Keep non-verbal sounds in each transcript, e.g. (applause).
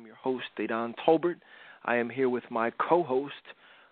Tolbert Show. I am your host, Dedan Tolbert. I am here with my co-host,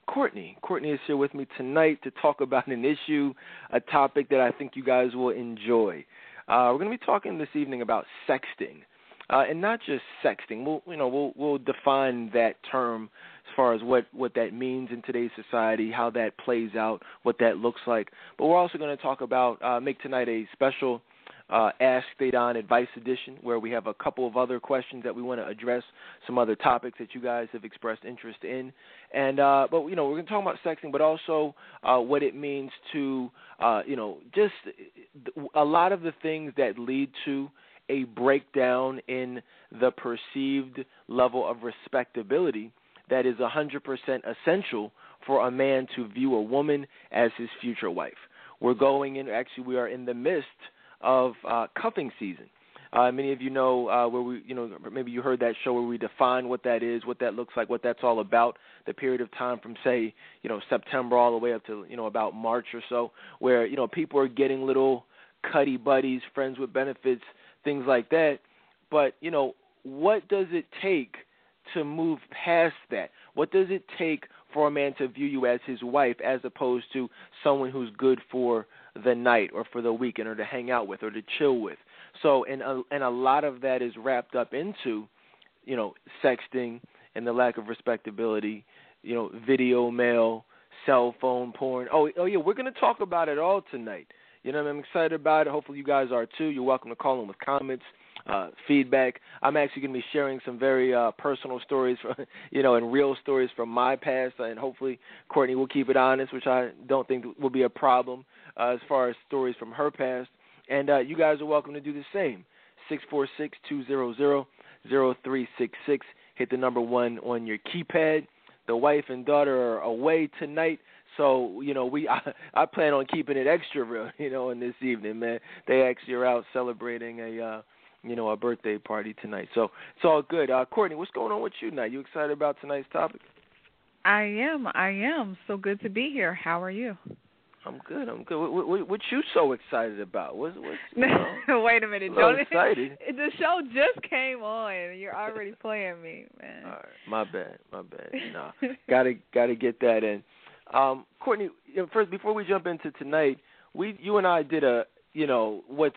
Courtney. Courtney is here with me tonight to talk about an issue, a topic that I think you guys will enjoy. Uh, we're going to be talking this evening about sexting, uh, and not just sexting. We'll, you know, we'll we'll define that term as far as what what that means in today's society, how that plays out, what that looks like. But we're also going to talk about uh, make tonight a special uh, Ask Dedan Advice Edition, where we have a couple of other questions that we want to address, some other topics that you guys have expressed interest in, and uh, but you know we're going to talk about sexting, but also uh, what it means to uh, you know just a lot of the things that lead to a breakdown in the perceived level of respectability that is 100% essential for a man to view a woman as his future wife. We're going in, actually, we are in the midst of uh, cuffing season. Uh, many of you know uh, where we, you know, maybe you heard that show where we define what that is, what that looks like, what that's all about. The period of time from say, you know, September all the way up to you know about March or so, where you know people are getting little cuddy buddies, friends with benefits, things like that. But you know, what does it take to move past that? What does it take for a man to view you as his wife as opposed to someone who's good for the night or for the weekend or to hang out with or to chill with. So and a, and a lot of that is wrapped up into, you know, sexting and the lack of respectability, you know, video mail, cell phone porn. Oh, oh yeah, we're going to talk about it all tonight. You know, I'm excited about it. Hopefully, you guys are too. You're welcome to call in with comments, uh, feedback. I'm actually going to be sharing some very uh, personal stories, from, (laughs) you know, and real stories from my past, and hopefully Courtney will keep it honest, which I don't think will be a problem uh, as far as stories from her past. And uh, you guys are welcome to do the same. Six four six two zero zero zero three six six. Hit the number one on your keypad. The wife and daughter are away tonight. So you know we (laughs) I, I plan on keeping it extra real (laughs) you know in this evening man they actually are out celebrating a uh you know a birthday party tonight so it's all good uh Courtney what's going on with you tonight you excited about tonight's topic I am I am so good to be here how are you I'm good. I'm good. What, what, what you so excited about? What's, what's you know, (laughs) Wait a minute, so don't (laughs) excited. The show just came on. You're already (laughs) playing me, man. All right, my bad, my bad. No, gotta gotta get that in. Um, Courtney, first before we jump into tonight, we you and I did a you know what's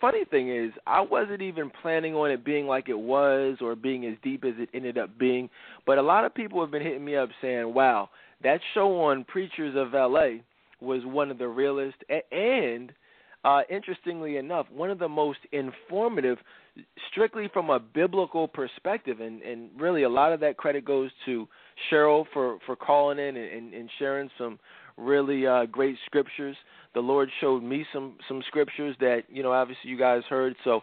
funny thing is I wasn't even planning on it being like it was or being as deep as it ended up being, but a lot of people have been hitting me up saying, "Wow, that show on Preachers of L.A." was one of the realest and uh, interestingly enough, one of the most informative, strictly from a biblical perspective, and, and really a lot of that credit goes to Cheryl for, for calling in and, and, and sharing some really uh, great scriptures. The Lord showed me some some scriptures that you know obviously you guys heard. So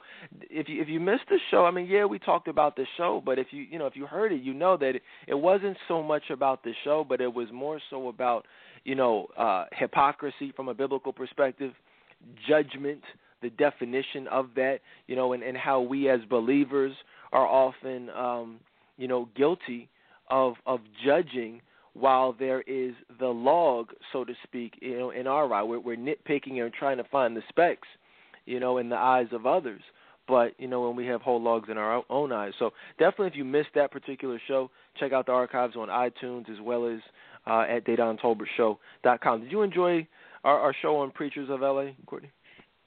if you if you missed the show, I mean yeah we talked about the show, but if you you know if you heard it, you know that it, it wasn't so much about the show, but it was more so about you know, uh, hypocrisy from a biblical perspective, judgment, the definition of that, you know, and, and how we as believers are often, um, you know, guilty of of judging while there is the log, so to speak, you know, in our eye. We're, we're nitpicking and trying to find the specks, you know, in the eyes of others. But you know, when we have whole logs in our own eyes. So definitely, if you missed that particular show, check out the archives on iTunes as well as uh, at DedanTolbertShow.com. Did you enjoy our, our show on Preachers of LA, Courtney?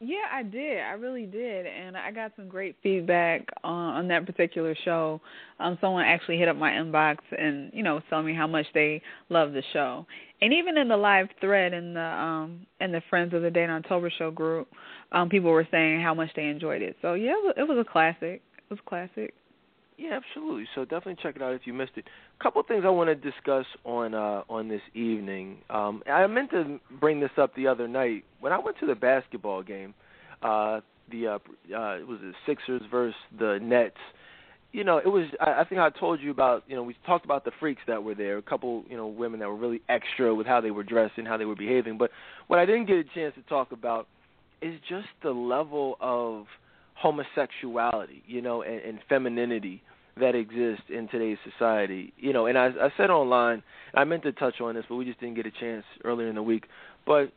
Yeah, I did. I really did, and I got some great feedback on, on that particular show. Um, someone actually hit up my inbox and you know tell me how much they love the show, and even in the live thread in the um in the Friends of the Dedan Tolbert Show group, um, people were saying how much they enjoyed it. So yeah, it was a classic. It was classic. Yeah, absolutely. So definitely check it out if you missed it. A couple of things I want to discuss on uh, on this evening. Um, I meant to bring this up the other night when I went to the basketball game. Uh, the uh, uh, it was the Sixers versus the Nets. You know, it was. I, I think I told you about. You know, we talked about the freaks that were there. A couple, you know, women that were really extra with how they were dressed and how they were behaving. But what I didn't get a chance to talk about is just the level of homosexuality, you know, and, and femininity that exists in today's society. You know, and I, I said online, I meant to touch on this, but we just didn't get a chance earlier in the week. But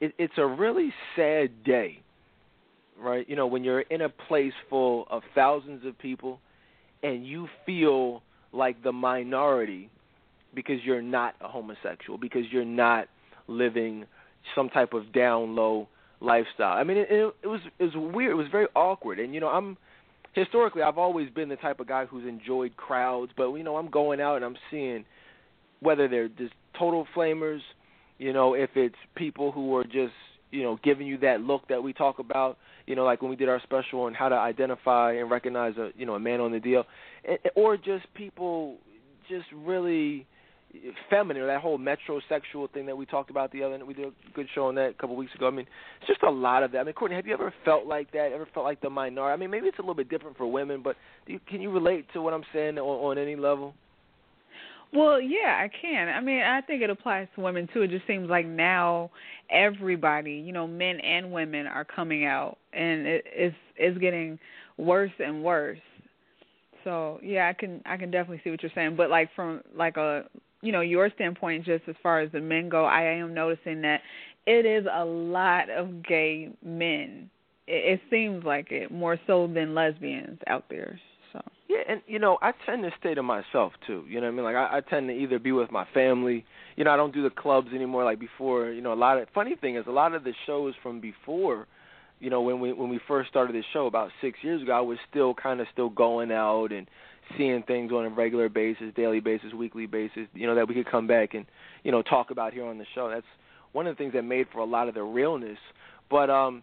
it, it's a really sad day right? You know, when you're in a place full of thousands of people and you feel like the minority because you're not a homosexual, because you're not living some type of down low lifestyle. I mean, it, it, it was it was weird. It was very awkward. And you know, I'm historically I've always been the type of guy who's enjoyed crowds, but you know, I'm going out and I'm seeing whether they're just total flamers, you know, if it's people who are just you know giving you that look that we talk about, you know, like when we did our special on how to identify and recognize a you know a man on the deal, or just people just really feminine or that whole metrosexual thing that we talked about the other night. we did a good show on that a couple weeks ago. I mean, it's just a lot of that. I mean, Courtney, have you ever felt like that? Ever felt like the minority? I mean, maybe it's a little bit different for women, but do you, can you relate to what I'm saying on, on any level? Well, yeah, I can. I mean, I think it applies to women too. It just seems like now everybody, you know, men and women are coming out, and it, it's it's getting worse and worse. So yeah, I can I can definitely see what you're saying. But like from like a you know your standpoint, just as far as the men go, I am noticing that it is a lot of gay men. It, it seems like it more so than lesbians out there. So yeah, and you know I tend to stay to myself too. You know what I mean? Like I, I tend to either be with my family. You know I don't do the clubs anymore like before. You know a lot of funny thing is a lot of the shows from before you know when we when we first started this show about six years ago, I was still kind of still going out and seeing things on a regular basis, daily basis, weekly basis, you know, that we could come back and, you know, talk about here on the show. That's one of the things that made for a lot of the realness. But um,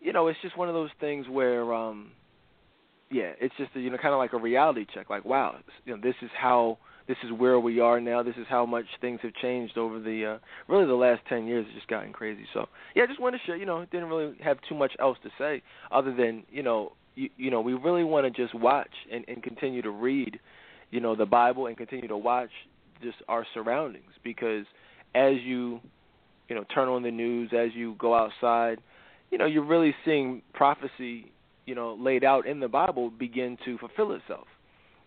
you know, it's just one of those things where um yeah, it's just a, you know kind of like a reality check like wow, you know, this is how this is where we are now. This is how much things have changed over the uh really the last 10 years it's just gotten crazy. So, yeah, I just wanted to share, you know, didn't really have too much else to say other than, you know, you, you know, we really want to just watch and, and continue to read, you know, the Bible and continue to watch just our surroundings because as you, you know, turn on the news, as you go outside, you know, you're really seeing prophecy, you know, laid out in the Bible begin to fulfill itself.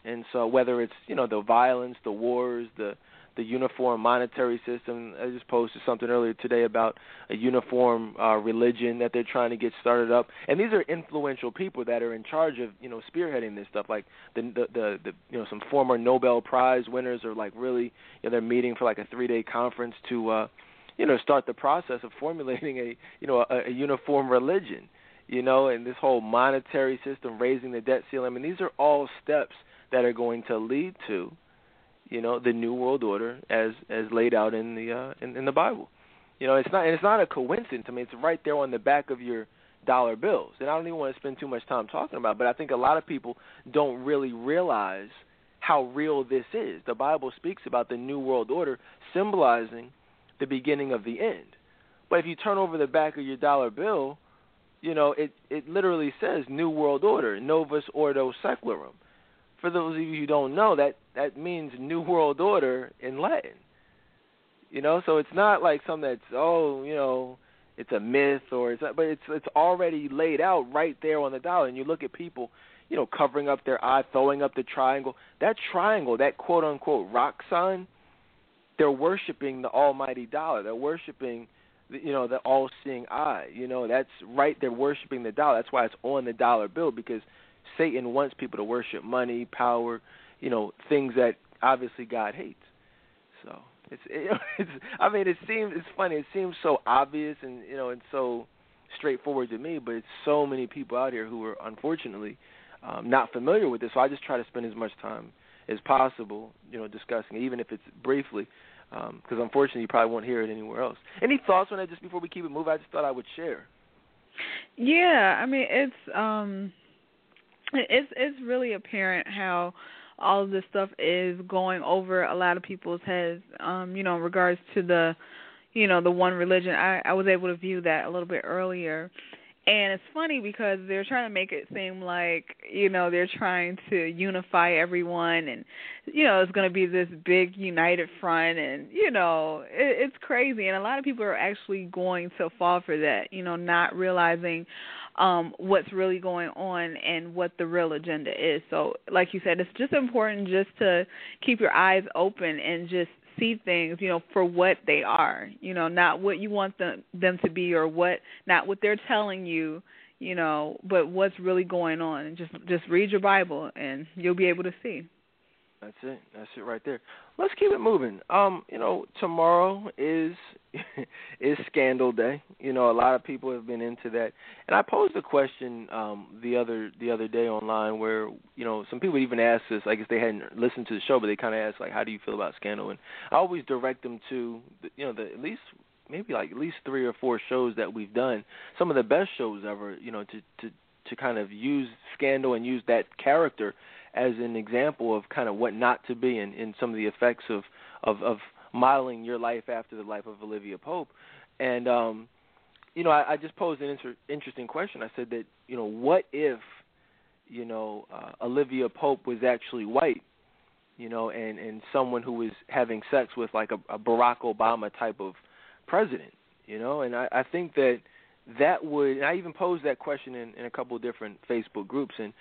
And so whether it's, you know, the violence, the wars, the the uniform monetary system. I just posted something earlier today about a uniform uh, religion that they're trying to get started up, and these are influential people that are in charge of you know spearheading this stuff. Like the the the, the you know some former Nobel Prize winners are like really you know they're meeting for like a three day conference to uh, you know start the process of formulating a you know a, a uniform religion. You know, and this whole monetary system, raising the debt ceiling. I mean, these are all steps that are going to lead to you know the new world order as as laid out in the uh in, in the bible. You know it's not and it's not a coincidence. I mean it's right there on the back of your dollar bills. And i don't even want to spend too much time talking about it, but i think a lot of people don't really realize how real this is. The bible speaks about the new world order symbolizing the beginning of the end. But if you turn over the back of your dollar bill you know it it literally says new world order novus ordo seclorum for those of you who don't know, that that means New World Order in Latin. You know, so it's not like something that's oh, you know, it's a myth or it's not, but it's it's already laid out right there on the dollar. And you look at people, you know, covering up their eye, throwing up the triangle. That triangle, that quote unquote rock sign, they're worshiping the almighty dollar. They're worshiping you know the all-seeing eye you know that's right they're worshiping the dollar that's why it's on the dollar bill because Satan wants people to worship money, power, you know, things that obviously God hates. So it's it, (laughs) it's I mean it seems it's funny. It seems so obvious and you know and so straightforward to me, but it's so many people out here who are unfortunately um, not familiar with this. So I just try to spend as much time as possible, you know, discussing it, even if it's briefly, because um, unfortunately you probably won't hear it anywhere else. Any thoughts on that? Just before we keep it moving, I just thought I would share. Yeah, I mean it's um it's it's really apparent how all of this stuff is going over a lot of people's heads um you know in regards to the you know the one religion. I i was able to view that a little bit earlier. And it's funny because they're trying to make it seem like you know they're trying to unify everyone and you know it's going to be this big united front and you know it, it's crazy. And a lot of people are actually going to fall for that you know not realizing um what's really going on and what the real agenda is. So like you said, it's just important just to keep your eyes open and just see things, you know, for what they are. You know, not what you want them them to be or what not what they're telling you, you know, but what's really going on. And just just read your Bible and you'll be able to see. That's it. That's it right there. Let's keep it moving. Um, you know, tomorrow is (laughs) is scandal day. You know, a lot of people have been into that. And I posed a question um the other the other day online where, you know, some people even asked us, I guess they hadn't listened to the show, but they kind of asked like how do you feel about scandal? And I always direct them to you know, the at least maybe like at least 3 or 4 shows that we've done. Some of the best shows ever, you know, to to to kind of use scandal and use that character as an example of kind of what not to be and, and some of the effects of, of, of modeling your life after the life of Olivia Pope. And, um, you know, I, I just posed an inter- interesting question. I said that, you know, what if, you know, uh, Olivia Pope was actually white, you know, and, and someone who was having sex with like a, a Barack Obama type of president, you know? And I, I think that – that would I even posed that question in, in a couple of different Facebook groups and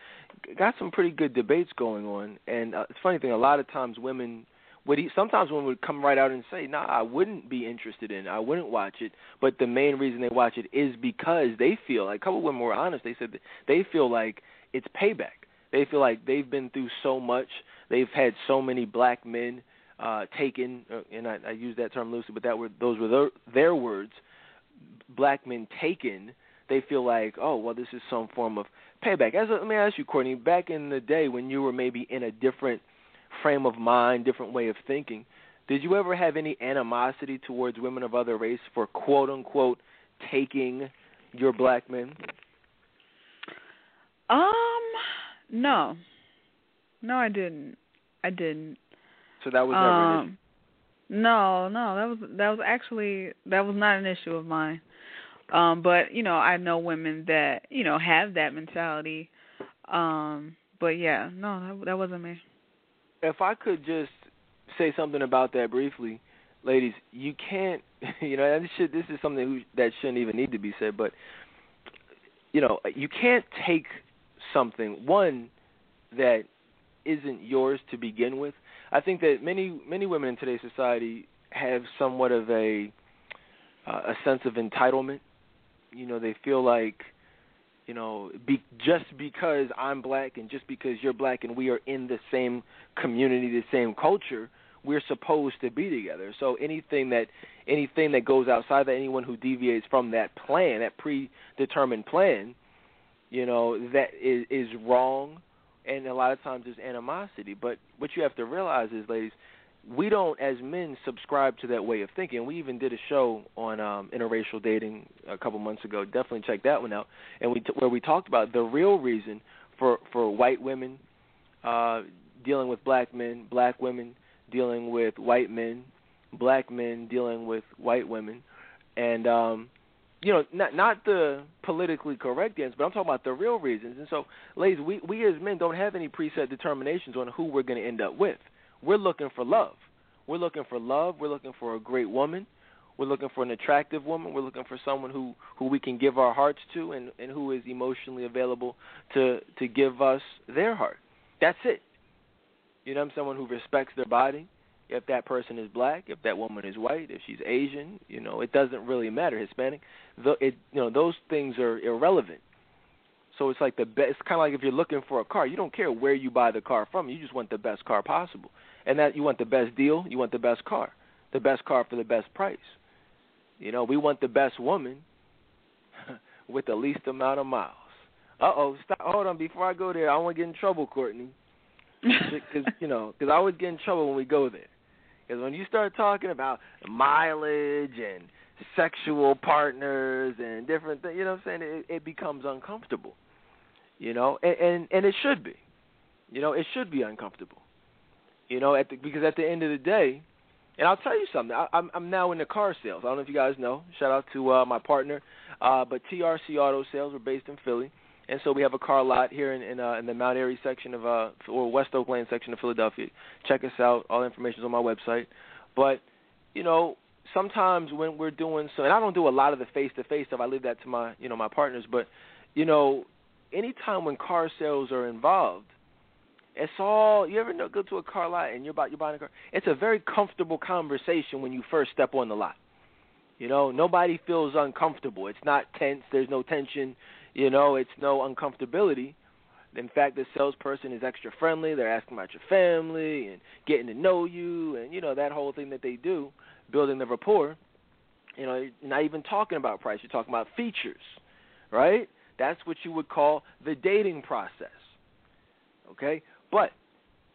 got some pretty good debates going on. And uh, it's funny thing, a lot of times women would sometimes women would come right out and say, "Nah, I wouldn't be interested in. I wouldn't watch it." But the main reason they watch it is because they feel like a couple of women were honest. They said that they feel like it's payback. They feel like they've been through so much. They've had so many black men uh taken, uh, and I, I use that term loosely, but that were those were their, their words black men taken, they feel like, oh, well, this is some form of payback. As a, let me ask you, Courtney, back in the day when you were maybe in a different frame of mind, different way of thinking, did you ever have any animosity towards women of other race for quote unquote taking your black men? Um, no, no, I didn't. I didn't. So that was never um. No, no, that was that was actually that was not an issue of mine. Um, but you know, I know women that you know have that mentality. Um, but yeah, no, that, that wasn't me. If I could just say something about that briefly, ladies, you can't. (laughs) You know, this should this is something that shouldn't even need to be said, but you know, you can't take something one that isn't yours to begin with. I think that many many women in today's society have somewhat of a uh, a sense of entitlement. You know they feel like you know be just because I'm black and just because you're black and we are in the same community the same culture we're supposed to be together. So anything that anything that goes outside that anyone who deviates from that plan that predetermined plan you know that is is wrong and a lot of times there's animosity but what you have to realize is ladies we don't as men subscribe to that way of thinking. We even did a show on um, interracial dating a couple months ago. Definitely check that one out. And we t- where we talked about the real reason for for white women uh, dealing with black men, black women dealing with white men, black men dealing with white women, and um, you know, not not the politically correct answer, but I'm talking about the real reasons. And so, ladies, we we as men don't have any preset determinations on who we're going to end up with. We're looking for love. We're looking for love. We're looking for a great woman. We're looking for an attractive woman. We're looking for someone who who we can give our hearts to and and who is emotionally available to to give us their heart. That's it. You know, I'm someone who respects their body. If that person is black, if that woman is white, if she's Asian, you know, it doesn't really matter. Hispanic, the, it you know those things are irrelevant. So it's like the best. It's kind of like if you're looking for a car, you don't care where you buy the car from. You just want the best car possible and that you want the best deal, you want the best car, the best car for the best price. You know, we want the best woman (laughs) with the least amount of miles. Uh oh, stop. Hold on, before I go there, I want to get in trouble, Courtney. (laughs) Because you know, because I always get in trouble when we go there. Because when you start talking about mileage and sexual partners and different things, you know what I'm saying? It, it becomes uncomfortable. You know, and, and and it should be. You know, it should be uncomfortable. You know, at the, because at the end of the day, and I'll tell you something. I, I'm I'm now in the car sales. I don't know if you guys know. Shout out to uh, my partner, uh, but TRC Auto Sales. We're based in Philly, and so we have a car lot here in in, uh, in the Mount Airy section of uh or West Oak Lane section of Philadelphia. Check us out. All information is on my website. But you know, sometimes when we're doing so, and I don't do a lot of the face to face stuff. I leave that to my you know my partners. But you know, anytime when car sales are involved, it's all you ever know, go to a car lot and you're about you're buying a car. It's a very comfortable conversation when you first step on the lot. You know, nobody feels uncomfortable. It's not tense. There's no tension. You know, it's no uncomfortability. In fact, the salesperson is extra friendly. They're asking about your family and getting to know you, and you know that whole thing that they do, building the rapport. You know, you're not even talking about price. You're talking about features, right? That's what you would call the dating process. Okay, but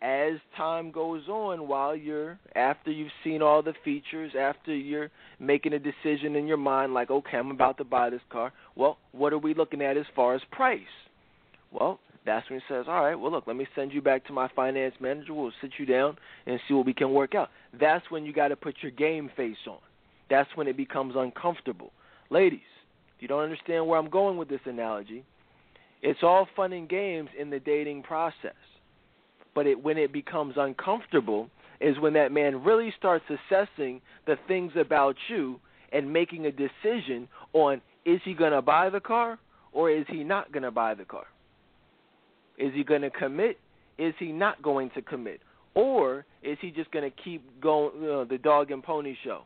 as time goes on, while you're after you've seen all the features, after you're making a decision in your mind, like, okay, I'm about to buy this car. Well, what are we looking at as far as price? Well, that's when he says, all right, well, look, let me send you back to my finance manager. We'll sit you down and see what we can work out. That's when you got to put your game face on. That's when it becomes uncomfortable. Ladies, if you don't understand where I'm going with this analogy, it's all fun and games in the dating process. But it, when it becomes uncomfortable is when that man really starts assessing the things about you and making a decision on is he going to buy the car or is he not going to buy the car? Is he going to commit? Is he not going to commit? Or is he just going to keep going you know, the dog and pony show?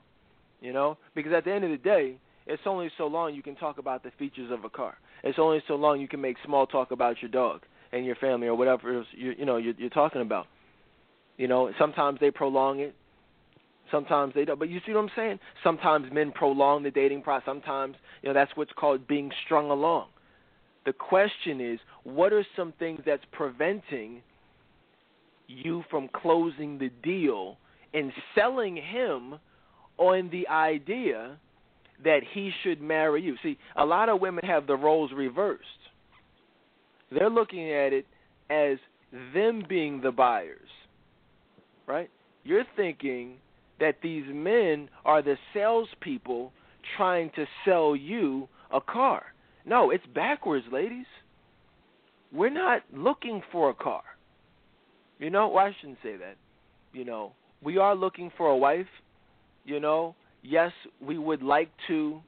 You know, because at the end of the day, it's only so long you can talk about the features of a car. It's only so long you can make small talk about your dog and your family or whatever you you know you're, you're talking about. You know, sometimes they prolong it, sometimes they don't. But you see what I'm saying? Sometimes men prolong the dating process. Sometimes you know that's what's called being strung along. The question is, what are some things that's preventing you from closing the deal and selling him on the idea that he should marry you? See, a lot of women have the roles reversed. They're looking at it as them being the buyers, right? You're thinking that these men are the salespeople trying to sell you a car. No, it's backwards, ladies. We're not looking for a car. You know, well, I shouldn't say that. You know, we are looking for a wife. You know, yes, we would like to.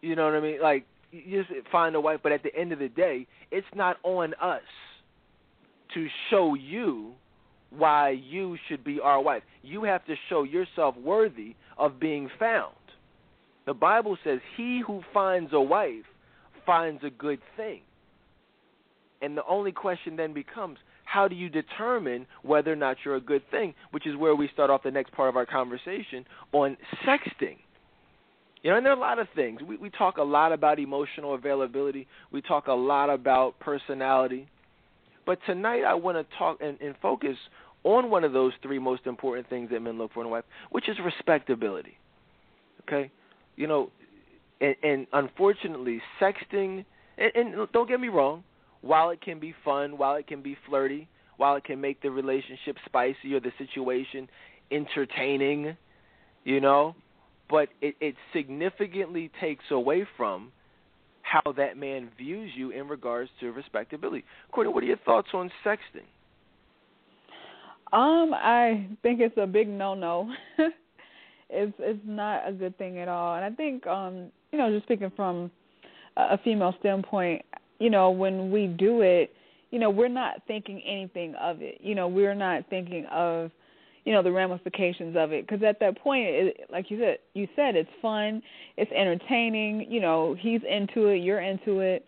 You know what I mean? Like, you just find a wife, but at the end of the day, it's not on us to show you why you should be our wife. You have to show yourself worthy of being found. The Bible says, He who finds a wife finds a good thing. And the only question then becomes how do you determine whether or not you're a good thing, which is where we start off the next part of our conversation on sexting. You know, and there are a lot of things. We, we talk a lot about emotional availability, we talk a lot about personality. But tonight I want to talk and, and focus on one of those three most important things that men look for in a wife, which is respectability. Okay? You know, and, and unfortunately, sexting. And, and don't get me wrong, while it can be fun, while it can be flirty, while it can make the relationship spicy or the situation entertaining, you know, but it, it significantly takes away from how that man views you in regards to respectability. Courtney, what are your thoughts on sexting? Um, I think it's a big no-no. (laughs) it's it's not a good thing at all, and I think um, you know, just speaking from a female standpoint, you know, when we do it, you know, we're not thinking anything of it. You know, we're not thinking of, you know, the ramifications of it because at that point, it, like you said, you said it's fun, it's entertaining. You know, he's into it, you're into it,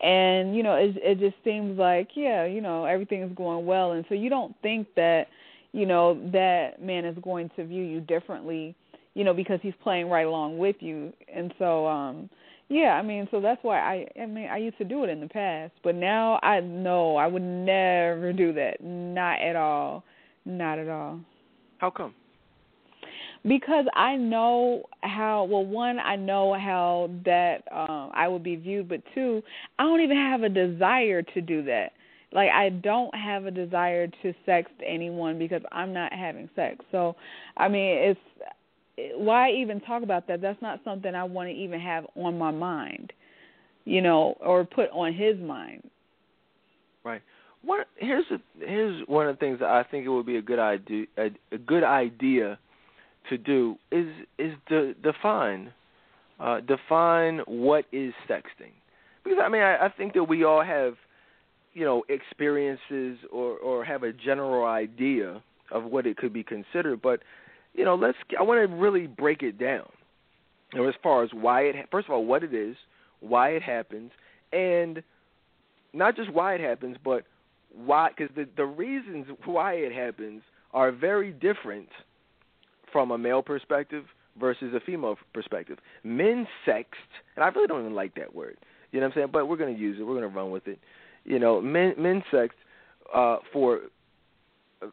and you know, it it just seems like yeah, you know, everything is going well, and so you don't think that, you know, that man is going to view you differently you know, because he's playing right along with you. And so, um, yeah, I mean, so that's why I I mean, I used to do it in the past, but now I know I would never do that. Not at all. Not at all. How come? Because I know how well one, I know how that um I would be viewed, but two, I don't even have a desire to do that like I don't have a desire to sex anyone because I'm not having sex. So, I mean, it's why even talk about that? That's not something I want to even have on my mind, you know, or put on his mind. Right. What here's a, here's one of the things that I think it would be a good idea a, a good idea to do is is to define uh, define what is sexting because I mean I, I think that we all have you know experiences or or have a general idea of what it could be considered but you know, let's. I want to really break it down. You know, as far as why it. First of all, what it is, why it happens, and not just why it happens, but why because the the reasons why it happens are very different from a male perspective versus a female perspective. Men sext, and I really don't even like that word. You know what I'm saying? But we're going to use it. We're going to run with it. You know, men men sext uh, for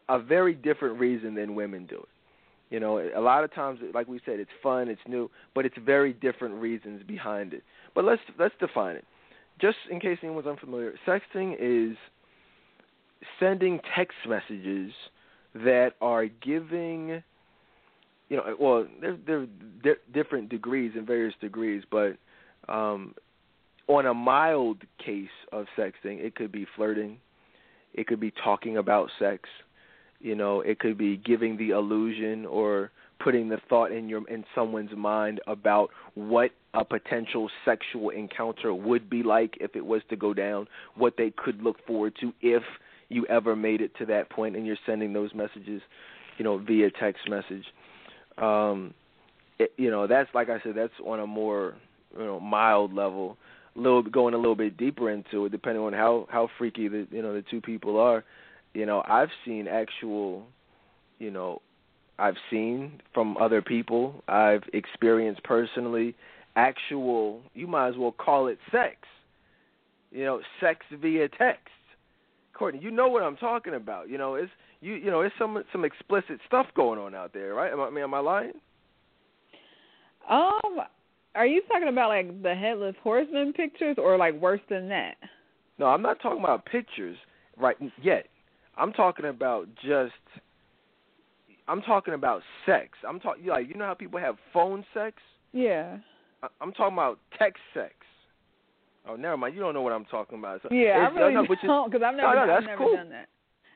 a very different reason than women do it. You know, a lot of times, like we said, it's fun, it's new, but it's very different reasons behind it. But let's let's define it. Just in case anyone's unfamiliar, sexting is sending text messages that are giving, you know, well, there there are different degrees and various degrees, but um, on a mild case of sexting, it could be flirting, it could be talking about sex, you know, it could be giving the illusion or putting the thought in your in someone's mind about what a potential sexual encounter would be like if it was to go down, what they could look forward to if you ever made it to that point and you're sending those messages, you know, via text message. Um it, you know, that's like I said, that's on a more, you know, mild level. A little going a little bit deeper into it depending on how how freaky the you know the two people are you know i've seen actual you know i've seen from other people i've experienced personally actual you might as well call it sex you know sex via text courtney you know what i'm talking about you know it's you you know it's some some explicit stuff going on out there right am i, I mean am i lying um are you talking about like the headless horseman pictures or like worse than that no i'm not talking about pictures right yet I'm talking about just. I'm talking about sex. I'm talking like you know how people have phone sex. Yeah. I, I'm talking about text sex. Oh, never mind. You don't know what I'm talking about. So, yeah, I really no, don't because I've never, no, no, I've never cool. done that.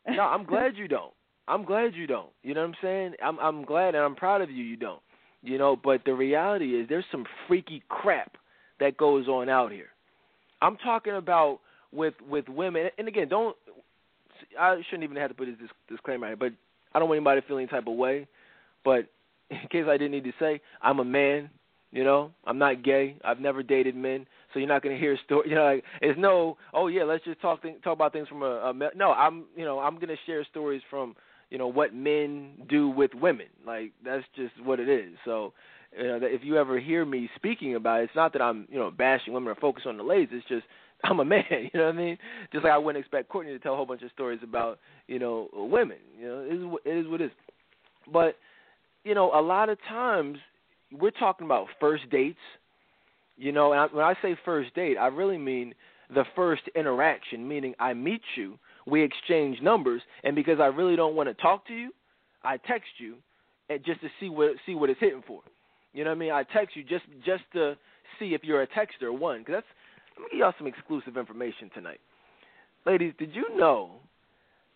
no, I'm (laughs) glad you don't. I'm glad you don't. You know what I'm saying? I'm I'm glad and I'm proud of you. You don't. You know, but the reality is there's some freaky crap that goes on out here. I'm talking about with with women, and again, don't I shouldn't even have to put this disclaimer here, but I don't want anybody to feel any type of way. But (laughs) in case I didn't need to say, I'm a man. You know, I'm not gay. I've never dated men, so you're not going to hear story. (laughs) You know, like it's no, oh yeah, let's just talk th- talk about things from a, a no. I'm you know I'm going to share stories from you know what men do with women. Like that's just what it is. So you know, if you ever hear me speaking about it, it's not that I'm you know bashing women or focus on the ladies. It's just (laughs) I'm a man, (laughs) you know what I mean? Just like I wouldn't expect Courtney to tell a whole bunch of stories about, you know, women. You know, it is, it is What it is. But, you know, a lot of times we're talking about first dates. You know, and when I say first date, I really mean the first interaction, meaning I meet you, we exchange numbers, and because I really don't want to talk to you, I text you, and just to see what see what it's hitting for. You know what I mean? I text you just just to see if you're a texter. One, because that's let me give y'all some exclusive information tonight. Ladies, did you know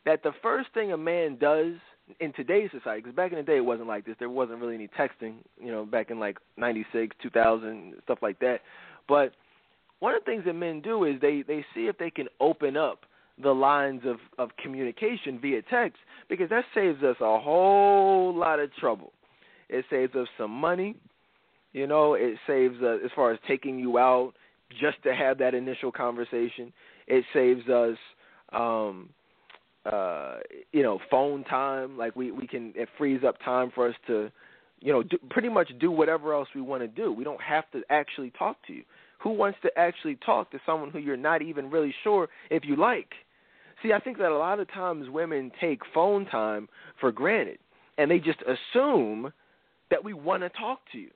that the first thing a man does in today's society, because back in the day it wasn't like this, there wasn't really any texting, you know, back in like 96, 2000, stuff like that. But one of the things that men do is they, they see if they can open up the lines of, of communication via text because that saves us a whole lot of trouble. It saves us some money. You know, it saves us as far as taking you out just to have that initial conversation. It saves us um uh you know phone time. Like we we can it frees up time for us to you know do, pretty much do whatever else we want to do. We don't have to actually talk to you. Who wants to actually talk to someone who you're not even really sure if you like? See i think that a lot of times women take phone time for granted and they just assume that we want to talk to you.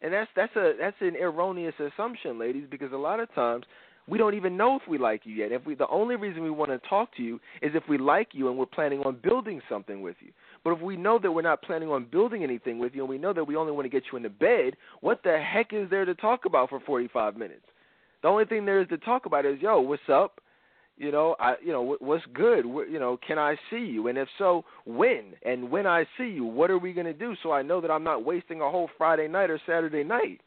And that's that's a that's an erroneous assumption, ladies, because a lot of times we don't even know if we like you yet. If we the only reason we want to talk to you is if we like you and we're planning on building something with you. But if we know that we're not planning on building anything with you and we know that we only want to get you into bed, what the heck is there to talk about for 45 minutes? The only thing there is to talk about is, yo, what's up? you know i you know what's good you know can i see you and if so when and when i see you what are we going to do so i know that i'm not wasting a whole friday night or saturday night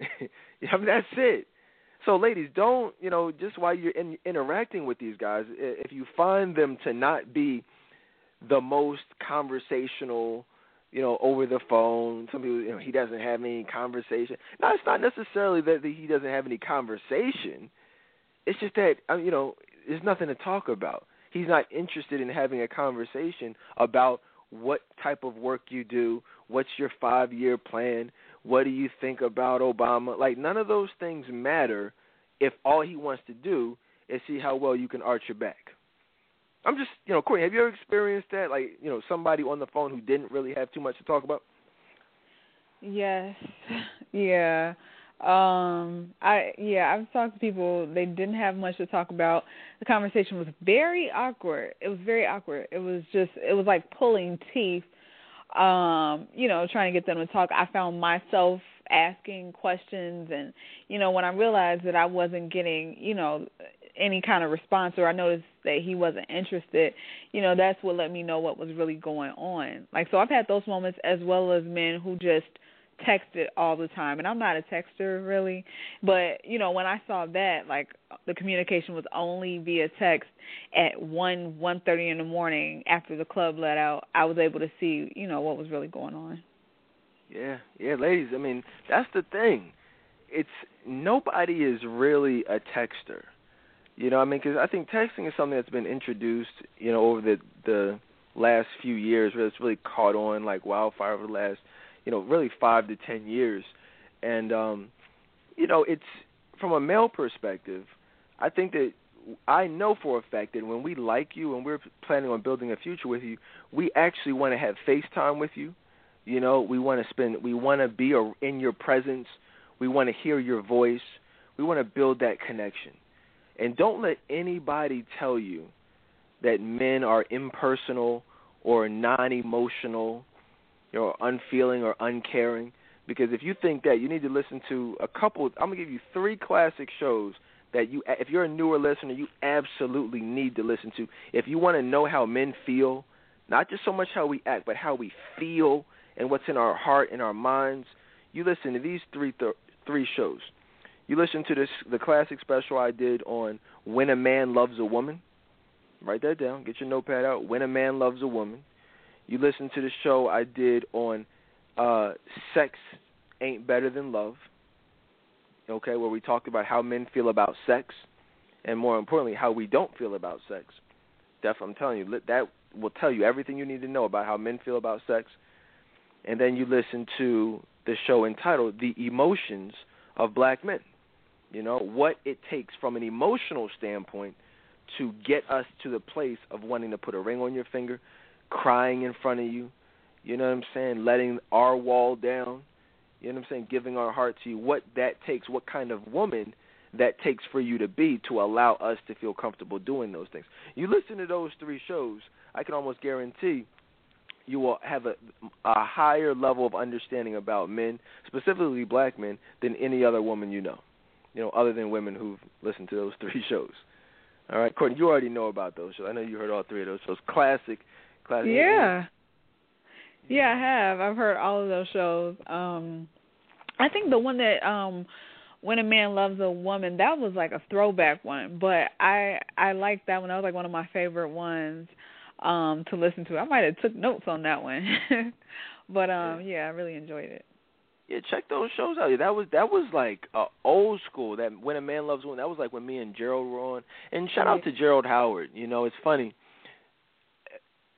(laughs) I mean, that's it so ladies don't you know just while you're in, interacting with these guys if you find them to not be the most conversational you know, over the phone. Some people, you know, he doesn't have any conversation. No, it's not necessarily that he doesn't have any conversation. It's just that, uh, you know, there's nothing to talk about. He's not interested in having a conversation about what type of work you do, what's your five year plan, what do you think about Obama. Like, none of those things matter if all he wants to do is see how well you can arch your back. I'm just, you know, Courtney, have you ever experienced that? Like, you know, somebody on the phone who didn't really have too much to talk about? Yes. (laughs) Yeah. Um I yeah, I've talked to people they didn't have much to talk about. The conversation was very awkward. It was very awkward. It was just it was like pulling teeth um, you know, trying to get them to talk. I found myself asking questions and you know, when I realized that I wasn't getting, you know, any kind of response or I noticed that he wasn't interested, you know, that's what let me know what was really going on. Like so I've had those moments as well as men who just texted all the time and I'm not a texter really, but you know, when I saw that like the communication was only via text at 1 1:30 in the morning after the club let out, I was able to see, you know, what was really going on. Yeah, yeah, ladies, I mean, that's the thing. It's nobody is really a texter. You know, I mean, because I think texting is something that's been introduced, you know, over the the last few years, where it's really caught on like wildfire over the last, you know, really five to ten years, and um, you know, it's from a male perspective. I think that I know for a fact that when we like you and we're planning on building a future with you, we actually want to have FaceTime with you. You know, we want to spend, we want to be in your presence. We want to hear your voice. We want to build that connection. And don't let anybody tell you that men are impersonal or non-emotional or unfeeling or uncaring. Because if you think that, you need to listen to a couple. I'm gonna give you three classic shows that you, if you're a newer listener, you absolutely need to listen to. If you want to know how men feel, not just so much how we act, but how we feel and what's in our heart and our minds, you listen to these three th- three shows. You listen to this the classic special I did on when a man loves a woman. Write that down. Get your notepad out. When a man loves a woman. You listen to the show I did on uh, sex ain't better than love. Okay, where we talked about how men feel about sex, and more importantly, how we don't feel about sex. Definitely, I'm telling you, that will tell you everything you need to know about how men feel about sex. And then you listen to the show entitled "The Emotions of Black Men." You know, what it takes from an emotional standpoint to get us to the place of wanting to put a ring on your finger, crying in front of you, you know what I'm saying, letting our wall down, you know what I'm saying, giving our heart to you, what that takes, what kind of woman that takes for you to be to allow us to feel comfortable doing those things. You listen to those three shows, I can almost guarantee you will have a, a higher level of understanding about men, specifically black men, than any other woman you know you know, other than women who've listened to those three (laughs) shows. All right, Courtney, you already know about those shows. I know you heard all three of those shows. Classic, classic. Yeah. Yeah, I have. I've heard all of those shows. Um I think the one that um when a man loves a woman, that was like a throwback one, but I I liked that one. That was like one of my favorite ones um to listen to. I might have took notes on that one. (laughs) but um yeah, I really enjoyed it yeah, check those shows out. That was that was like uh, old school. That when a man loves a woman. That was like when me and Gerald were on. And shout out to Gerald Howard. You know, it's funny.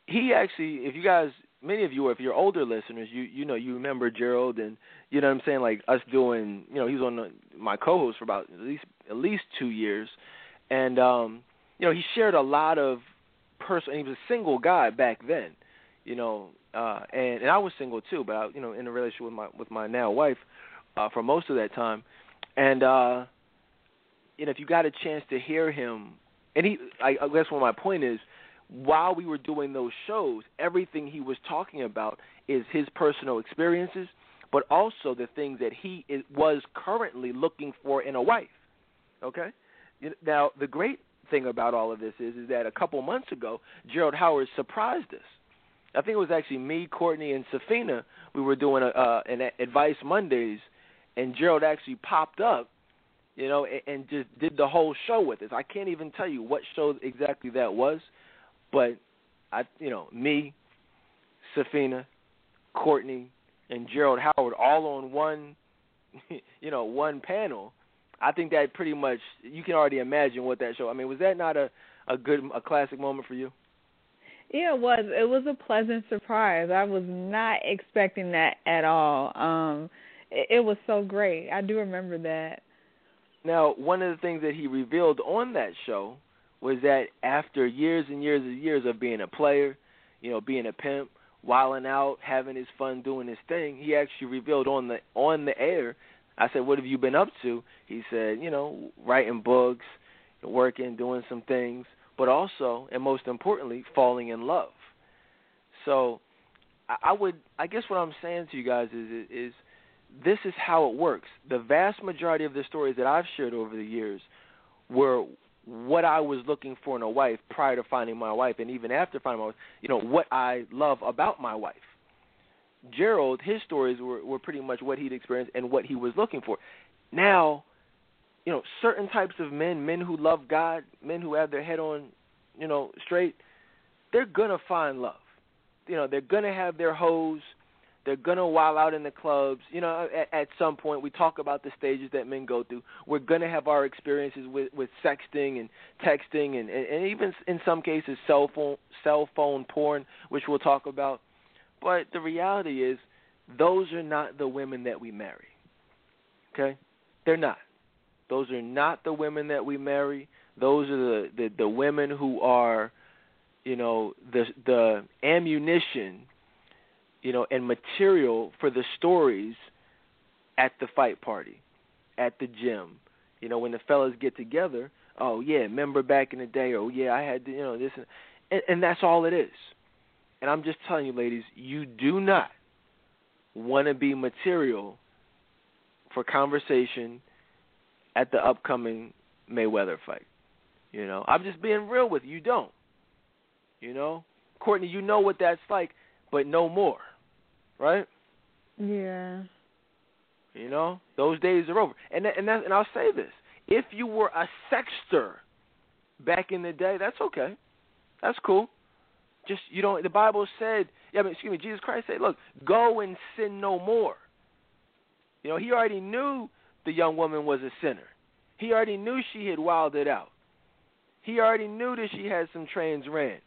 He actually, if you guys, many of you, if you're older listeners, you you know you remember Gerald, and you know what I'm saying, like us doing. You know, he was on the, my co-host for about at least at least two years, and um, you know he shared a lot of personal. He was a single guy back then. You know, uh, and and I was single too, but I, you know, in a relationship with my with my now wife uh, for most of that time, and uh, know, if you got a chance to hear him, and he, I, I guess what my point is, while we were doing those shows, everything he was talking about is his personal experiences, but also the things that he is, was currently looking for in a wife. Okay, now the great thing about all of this is is that a couple months ago, Gerald Howard surprised us I think it was actually me, Courtney, and Safina. We were doing a, uh, an Advice Mondays, and Gerald actually popped up, you know, and, and just did the whole show with us. I can't even tell you what show exactly that was, but I, you know, me, Safina, Courtney, and Gerald Howard all on one, (laughs) you know, one panel. I think that pretty much you can already imagine what that show. I mean, was that not a a good a classic moment for you? Yeah, it was. It was a pleasant surprise. I was not expecting that at all. Um it, it was so great. I do remember that. Now, one of the things that he revealed on that show was that after years and years and years of being a player, you know, being a pimp, wilding out, having his fun doing his thing, he actually revealed on the on the air. I said, "What have you been up to?" He said, "You know, writing books, working, doing some things, but also, and most importantly, falling in love." So, I would, I guess, what I'm saying to you guys is, is this is how it works. The vast majority of the stories that I've shared over the years were what I was looking for in a wife prior to finding my wife, and even after finding my wife, you know, what I love about my wife. Gerald, his stories were, were pretty much what he'd experienced and what he was looking for. Now, you know, certain types of men, men who love God, men who have their head on, you know, straight, they're gonna find love. You know, they're gonna have their hoes they're gonna wild out in the clubs. You know, at, at some point we talk about the stages that men go through. We're gonna have our experiences with with sexting and texting and, and, and even in some cases cell phone cell phone porn, which we'll talk about. But the reality is, those are not the women that we marry. Okay, they're not. Those are not the women that we marry. Those are the the, the women who are, you know, the the ammunition you know, and material for the stories at the fight party, at the gym. You know, when the fellas get together, oh yeah, remember back in the day, oh yeah, I had to, you know this, and, and, and that's all it is. And I'm just telling you, ladies, you do not want to be material for conversation at the upcoming Mayweather fight. You know, I'm just being real with you. You don't. You know, Courtney, you know what that's like, but no more right? Yeah. You know, those days are over. And and that, and I'll say this: if you were a sexter back in the day, that's okay. That's cool. Just you don't. the Bible said, yeah, I mean, excuse me, Jesus Christ said, look, go and sin no more. You know, he already knew the young woman was a sinner. He already knew she had wilded out. He already knew that she had some trains ran.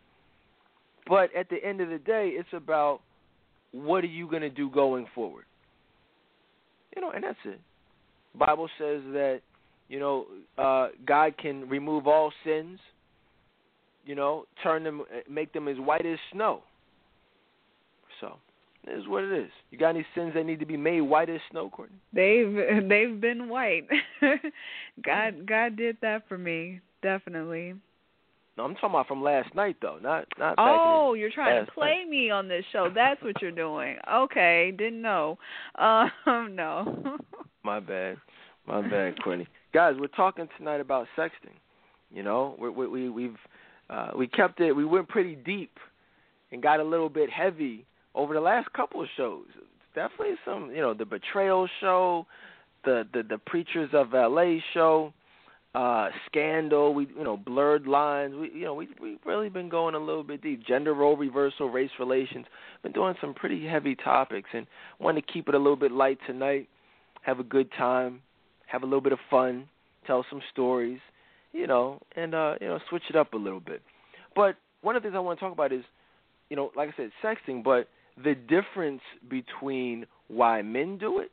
But at the end of the day, it's about what are you going to do going forward? You know, and that's it. Bible says that you know uh, God can remove all sins. You know, turn them, make them as white as snow. So, is what it is. You got any sins that need to be made white as snow, Courtney? They've (laughs) they've been white. (laughs) God God did that for me, definitely. No, I'm talking about from last night though, not not. Oh, you're trying to play night. me on this show. That's what you're doing. Okay, didn't know. Um, (laughs) no. (laughs) My bad, my bad, Courtney. Guys, we're talking tonight about sexting. You know, we we, we we've uh, we kept it. We went pretty deep and got a little bit heavy over the last couple of shows. Definitely some, you know, the betrayal show, the the the preachers of L.A. show uh scandal we you know blurred lines. We you know we we've really been going a little bit deep. Gender role reversal race relations. Been doing some pretty heavy topics and want to keep it a little bit light tonight. Have a good time. Have a little bit of fun. Tell some stories you know and uh you know switch it up a little bit. But one of the things i want to talk about is you know like i said sexting but the difference between why men do it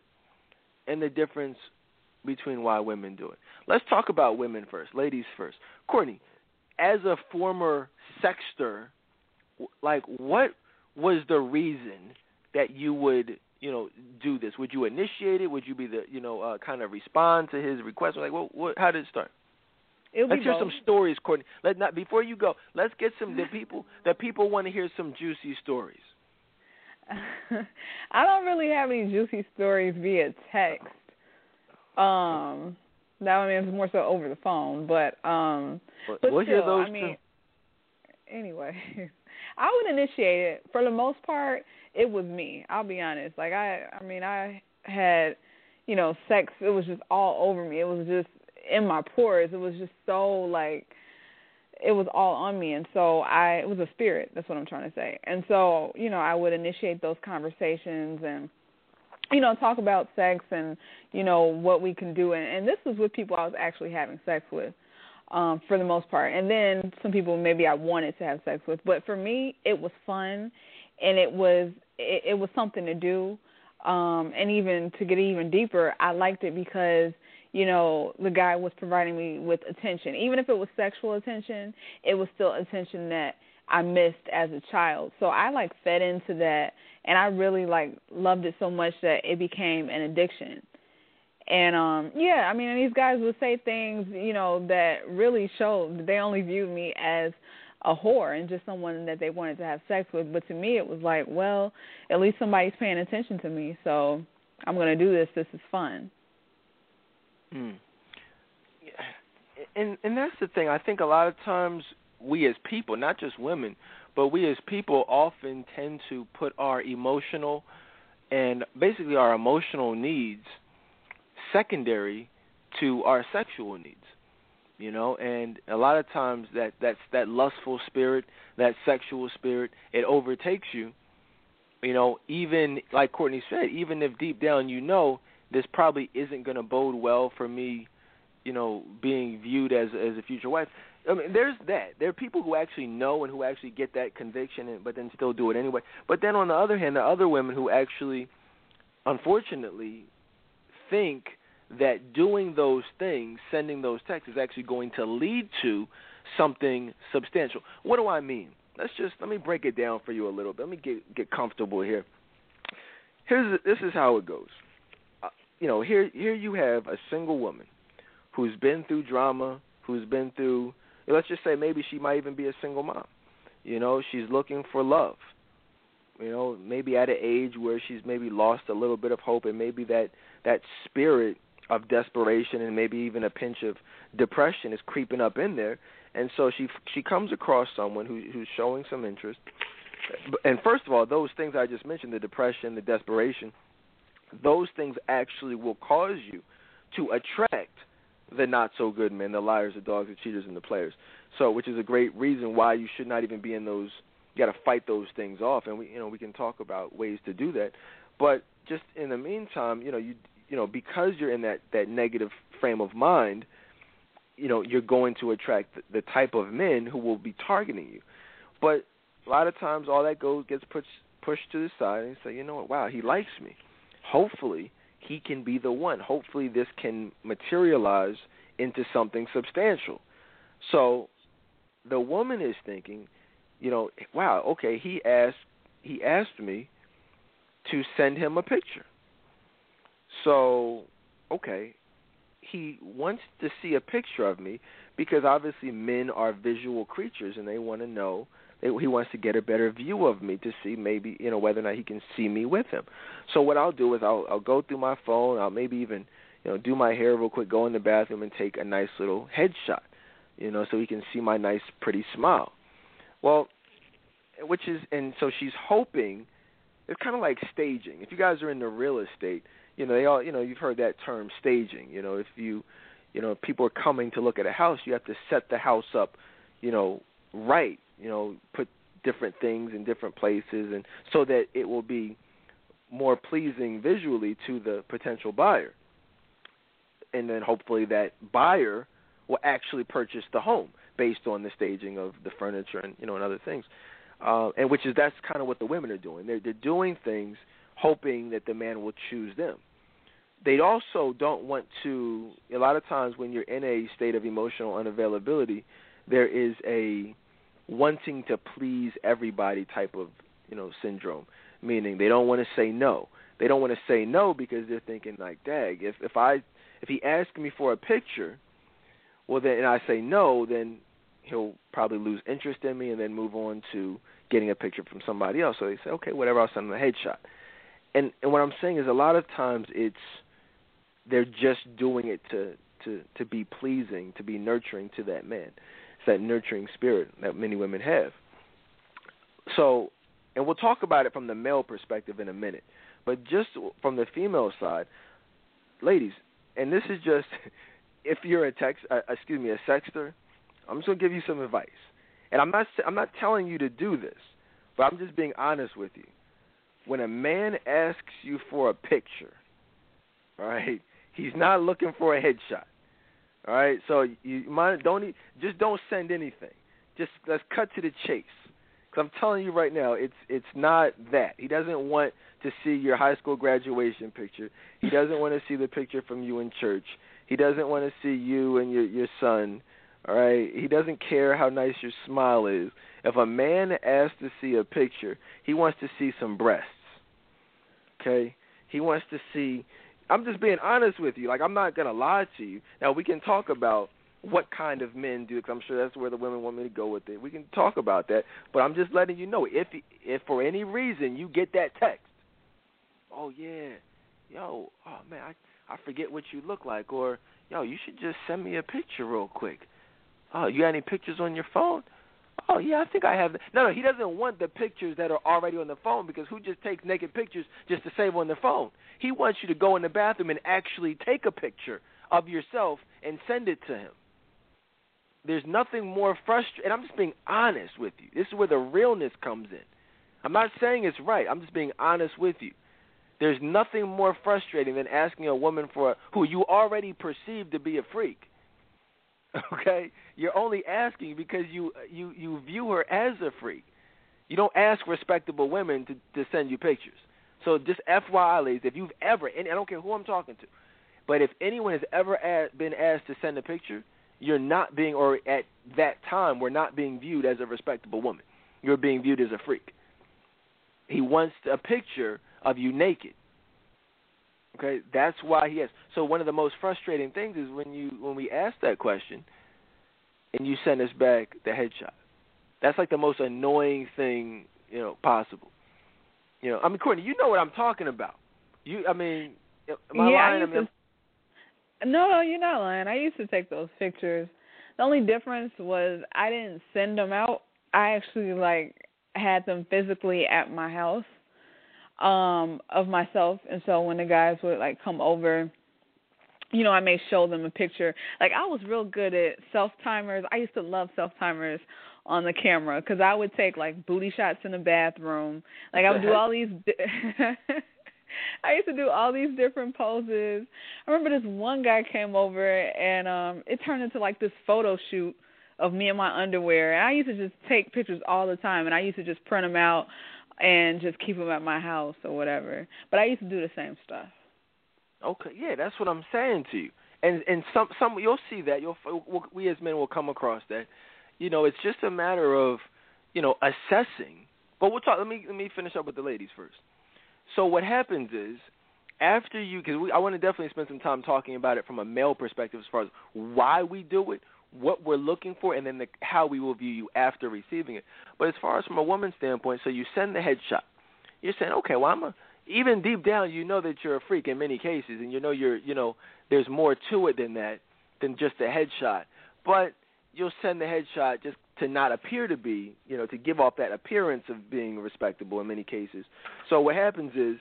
and the difference between why women do it. Let's talk about women first, ladies first. Courtney, as a former sexter, like what was the reason that you would, you know, do this? Would you initiate it? Would you be the, you know, uh, kind of respond to his request? Like, what, what how did it start? It'll let's hear both. some stories, Courtney. Let not before you go. Let's get some the people (laughs) that people want to hear some juicy stories. (laughs) I don't really have any juicy stories via text. Um, that I mean it's more so over the phone, but um, but, but we'll still, I mean, too. anyway, (laughs) I would initiate it. For the most part, it was me. I'll be honest. Like I, I mean, I had, you know, sex. It was just all over me. It was just in my pores. It was just so like it was all on me and so I it was a spirit, that's what I'm trying to say. And so, you know, I would initiate those conversations and you know, talk about sex and, you know, what we can do and, and this was with people I was actually having sex with. Um, for the most part. And then some people maybe I wanted to have sex with. But for me it was fun and it was it, it was something to do. Um, and even to get even deeper, I liked it because you know, the guy was providing me with attention. Even if it was sexual attention, it was still attention that I missed as a child. So I like fed into that and I really like loved it so much that it became an addiction. And um yeah, I mean these guys would say things, you know, that really showed they only viewed me as a whore and just someone that they wanted to have sex with. But to me it was like, well, at least somebody's paying attention to me, so I'm gonna do this, this is fun. Mm. And and that's the thing. I think a lot of times we as people, not just women, but we as people often tend to put our emotional and basically our emotional needs secondary to our sexual needs. You know, and a lot of times that that's that lustful spirit, that sexual spirit, it overtakes you. You know, even like Courtney said, even if deep down you know this probably isn't going to bode well for me, you know, being viewed as as a future wife. I mean, there's that. There are people who actually know and who actually get that conviction, and, but then still do it anyway. But then on the other hand, there are other women who actually, unfortunately, think that doing those things, sending those texts, is actually going to lead to something substantial. What do I mean? Let's just let me break it down for you a little bit. Let me get get comfortable here. Here's this is how it goes uh, you know, here here you have a single woman who's been through drama, who's been through let's just say maybe she might even be a single mom. You know, she's looking for love. You know, maybe at an age where she's maybe lost a little bit of hope and maybe that that spirit of desperation and maybe even a pinch of depression is creeping up in there and so she she comes across someone who who's showing some interest and first of all those things i just mentioned the depression the desperation those things actually will cause you to attract the not so good men, the liars, the dogs, the cheaters, and the players. So, which is a great reason why you should not even be in those. You got to fight those things off, and we, you know, we can talk about ways to do that. But just in the meantime, you know, you, you know, because you're in that that negative frame of mind, you know, you're going to attract the, the type of men who will be targeting you. But a lot of times, all that goes gets pushed pushed to the side, and say, you know what, wow, he likes me hopefully he can be the one. Hopefully this can materialize into something substantial. So the woman is thinking, you know, wow, okay, he asked he asked me to send him a picture. So, okay, he wants to see a picture of me because obviously men are visual creatures and they want to know he wants to get a better view of me to see maybe you know whether or not he can see me with him. So what I'll do is I'll I'll go through my phone. I'll maybe even you know do my hair real quick, go in the bathroom and take a nice little headshot, you know, so he can see my nice pretty smile. Well, which is and so she's hoping it's kind of like staging. If you guys are in the real estate, you know they all you know you've heard that term staging. You know if you you know if people are coming to look at a house, you have to set the house up, you know right you know, put different things in different places, and so that it will be more pleasing visually to the potential buyer. And then hopefully that buyer will actually purchase the home based on the staging of the furniture and you know and other things. Uh, and which is that's kind of what the women are doing. They're they're doing things hoping that the man will choose them. They also don't want to. A lot of times when you're in a state of emotional unavailability, there is a wanting to please everybody type of you know syndrome, meaning they don't want to say no. They don't want to say no because they're thinking like, "Dag, if if I if he asks me for a picture, well then and I say no, then he'll probably lose interest in me and then move on to getting a picture from somebody else. So they say, okay, whatever, I'll send him a headshot. And and what I'm saying is a lot of times it's they're just doing it to to to be pleasing, to be nurturing to that man that nurturing spirit that many women have. So, and we'll talk about it from the male perspective in a minute, but just from the female side, ladies, and this is just (laughs) if you're a text, uh, excuse me, a sexter, I'm just gonna give you some advice, and I'm not I'm not telling you to do this, but I'm just being honest with you. When a man asks you for a picture, (laughs) right, he's not looking for a headshot. All right, so you might don't just don't send anything. Just let's cut to the chase. Cause I'm telling you right now, it's it's not that. He doesn't want to see your high school graduation picture. He doesn't want to see the picture from you in church. He doesn't want to see you and your your son. All right. He doesn't care how nice your smile is. If a man asks to see a picture, he wants to see some breasts. Okay? He wants to see I'm just being honest with you. Like I'm not to lie to you. Now we can talk about what kind of men do because I'm sure that's where the women want me to go with it. We can talk about that, but I'm just letting you know if if for any reason you get that text, oh yeah, yo, oh man, I I forget what you look like, or yo, you should just send me a picture real quick. Oh, you got any pictures on your phone? Oh yeah, I think I have. No, no, he doesn't want the pictures that are already on the phone because who just takes naked pictures just to save on the phone? He wants you to go in the bathroom and actually take a picture of yourself and send it to him. There's nothing more frustrating. And I'm just being honest with you. This is where the realness comes in. I'm not saying it's right. I'm just being honest with you. There's nothing more frustrating than asking a woman for a, who you already perceive to be a freak. (laughs) Okay, you're only asking because you you you view her as a freak. You don't ask respectable women to to send you pictures. So just FYI, ladies, if you've ever, and I don't care who I'm talking to, but if anyone has ever asked, been asked to send a picture, you're not being, or at that time, we're not being viewed as a respectable woman. You're being viewed as a freak. He wants a picture of you naked. Okay, that's why he has. So one of the most frustrating things is when you when we ask that question, and you send us back the headshot. That's like the most annoying thing you know possible. You know, I mean, Courtney, you know what I'm talking about. You, I mean, am I yeah, lying? I used I mean, to, no, no, you're not lying. I used to take those pictures. The only difference was I didn't send them out. I actually like had them physically at my house um of myself and so when the guys would like come over you know, I may show them a picture. Like I was real good at self timers. I used to love self timers on the camera because I would take like booty shots in the bathroom. Like I would do all these. (laughs) I used to do all these different poses. I remember this one guy came over and um it turned into like this photo shoot of me in my underwear. And I used to just take pictures all the time and I used to just print them out and just keep them at my house or whatever. But I used to do the same stuff. Okay, yeah, that's what I'm saying to you. And and some some you'll see that you'll we as men will come across that. You know, it's just a matter of you know assessing. But we'll talk. Let me let me finish up with the ladies first. So what happens is after you, because I want to definitely spend some time talking about it from a male perspective as far as why we do it, what we're looking for, and then the, how we will view you after receiving it. But as far as from a woman's standpoint, so you send the headshot. You're saying, okay, well I'm a even deep down you know that you're a freak in many cases and you know you're you know there's more to it than that than just a headshot but you'll send the headshot just to not appear to be you know to give off that appearance of being respectable in many cases so what happens is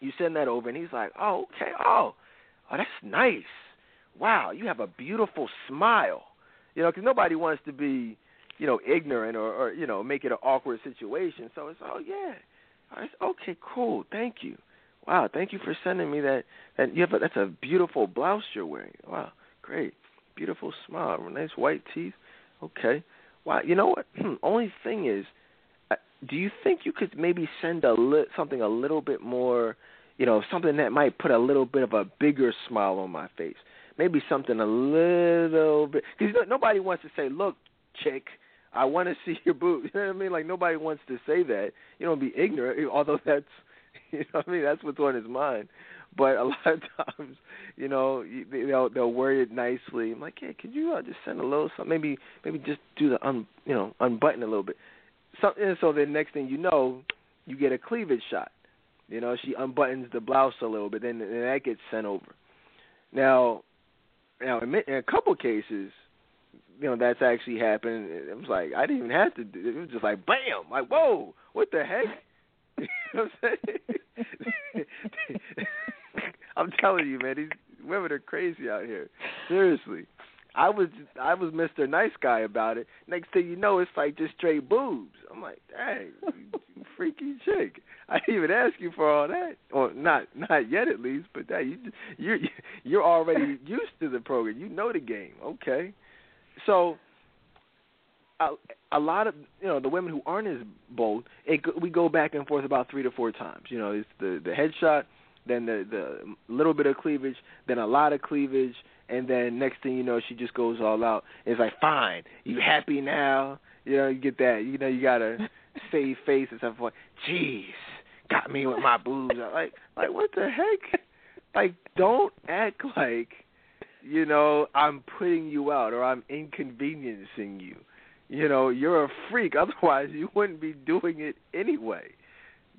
you send that over and he's like oh okay oh oh that's nice wow you have a beautiful smile you know because nobody wants to be you know ignorant or, or you know make it an awkward situation so it's oh yeah I said, okay, cool. Thank you. Wow, thank you for sending me that. That you have a, that's a beautiful blouse you're wearing. Wow, great, beautiful smile, nice white teeth. Okay, wow. You know what? Hmm, only thing is, uh, do you think you could maybe send a li- something a little bit more, you know, something that might put a little bit of a bigger smile on my face? Maybe something a little bit because nobody wants to say, "Look, chick, I want to (laughs) see your boobs. You know what I mean? Like nobody wants to say that. You don't be ignorant, (laughs) although that's (laughs) you know what I mean. That's what's on his mind. But a lot of times, you know, they'll they'll word it nicely. I'm like, hey, could you uh, just send a little something? Maybe maybe just do the un you know unbutton a little bit. Something. So the next thing you know, you get a cleavage shot. You know, she unbuttons the blouse a little bit, then, then that gets sent over. Now, now in, a couple cases, you know that's actually happened. It was like I didn't even have to. do It was just like bam, like whoa, what the heck? (laughs) you know what I'm saying? (laughs) I'm telling you, man, these women are crazy out here. Seriously. I was I was Mr. Nice Guy about it. Next thing you know, it's like just straight boobs. I'm like, dang, you freaky chick. I didn't even ask you for all that, or not not yet at least. But that you you're you're already used to the program. You know the game. Okay, so a, a lot of you know the women who aren't as bold, it, we go back and forth about three to four times. You know, it's the the headshot, then the the little bit of cleavage, then a lot of cleavage, and then next thing you know, she just goes all out. It's like, fine, you happy now? You know, you get that. You know, you gotta (laughs) save face at some point. Jeez, got me with my boobs. Like, like what the heck? Like, don't act like you know I'm putting you out or I'm inconveniencing you. You know, you're a freak. (laughs) Otherwise, you wouldn't be doing it anyway.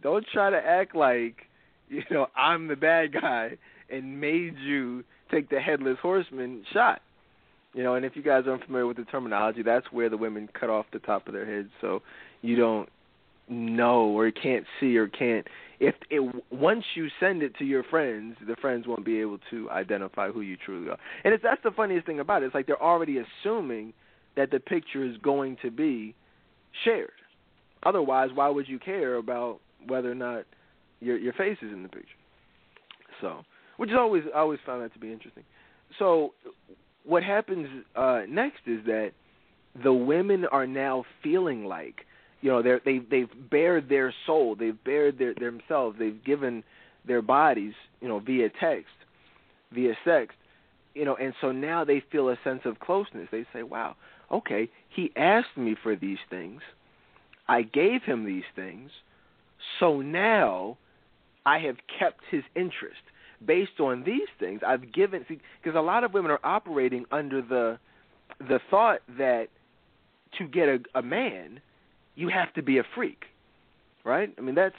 Don't try to act like you (laughs) know I'm the bad guy and made you take the headless horseman shot. You know, and if you guys aren't familiar with the terminology, that's where the women cut off the top of their heads, so you don't know or can't see or can't. If it once you send it to your friends, the friends won't be able to identify who you truly are. And it's that's the funniest thing about it. It's like they're already assuming that the picture is going to be shared. Otherwise, why would you care about whether or not your your face is in the picture? So which is always I always found that to be interesting. So what happens uh, next is that the women are now feeling like you know they they they've bared their soul, they've bared their themselves, they've given their bodies you know via text, via sex, you know, and so now they feel a sense of closeness. They say, "Wow, okay, he asked me for these things, I gave him these things, so now I have kept his interest." based on these things. I've given because a lot of women are operating under the the thought that to get a, a man, you have to be a freak, right? I mean that's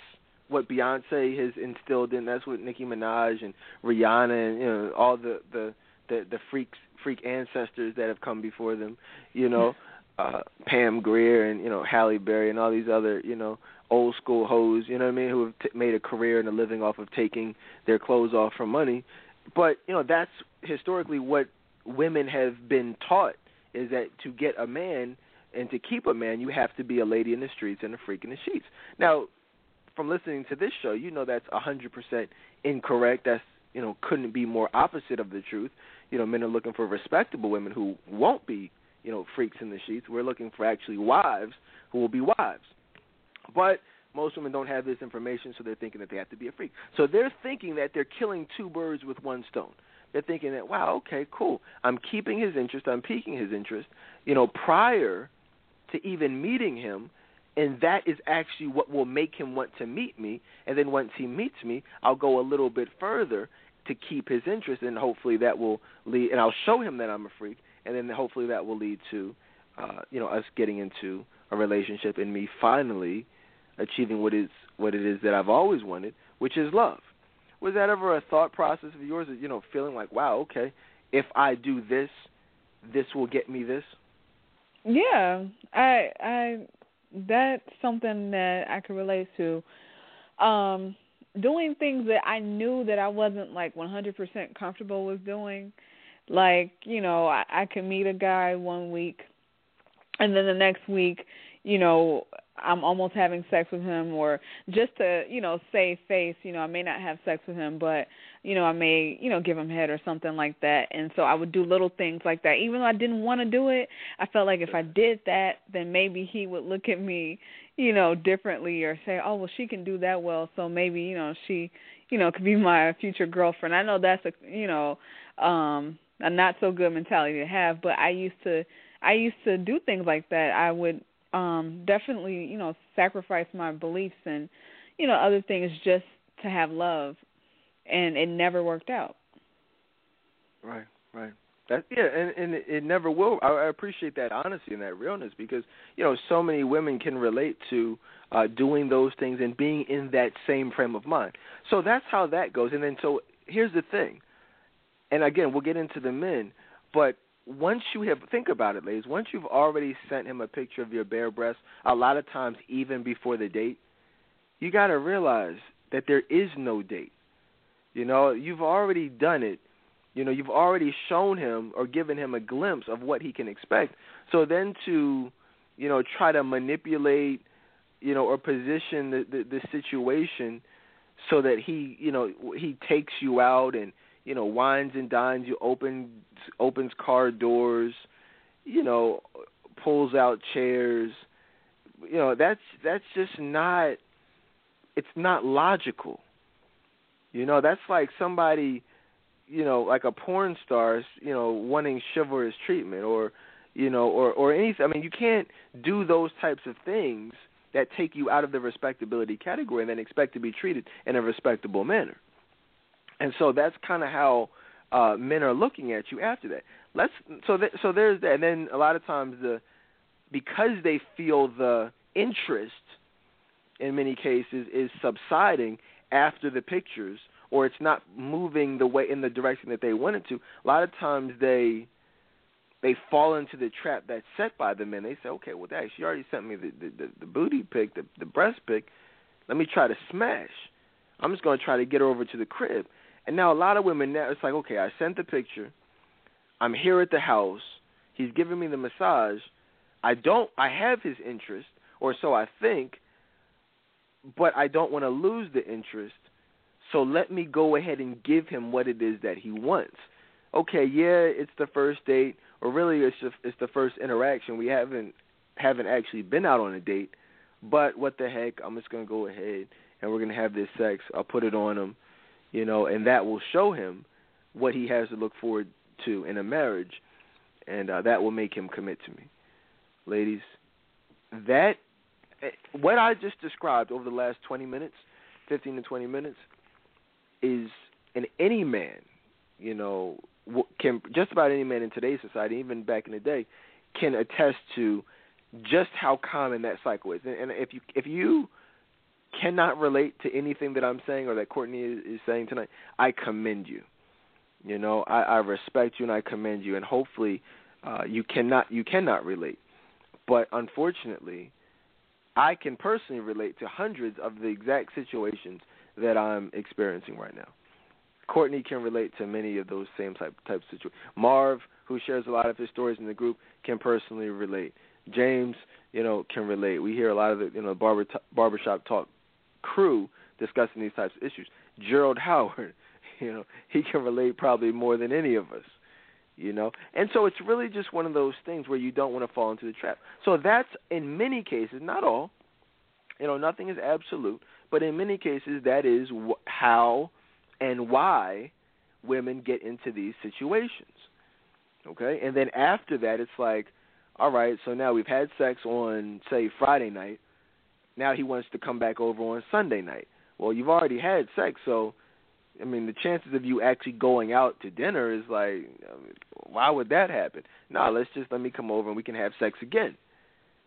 what Beyonce has instilled in. That's what Nicki Minaj and Rihanna and you know all the the the, the freaks freak ancestors that have come before them. You know, (laughs) uh, Pam Grier and you know Halle Berry and all these other you know old school hoes, you know what I mean, who have t- made a career and a living off of taking their clothes off for money. But you know that's historically what women have been taught is that to get a man and to keep a man, you have to be a lady in the streets and a freak in the sheets. Now, from listening to this show, you know that's a hundred percent incorrect. That's you know couldn't be more opposite of the truth. You know, men are looking for respectable women who won't be you know freaks in the sheets. We're looking for actually wives who will be wives. But most women don't have this information, so they're thinking that they have to be a freak. So they're thinking that they're killing two birds with one stone. They're thinking that, wow, okay, cool. I'm keeping his interest. I'm piquing his interest. You know, prior to even meeting him, and that is actually what will make him want to meet me. And then once he meets me, I'll go a little bit further to keep his interest, and hopefully that will lead. And I'll show him that I'm a freak, and then hopefully that will lead to, uh, you know, us getting into a relationship and me finally achieving what is what it is that I've always wanted, which is love. Was that ever a thought process of yours? You know, feeling like, wow, okay, if I do this, this will get me this. Yeah, I, I, that's something that I can relate to. Um, doing things that I knew that I wasn't like 100% comfortable with doing. Like, you know, I, I could meet a guy one week, and then the next week, you know, I'm almost having sex with him or just to, you know, save face, you know, I may not have sex with him, but, you know, I may, you know, give him head or something like that. And so I would do little things like that. Even though I didn't want to do it, I felt like if I did that, then maybe he would look at me, you know, differently or say, "Oh, well, she can do that well, so maybe, you know, she, you know, could be my future girlfriend." I know that's a, you know, um a not so good mentality to have, but I used to I used to do things like that. I would um definitely you know sacrifice my beliefs and you know other things just to have love. And it never worked out. Right right. That yeah and and it, never will. I, I appreciate that honesty and that realness because you know so many women can relate to uh doing those things and being in that same frame of mind. So that's how that goes. And then so here's the thing. And again we'll get into the men but once you have think about it, ladies, once you've already sent him a picture of your bare breast, a lot of times even before the date, you got to realize that there is no date. You know, you've already done it You know, you've already shown him or given him a glimpse of what he can expect. So then to, you know, try to manipulate, you know, or position the the, the situation so that he, you know, he takes you out and you know wines and dines you, opens opens car doors, you know, pulls out chairs. You know, that's that's just not. It's not logical. You know, that's like somebody, you know, like a porn star, you know, wanting chivalrous treatment or, you know, or or anything. I mean, you can't do those types of things that take you out of the respectability category and then expect to be treated in a respectable manner. And so that's kind of how uh men are looking at you after that. Let's so th- so there's that. And then a lot of times the because they feel the interest in many cases is subsiding after the pictures or it's not moving the way in the direction that they want it to a lot of times they they fall into the trap that's set by the men. They say okay well dang she already sent me the the, the, the booty pic the the breast pic. Let me try to smash. I'm just going to try to get her over to the crib and now a lot of women now it's like okay i sent the picture i'm here at the house he's giving me the massage i don't i have his interest or so i think but I don't want to lose the interest. So let me go ahead and give him what it is that he wants. Okay, yeah, it's the first date, or really it's just it's the first interaction. We haven't haven't actually been out on a date, but what the heck? I'm just gonna go ahead and we're gonna have this sex. I'll put it on him, you know, and that will show him what he has to look forward to in a marriage, and uh, that will make him commit to me, ladies. That what I just described over the last 20 minutes, 15 to 20 minutes, is in any man, you know, can just about any man in today's society, even back in the day, can attest to just how common that cycle is. And, and if you if you cannot relate to anything that I'm saying or that Courtney is, is saying tonight, I commend you. You know, I, I respect you and I commend you, and hopefully, uh, you cannot you cannot relate. But unfortunately, I can personally relate to hundreds of the exact situations that I'm experiencing right now. Courtney can relate to many of those same type type of situations. Marv, who shares a lot of his stories in the group, can personally relate. James, you know, can relate. We hear a lot of the you know barber t- barbershop talk crew discussing these types of issues. Gerald (laughs) Howard, you know, he can relate probably more than any of us you know? And so it's really just one of those things where you don't want to fall into the trap. So that's in many cases not all you know nothing is absolute but in many cases that is wh- how and why women get into these situations okay? And then after that it's like all right so now we've had sex on say friday night now he wants to come back over on sunday night well you've already had sex so I mean, the chances of you actually going out to dinner is like, why would that happen? No, let's just let me come over and we can have sex again.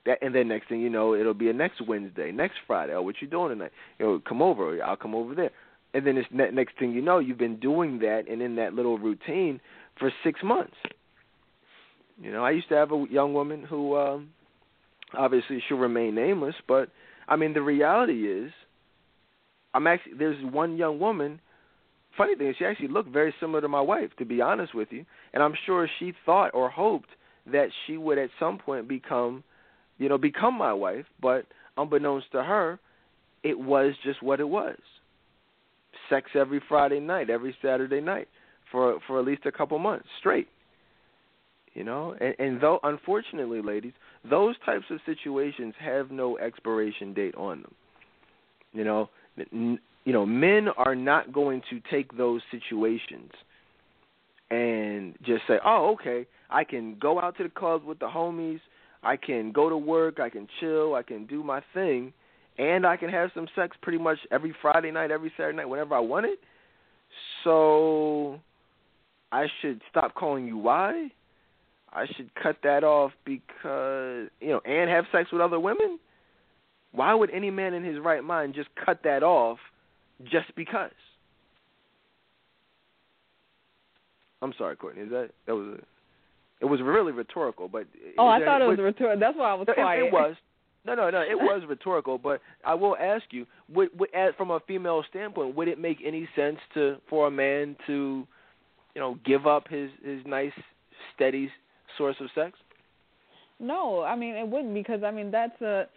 That and then next thing you know, it'll be a next Wednesday, next Friday. Oh, what you doing tonight? You know, come over. I'll come over there. And then it's ne- next thing you know, you've been doing that and in that little routine for six months. You know, I used to have a young woman who, um, obviously, she'll remain nameless, but I mean, the reality is, I'm actually there's one young woman funny thing is she actually looked very similar to my wife, to be honest with you. And I'm sure she thought or hoped that she would at some point become, you know, become my wife. But unbeknownst to her, it was just what it was. Sex every Friday night, every Saturday night, for for at least a couple months straight. You know, and, and though unfortunately, ladies, those types of situations have no expiration date on them. You know, you know, men are not going to take those situations and just say, "Oh, okay, I can go out to the club with the homies, I can go to work, I can chill, I can do my thing, and I can have some sex pretty much every Friday night, every Saturday night, whenever I want it." So I should stop calling you why? I should cut that off because, you know, and have sex with other women? Why would any man in his right mind just cut that off just because. I'm sorry, Courtney. Is that that was a, it was really rhetorical, but oh, I thought it was rhetorical. That's why I was it, quiet. It was. No, no, no. It was rhetorical, but I will ask you: would, would, from a female standpoint, would it make any sense to for a man to you know, give up his his nice steady source of sex? No, I mean it wouldn't because I mean that's a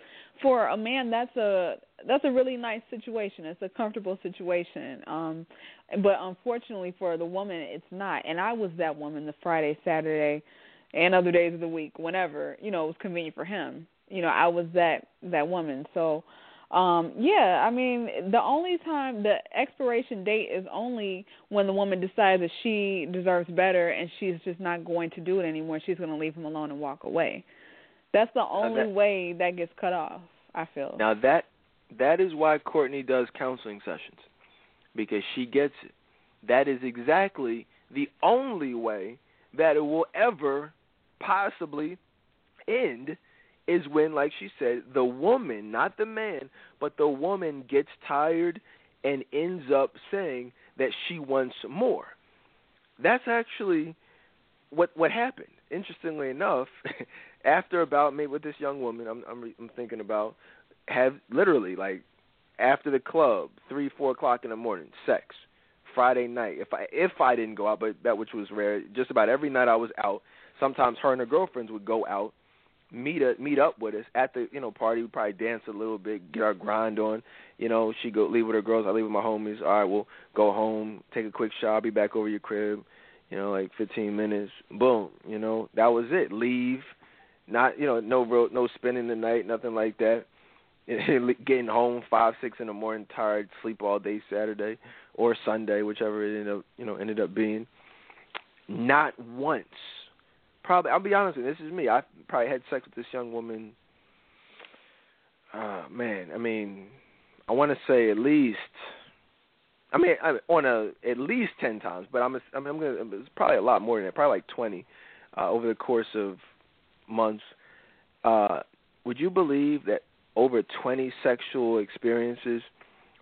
for a man that's a that's a really nice situation. It's a comfortable situation. Um but unfortunately for the woman it's not. And I was that woman the Friday, Saturday and other days of the week whenever, you know, it was convenient for him. You know, I was that that woman. So um yeah i mean the only time the expiration date is only when the woman decides that she deserves better and she's just not going to do it anymore. She's going to leave him alone and walk away. That's the only that, way that gets cut off i feel. Now that that is why courtney does counseling sessions because she gets it. That is exactly the only way that it will ever possibly end is when, like she said, the woman, not the man, but the woman gets tired and ends up saying that she wants more. That's actually what what happened. Interestingly enough, (laughs) after about maybe with this young woman, I'm I'm, I'm thinking about have literally like after the club, three four o'clock in the morning, sex. Friday night, if I if I didn't go out, but that which was rare, just about every night I was out. Sometimes her and her girlfriends would go out meet a, meet up with us at the you know party. We probably dance a little bit, get our grind on. You know, she go leave with her girls. I leave with my homies. All right, we'll go home, take a quick shower, be back over your crib. You know, like 15 minutes. Boom. You know, that was it. Leave. Not you know no real, no spending the night, nothing like that. (laughs) Getting home five six in the morning, tired, sleep all day Saturday or Sunday, whichever it ended up you know ended up being. Not once probably I'll be honest with you, this is me. I probably had sex with this young woman uh man, I mean, I want to say at least I mean, I, on a at least 10 times, but I'm I mean, I'm going to it's probably a lot more than that, probably like 20 uh over the course of months. Uh would you believe that over 20 sexual experiences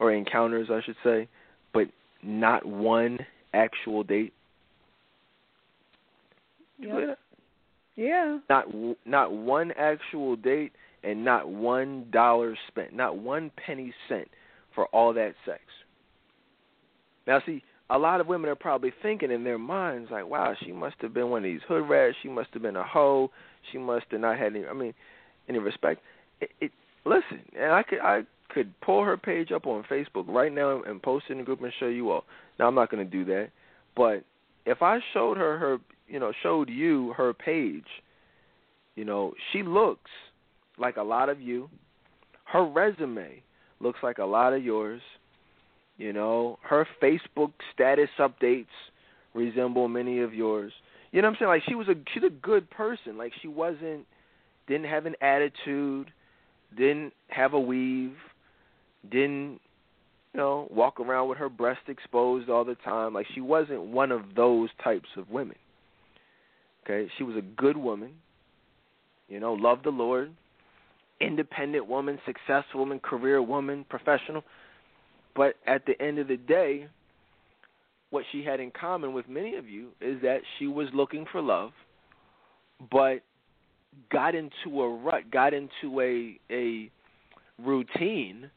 or encounters, I should say, but not one actual date? Yep. Yeah. Not not one actual date and not one dollar spent, not one penny sent for all that sex. Now, see, a lot of women are probably thinking in their minds like, "Wow, she must have been one of these hood rats. She must have been a hoe. She must have not had any. I mean, any respect." It, it listen, and I could I could pull her page up on Facebook right now and post it in the group and show you all. Now I'm not going to do that, but if I showed her her you know, showed you her page, you know, she looks like a lot of you. Her resume looks like a lot of yours. You know, her Facebook status updates resemble many of yours. You know what I'm saying? Like she was a she's a good person. Like she wasn't didn't have an attitude, didn't have a weave, didn't you know, walk around with her breast exposed all the time. Like she wasn't one of those types of women. Okay, she was a good woman. You know, loved the Lord, independent woman, successful woman, career woman, professional. But at the end of the day, what she had in common with many of you is that she was looking for love, but got into a rut, got into a a routine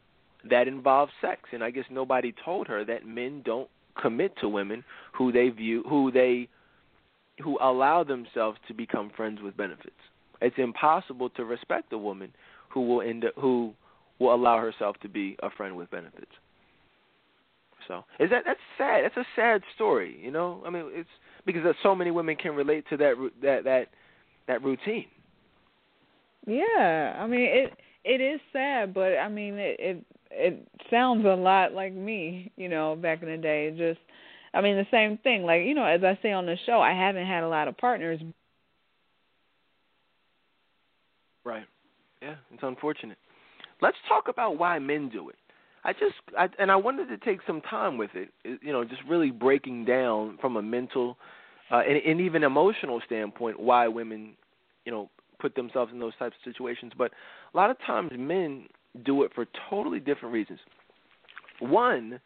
that involved sex. And I guess nobody told her that men don't commit to women who they view who they who allow themselves to become friends with benefits. It's impossible to respect a woman who will end up, who will allow herself to be a friend with benefits. So is that that's sad? That's a sad story, you know. I mean, it's because so many women can relate to that that that that routine. Yeah, I mean it it is sad, but I mean it it it sounds a lot like me, you know, back in the day. Just I mean, the same thing. Like you know, as I say on the show, I haven't had a lot of partners. Right. Yeah, it's unfortunate. Let's talk about why men do it. I just I, and I wanted to take some time with it. You know, just really breaking down from a mental uh, and, and even emotional standpoint why women, you know, put themselves in those types of situations. But a lot of times men do it for totally different reasons. One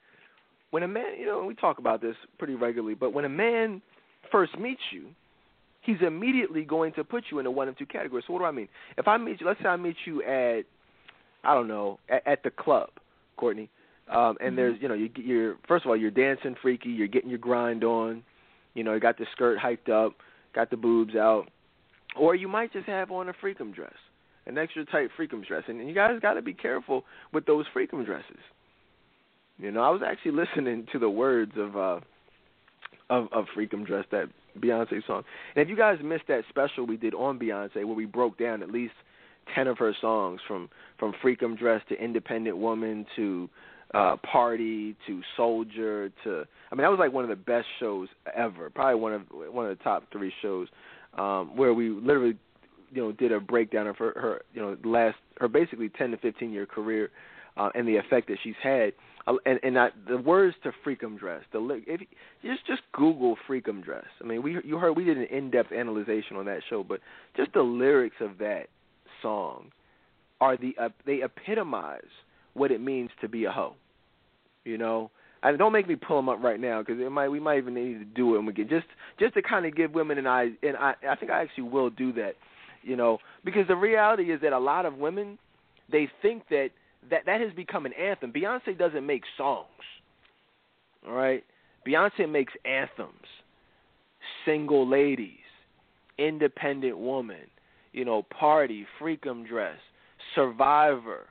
when a man, you know, we talk about this pretty regularly, but when a man first meets you, he's immediately going to put you in a one of two categories. So what do I mean? If I meet you, let's say I meet you at, I don't know, at, at the club, Courtney, um, and mm-hmm. there's, you know, you, you're first of all you're dancing freaky, you're getting your grind on, You know, you got the skirt hiked up, got the boobs out, or you might just have on a freakum dress, an extra tight freakum dress, and you guys got to be careful with those freakum dresses. You know, I was actually (laughs) listening to the words of uh of of Freakum Dress, that Beyonce song. And if you guys missed that special we did on Beyonce where we broke down at least ten of her songs from from Freakum Dress to Independent Woman to uh Party to Soldier to I mean that was like one of the best shows ever. Probably one of one of the top 3 shows um where we literally you know did a breakdown of her her you know last her basically 10 to 15 year career uh, and the effect that she's had and and I, the words to freakum dress. The if just just Google freakum dress. I mean, we you heard we did an in-depth analysis on that show, but just the lyrics of that song are the uh, they epitomize what it means to be a hoe. You know, and don't make me pull them up right now because it might we might even need to do it when we get just just to kind of give women an eye. And I I think I actually will do that. You know, because the reality is that a lot of women they think that that that has become an anthem. Beyonce doesn't make songs. All right? Beyonce makes anthems. Single ladies, independent woman, you know, party, freakum dress, survivor.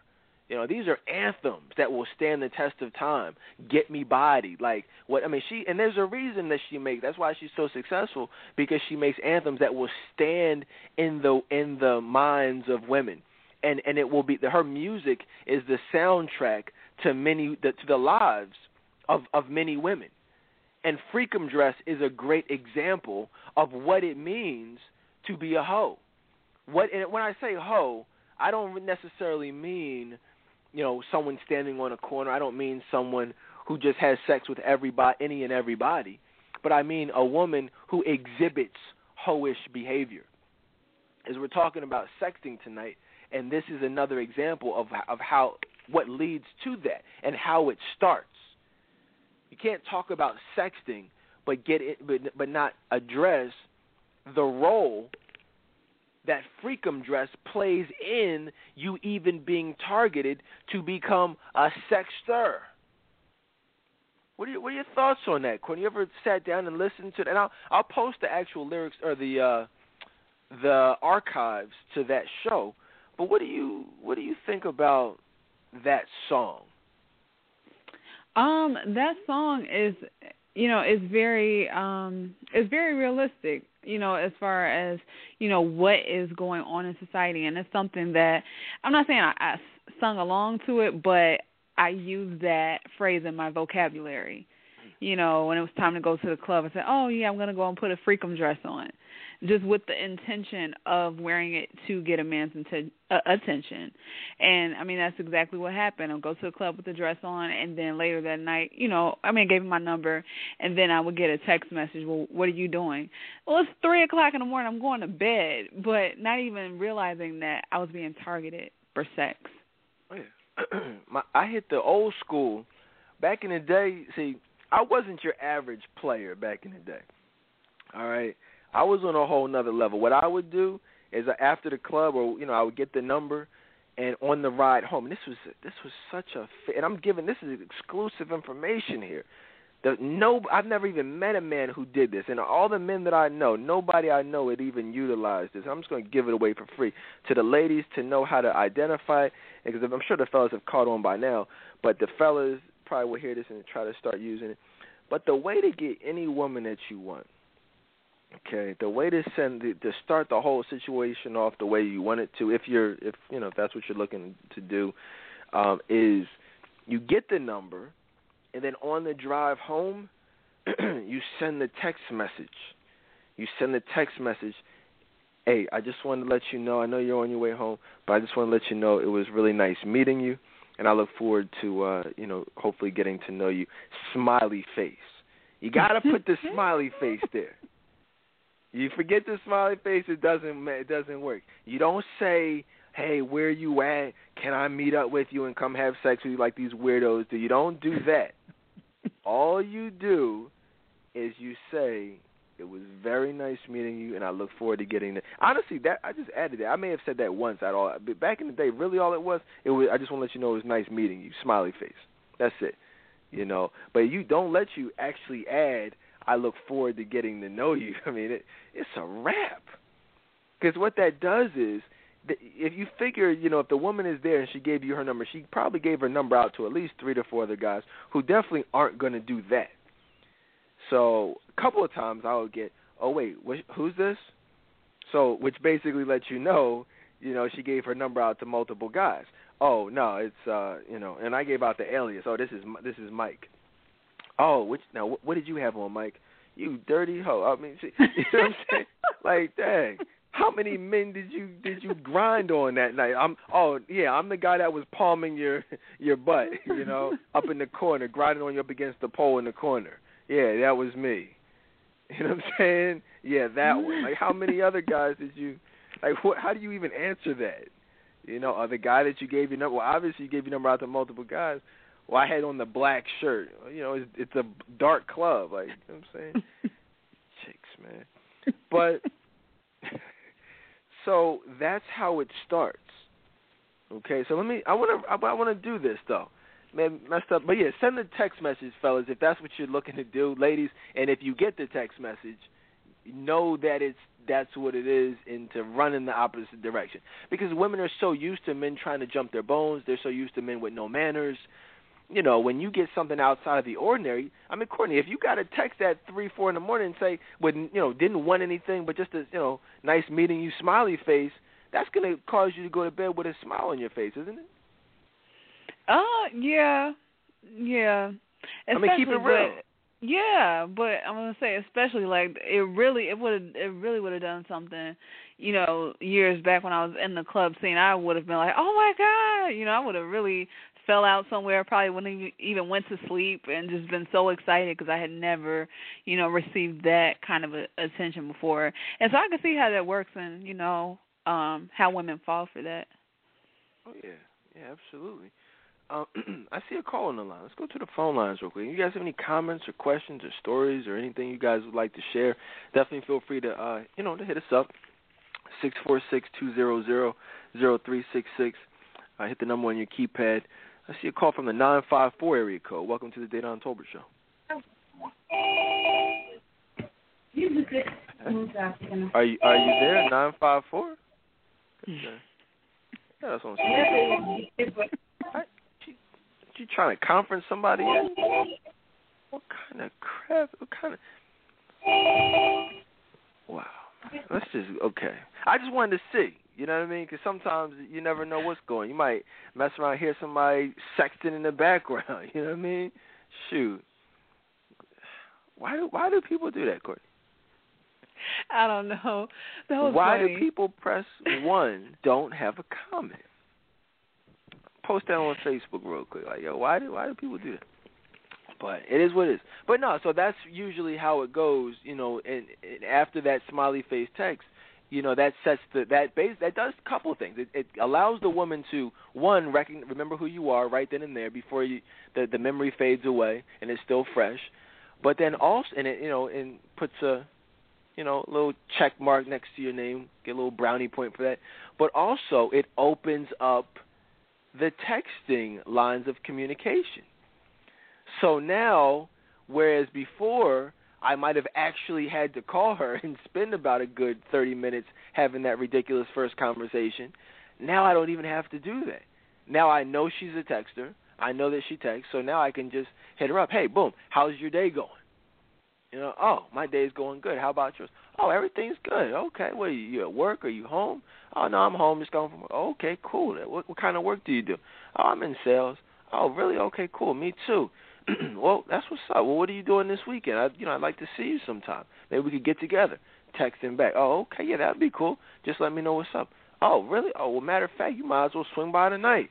You know, these are anthems that will stand the test of time. Get me body, like what I mean. She and there's a reason that she makes. That's why she's so successful because she makes anthems that will stand in the in the minds of women and and it will be her music is the soundtrack to many the, to the lives of of many women. And freakum dress is a great example of what it means to be a hoe. What and when i say hoe i don't necessarily mean you know someone standing on a corner. I don't mean someone who just has sex with everybody any and everybody. But i mean a woman who exhibits hoish behavior. As we're talking about sexting tonight and this is another example of of how what leads to that and how it starts. You can't talk about sexting but get it but but not address the role that freakum dress plays in you even being targeted to become a sexter. What are, your, what are your thoughts on that? Courtney, you ever sat down and listened to it? And I'll I'll post the actual lyrics or the uh, the archives to that show but what do you what do you think about that song? Um, that song is you know, is very um is very realistic, you know, as far as, you know, what is going on in society and it's something that I'm not saying I, I sung along to it, but I use that phrase in my vocabulary. You know, when it was time to go to the club, I said, "Oh yeah, I'm gonna go and put a freakum dress on." Just with the intention of wearing it to get a man's inten- uh, attention. And I mean that's exactly what happened. I'll go to a club with the dress on, and then later that night, you know, I mean, I gave him my number, and then I would get a text message. Well, what are you doing? Well, it's three o'clock in the morning. I'm going to bed, but not even realizing that I was being targeted for sex. Oh, yeah. (clears throat) my, I hit the old school. Back in the day, see, I wasn't your average player back in the day. All right. I was on a whole nother level. What I would do is uh, after the club, or you know, I would get the number, and on the ride home. And this was this was such a, and I'm giving this is exclusive information here. The, no, I've never even met a man who did this, and all the men that I know, nobody I know had even utilized this. I'm just going to give it away for free to the ladies to know how to identify because I'm sure the fellas have caught on by now. But the fellas probably will hear this and try to start using it. But the way to get any woman that you want Okay, the way to send the, to start the whole situation off the way you want it to, if you're if you know if that's what you're looking to do, um, is you get the number, and then on the drive home, (clears throat) you send the text message. You send the text message. Hey, I just wanted to let you know. I know you're on your way home, but I just want to let you know it was really nice meeting you, and I look forward to uh, you know hopefully getting to know you. Smiley face. You got to put the (laughs) smiley face there. You forget the smiley face, it doesn't it doesn't work. You don't say, "Hey, where you at? Can I meet up with you and come have sex with you like these weirdos do?" You don't do that. (laughs) All you do is you say, "It was very nice meeting you, and I look forward to getting it." Honestly, that I just added that. I may have said that once at all, but back in the day, really all it was, it was. I just want to let you know it was nice meeting you. Smiley face. That's it. You know, but you don't let you actually add I look forward to getting to know you. (laughs) I mean, it, it's a wrap. Because what that does is, if you figure, you know, if the woman is there and she gave you her number, she probably gave her number out to at least three to four other guys who definitely aren't going to do that. So a couple of times I would get, oh wait, who's this? So which basically lets you know, you know, she gave her number out to multiple guys. Oh no, it's uh, you know, and I gave out the alias. Oh, this is this is Mike. Oh, which now what did you have on, Mike? You dirty hoe. I mean, (laughs) you know what I'm saying? Like, dang. How many men did you did you grind on that night? I'm oh yeah, I'm the guy that was palming your your butt, you know, up in the corner, grinding on you up against the pole in the corner. Yeah, that was me. You know what I'm saying? Yeah, that one. Like how many other guys did you like what how do you even answer that? You know, or the guy that you gave your number well obviously you gave your number out to multiple guys. Well, I had on the black shirt. You know, it's, it's a dark club, like you know what I'm saying? (laughs) Chicks, man. But (laughs) so that's how it starts. Okay, so let me. I want to. I, I want to do this though. Man, messed up. But yeah, send the text message, fellas, if that's what you're looking to do, ladies. And if you get the text message, know that it's that's what it is, and to run in the opposite direction. Because women are so used to men trying to jump their bones. They're so used to men with no manners. You know, when you get something outside of the ordinary, I mean, Courtney, if you got a text at three, four in the morning and say, "With you know, didn't want anything, but just a you know, nice meeting you, smiley face," that's gonna cause you to go to bed with a smile on your face, isn't it? Uh, yeah, yeah. Especially, I mean, keep it real. But, yeah, but I'm gonna say, especially like it really, it would, it really would have done something. You know, years back when I was in the club scene, I would have been like, "Oh my god!" You know, I would have really fell out somewhere. Probably wouldn't even went to sleep and just been so excited because I had never, you know, received that kind of a, attention before. And so I can see how that works, and you know, um, how women fall for that. Oh yeah, yeah, absolutely. Um, (clears throat) I see a call on the line. Let's go to the phone lines real quick. You guys have any comments or questions or stories or anything you guys would like to share? Definitely feel free to, uh, you know, to hit us up. Six four six two zero zero zero three six six. Uh, hit the number on your keypad. I see a call from the nine five four area code. Welcome to the Dedan Tolbert Show. Are you are you there? Nine five four. Yeah, that's what I'm saying. You trying to conference somebody in? What kind of crap? What kind of? Wow. Let's just okay. I just wanted to see. You know what I mean? Because sometimes you never know what's going. You might mess around, hear somebody sexting in the background. (laughs) You know what I mean? Shoot. Why do why do people do that, Courtney? I don't know. why funny. do people press one? Don't have a comment post that on Facebook real quick. Like, yo, why do why do people do that? But it is what it is. But no, so that's usually how it goes. You know, and, and after that smiley face text, you know that sets the that base that does a couple of things. It, it allows the woman to one recognize, remember who you are right then and there before you the the memory fades away and it's still fresh. But then also and it you know and puts a you know little check mark next to your name, get a little brownie point for that. But also it opens up the texting lines of communication. So now, whereas before I might have actually had to call her (laughs) and spend about a good 30 minutes having that ridiculous first conversation, now I don't even have to do that. Now I know she's a texter. I know that she texts, so now I can just hit her up. Hey, boom, how's your day going? You know, oh, my day's going good. How about yours? Oh, everything's good. Okay, are you, at work? Are you home? Oh no, I'm home. Just going from. Oh, okay, cool. What what kind of work do you do? Oh, I'm in sales. Oh, really? Okay, cool. Me too. (clears throat) well, that's what's up. Well, what are you doing this weekend? I, you know, I'd like to see you sometime. Maybe we could get together. Texting back. Oh, okay, yeah, that'd be cool. Just let me know what's up. Oh, really? Oh, well, matter of fact, you might as well swing by tonight.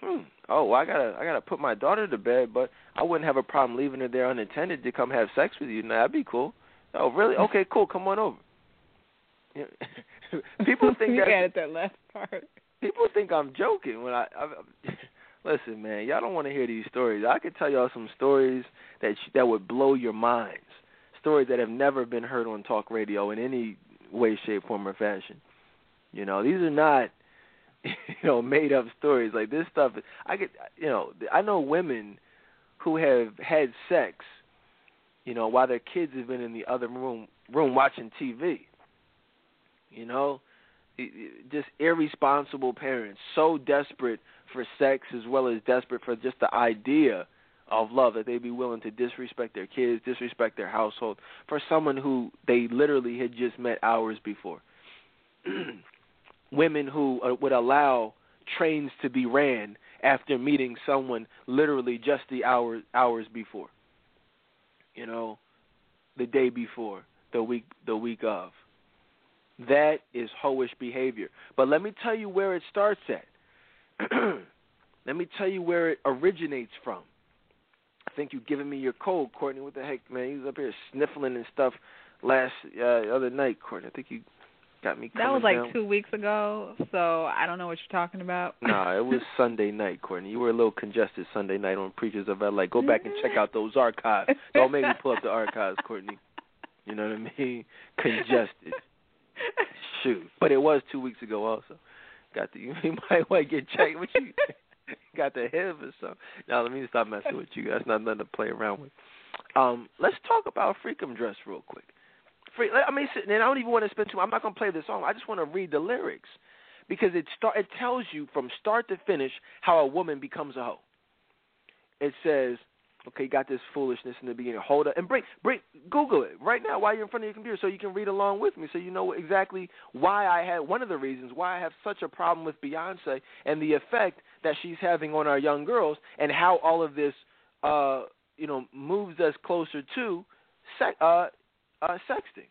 Hmm. Oh, well, I gotta, I gotta put my daughter to bed, but I wouldn't have a problem leaving her there unattended to come have sex with you. Now, that'd be cool. Oh, really? (laughs) Okay, cool. Come on over. (laughs) people think (laughs) you that added that last part. People think I'm joking when I, I listen, man. Y'all don't want to hear these stories. I could tell y'all some stories that that would blow your minds. Stories that have never been heard on talk radio in any way, shape, form, or fashion. You know, these are not, (laughs) you know, made up stories. Like this stuff. I get, you know, I know women who have had sex you know, while their kids have been in the other room room watching TV. You know, just irresponsible parents, so desperate for sex as well as desperate for just the idea of love that they'd be willing to disrespect their kids, disrespect their household for someone who they literally had just met hours before. (clears throat) Women who uh, would allow trains to be ran after meeting someone literally just the hours hours before. You know, the day before, the week the week of. That is hoish behavior. But let me tell you where it starts at. (clears throat) let me tell you where it originates from. I think you've given me your code, Courtney. What the heck, man? He was up here sniffling and stuff last uh, other night, Courtney. I think you got me. That was like down. two weeks ago, so I don't know what you're talking about. nah, it (laughs) was Sunday night, Courtney. You were a little congested Sunday night on Preachers of LA. Go back and check out those archives. Don't make me pull up the archives, Courtney. You know what I mean? (laughs) Congested. Shoot, but it was two weeks ago also. Got the (laughs) you might want to get checked. What you (laughs) got the head or something? Now let me stop messing with you. That's not nothing to play around with. Um, let's talk about Freakum Dress real quick. Free, I mean, and I don't even want to spend too. Much. I'm not gonna play the song. I just want to read the lyrics because it start. It tells you from start to finish how a woman becomes a hoe. It says, okay, you got this foolishness in the beginning. Hold up and bring, bring, Google it right now while you're in front of your computer, so you can read along with me, so you know exactly why I had one of the reasons why I have such a problem with Beyonce and the effect that she's having on our young girls, and how all of this, uh, you know, moves us closer to, sec- uh, uh, sexting,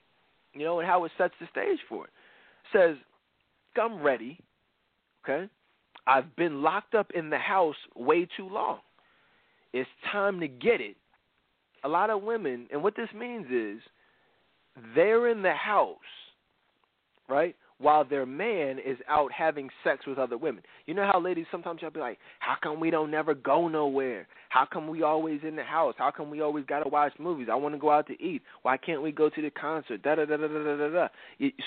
you know, and how it sets the stage for it. Says, I'm ready, okay? I've been locked up in the house way too long. It's time to get it. A lot of women, and what this means is they're in the house, right? While their man is out having sex with other women. You know how ladies sometimes you'll be like, How come we don't never go nowhere? How come we always in the house? How come we always gotta watch movies? I want to go out to eat. Why can't we go to the concert? Da da da da da da da.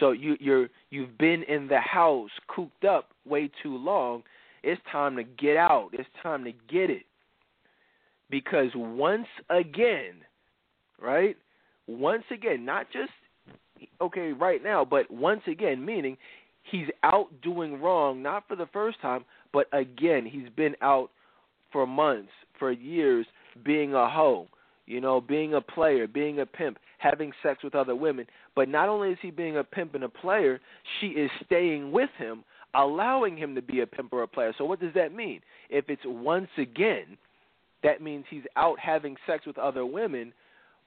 So you you're you've been in the house cooped up way too long. It's time to get out. It's time to get it because once again, right? Once again, not just okay right now, but once again, meaning he's out doing wrong, not for the first time, but again, he's been out for months, for years, being a hoe, you know, being a player, being a pimp, having sex with other women. But not only is he being a pimp and a player, she is staying with him, allowing him to be a pimp or a player. So what does that mean? If it's once again, that means he's out having sex with other women,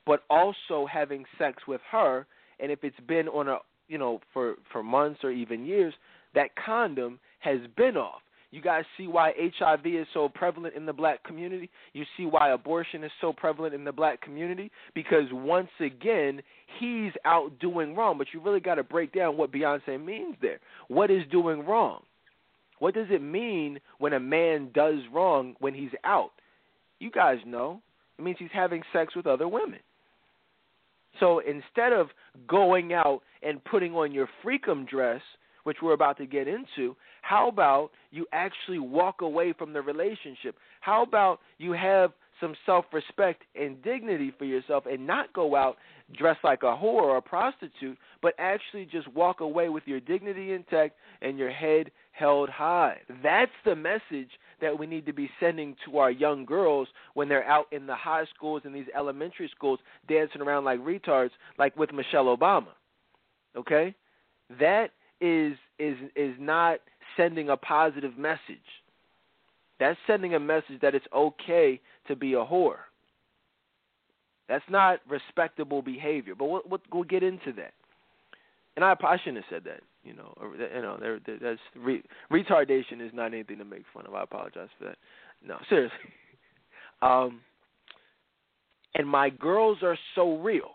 but also having sex with her. And if it's been on a you know for for months or even years, that condom has been off. You guys see why HIV is so prevalent in the black community? You see why abortion is so prevalent in the black community? Because once again, he's out doing wrong. But you really got to break down what Beyonce means there. What is doing wrong? What does it mean when a man does wrong when he's out? You guys know. It means he's having sex with other women. So instead of going out and putting on your freakum dress, which we're about to get into, how about you actually walk away from the relationship? How about you have some self respect and dignity for yourself and not go out dressed like a whore or a prostitute, but actually just walk away with your dignity intact and your head held high. That's the message that we need to be sending to our young girls when they're out in the high schools and these elementary schools dancing around like retards, like with Michelle Obama. Okay? That is is is not sending a positive message. That's sending a message that it's okay to be a whore. That's not respectable behavior. But we'll, we'll, we'll get into that. And I, I shouldn't have said that. You know, or, you know, there, there, that's re, retardation is not anything to make fun of. I apologize for that. No, seriously. (laughs) Um, and my girls are so real.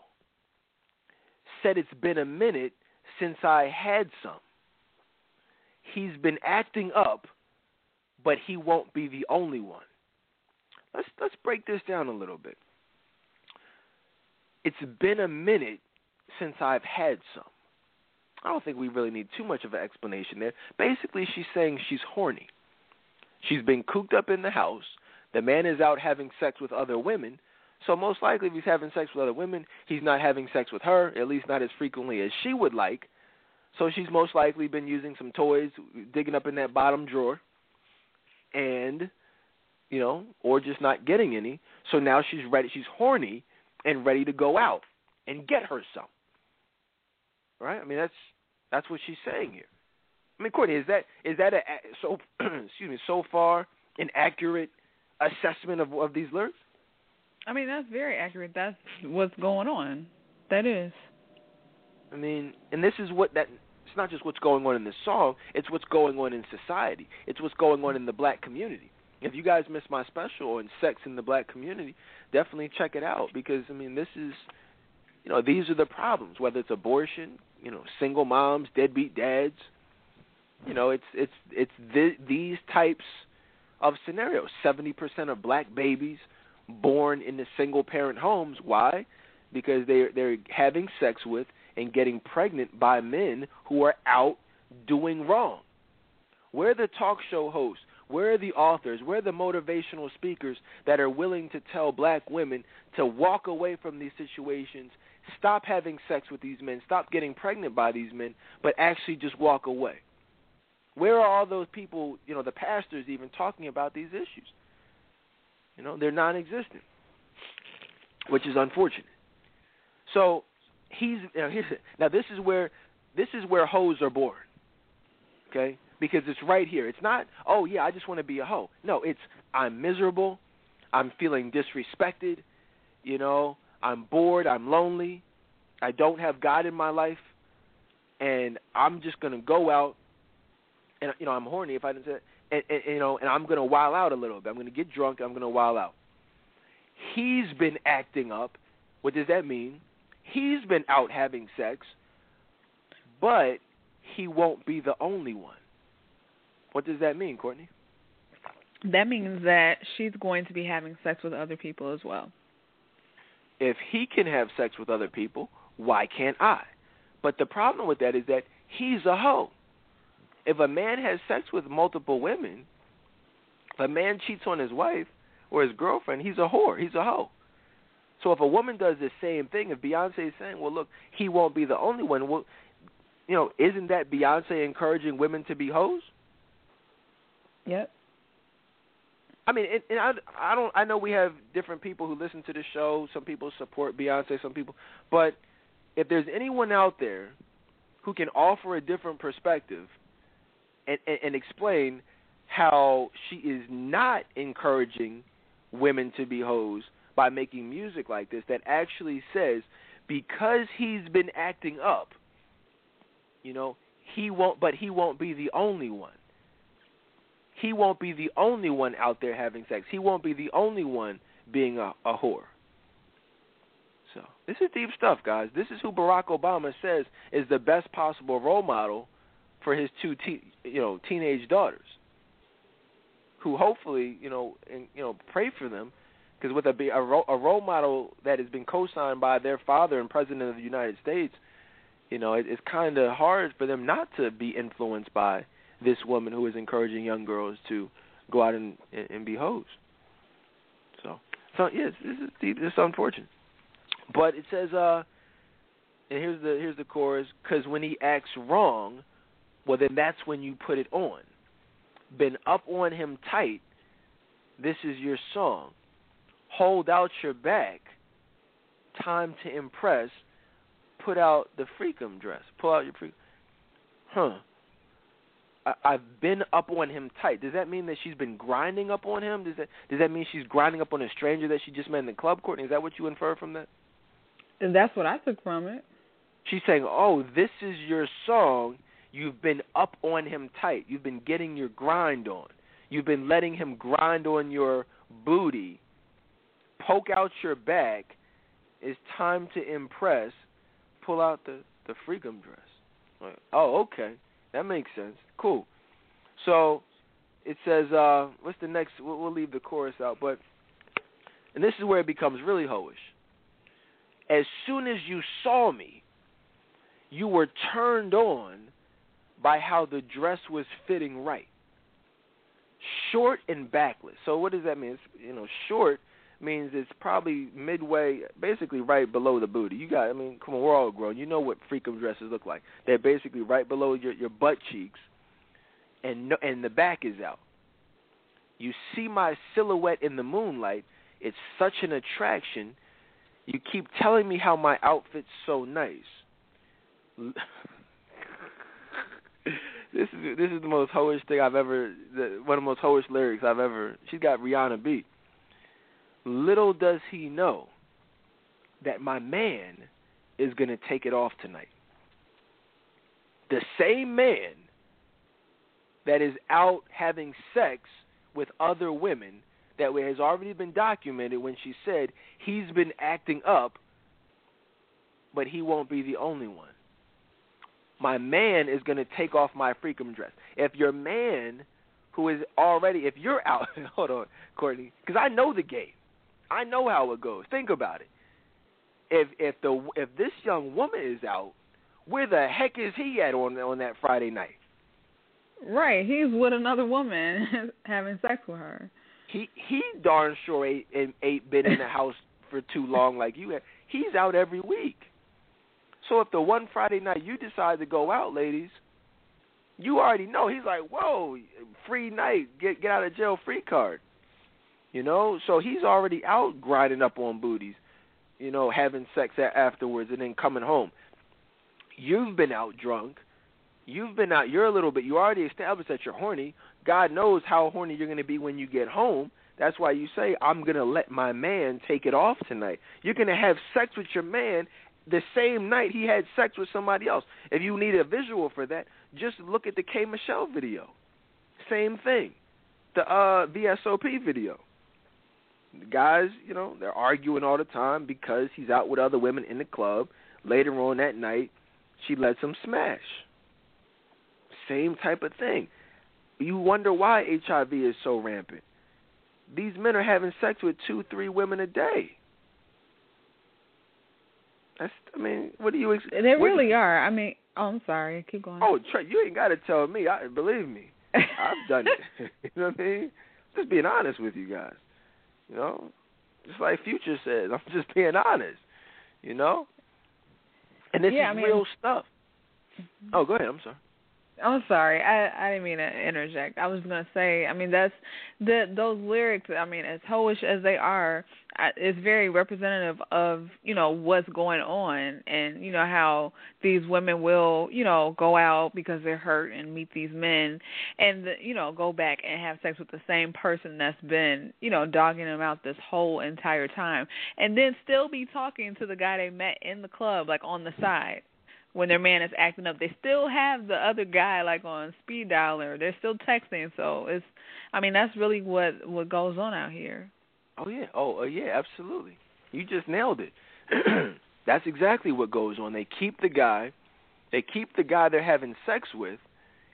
Said it's been a minute since I had some. He's been acting up, but he won't be the only one. Let's let's break this down a little bit. It's been a minute since I've had some. I don't think we really need too much of an explanation there. Basically, she's saying she's horny. She's been cooped up in the house. The man is out having sex with other women, So most likely, if he's having sex with other women, he's not having sex with her, at least not as frequently as she would like. So she's most likely been using some toys, digging up in that bottom drawer, and you know, or just not getting any. So now she's ready. She's horny and ready to go out and get her some. Right? I mean, that's that's what she's saying here. I mean, Courtney, is that is that a so (clears throat) excuse me so far an accurate assessment of of these lyrics? I mean, that's very accurate. That's what's going on. That is. I mean, and this is what that it's not just what's going on in the song, it's what's going on in society. It's what's going on in the black community. If you guys missed my special on sex in the black community, definitely check it out because I mean, this is you know, these are the problems, whether it's abortion, you know, single moms, deadbeat dads, you know, it's it's it's th- these types of scenarios. 70% of black babies born into single parent homes. Why? Because they they're having sex with and getting pregnant by men who are out doing wrong. Where are the talk show hosts? Where are the authors? Where are the motivational speakers that are willing to tell black women to walk away from these situations, stop having sex with these men, stop getting pregnant by these men, but actually just walk away? Where are all those people, you know, the pastors even talking about these issues? You know, they're non-existent, which is unfortunate. So he's now, now this is where this is where hoes are born. Okay, because it's right here. It's not, oh yeah, I just want to be a hoe. No, it's I'm miserable, I'm feeling disrespected, you know, I'm bored, I'm lonely, I don't have God in my life, and I'm just gonna go out, and you know I'm horny if I didn't say, and, and you know, and I'm gonna wild out a little bit. I'm gonna get drunk. I'm gonna wild out. He's been acting up. What does that mean? He's been out having sex, but he won't be the only one. What does that mean, Courtney? That means that she's going to be having sex with other people as well. If he can have sex with other people, why can't I? But the problem with that is that he's a hoe. If a man has sex with multiple women, if a man cheats on his wife or his girlfriend, he's a whore. He's a hoe. So if a woman does the same thing, if Beyonce is saying, "Well, look, he won't be the only one," well, you know, isn't that Beyonce encouraging women to be hoes? Yep. I mean, and, and I, I don't. I know we have different people who listen to the show. Some people support Beyonce. Some people, but if there's anyone out there who can offer a different perspective and, and, and explain how she is not encouraging women to be hoes by making music like this, that actually says because he's been acting up, you know, he won't. But he won't be the only one he won't be the only one out there having sex. He won't be the only one being a, a whore. So this is deep stuff, guys. This is who Barack Obama says is the best possible role model for his two, te- you know, teenage daughters, who hopefully, you know, and, you know, pray for them, because with a, a, a role model that has been co-signed by their father and president of the United States, you know, it, it's kind of hard for them not to be influenced by this woman who is encouraging young girls to go out and and, be hoes. So, so yes, this is. This is unfortunate, but it says, uh, and here's the here's the chorus: because when he acts wrong, well then that's when you put it on. Been up on him tight. This is your song. Hold out your back. Time to impress. Put out the freakum dress. Pull out your freak. Huh. I, I've been up on him tight. Does that mean that she's been grinding up on him? Does that does that mean she's grinding up on a stranger that she just met in the club, Courtney? Is that what you infer from that? And that's what I took from it. She's saying, "Oh, this is your song. You've been up on him tight. You've been getting your grind on. You've been letting him grind on your booty. Poke out your back. It's time to impress. Pull out the the freakum dress." Like, oh, okay. That makes sense. Cool. So it says, uh, what's the next? We'll, we'll leave the chorus out, but and this is where it becomes really hoish. As soon as you saw me, you were turned on by how the dress was fitting right. Short and backless. So what does that mean? It's, you know, short means it's probably midway, basically right below the booty. You got, I mean, come on, we're all grown. You know what freakum dresses look like. They're basically right below your your butt cheeks, and no, and the back is out. You see my silhouette in the moonlight. It's such an attraction. You keep telling me how my outfit's so nice. (laughs) this is this is the most hoish thing I've ever. The, one of the most hoish lyrics I've ever. She's got Rihanna beat. Little does he know that my man is going to take it off tonight. The same man that is out having sex with other women that has already been documented when she said he's been acting up, but he won't be the only one. My man is going to take off my freakum dress. If your man, who is already, if you're out, (laughs) hold on, Courtney, because I know the game. I know how it goes. Think about it. If if the if this young woman is out, where the heck is he at on on that Friday night? Right, he's with another woman (laughs) having sex with her. He he darn sure ain't ain't been in the house for too long like you. Have. He's out every week. So if the one Friday night you decide to go out, ladies, you already know he's like, whoa, free night, get get out of jail free card. You know, so he's already out grinding up on booties, you know, having sex afterwards and then coming home. You've been out drunk. You've been out. You're a little bit. You already established that you're horny. God knows how horny you're going to be when you get home. That's why you say, I'm going to let my man take it off tonight. You're going to have sex with your man the same night he had sex with somebody else. If you need a visual for that, just look at the K Michelle video. Same thing. The uh VSOP video. The guys, you know, they're arguing all the time because he's out with other women in the club. Later on that night, she lets him smash. Same type of thing. You wonder why HIV is so rampant. These men are having sex with two, three women a day. That's, I mean, what do you? Ex- they really are. I mean, oh, I'm sorry. Keep going. Oh, Trey, you ain't got to tell me. I believe me. (laughs) I've done it. (laughs) you know what I mean? Just being honest with you guys. You know, just like Future says, (laughs) I'm just being honest. You know, and this yeah, is I mean, real stuff. Mm-hmm. Oh, go ahead. I'm sorry. I'm sorry. I I didn't mean to interject. I was gonna say. I mean, that's the those lyrics. I mean, as hoish as they are, it's very representative of you know what's going on, and you know how these women will you know go out because they're hurt and meet these men, and you know go back and have sex with the same person that's been you know dogging them out this whole entire time, and then still be talking to the guy they met in the club like on the side when their man is acting up. They still have the other guy like on speed dial or they're still texting. So it's, I mean, that's really what what goes on out here. Oh yeah, oh uh, yeah, absolutely. You just nailed it. (clears throat) that's exactly what goes on. They keep the guy, they keep the guy they're having sex with,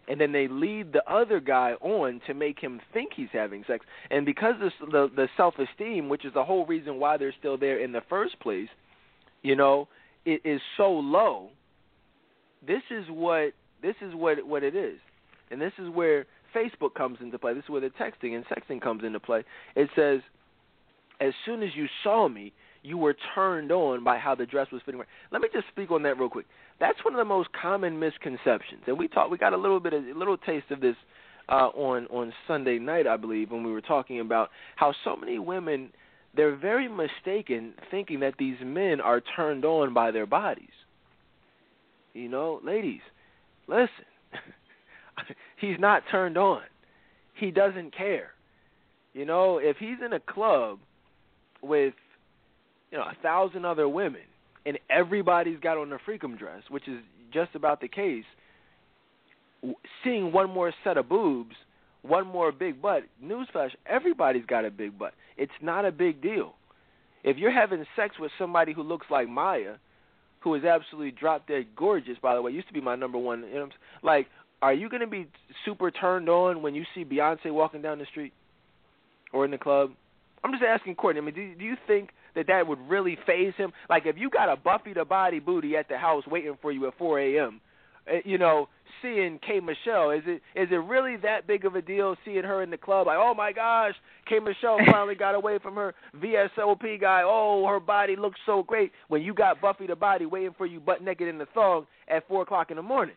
and then they lead the other guy on to make him think he's having sex. And because this, the the self esteem, which is the whole reason why they're still there in the first place, you know, it is so low this is what this is what what it is, and this is where Facebook comes into play. This is where the texting and sexting comes into play. It says, as soon as you saw me, you were turned on by how the dress was fitting. Let me just speak on that real quick. That's one of the most common misconceptions, and we talked. We got a little bit of a little taste of this uh, on on Sunday night, I believe, when we were talking about how so many women they're very mistaken thinking that these men are turned on by their bodies. You know, ladies, listen. (laughs) he's not turned on. He doesn't care. You know, if he's in a club with, you know, a thousand other women and everybody's got on a freakum dress, which is just about the case, seeing one more set of boobs, one more big butt, newsflash, everybody's got a big butt. It's not a big deal. If you're having sex with somebody who looks like Maya – who is absolutely drop dead gorgeous, by the way, used to be my number one. You know, like, are you going to be super turned on when you see Beyonce walking down the street or in the club? I'm just asking Courtney. I mean, do, do you think that that would really faze him? Like, if you got a Buffy the Body booty at the house waiting for you at 4 a.m., you know, seeing K Michelle? Is it is it really that big of a deal seeing her in the club? Like, oh my gosh, K Michelle (laughs) finally got away from her VSOP guy. Oh, her body looks so great. When you got Buffy the Body waiting for you butt naked in the thong at four o'clock in the morning,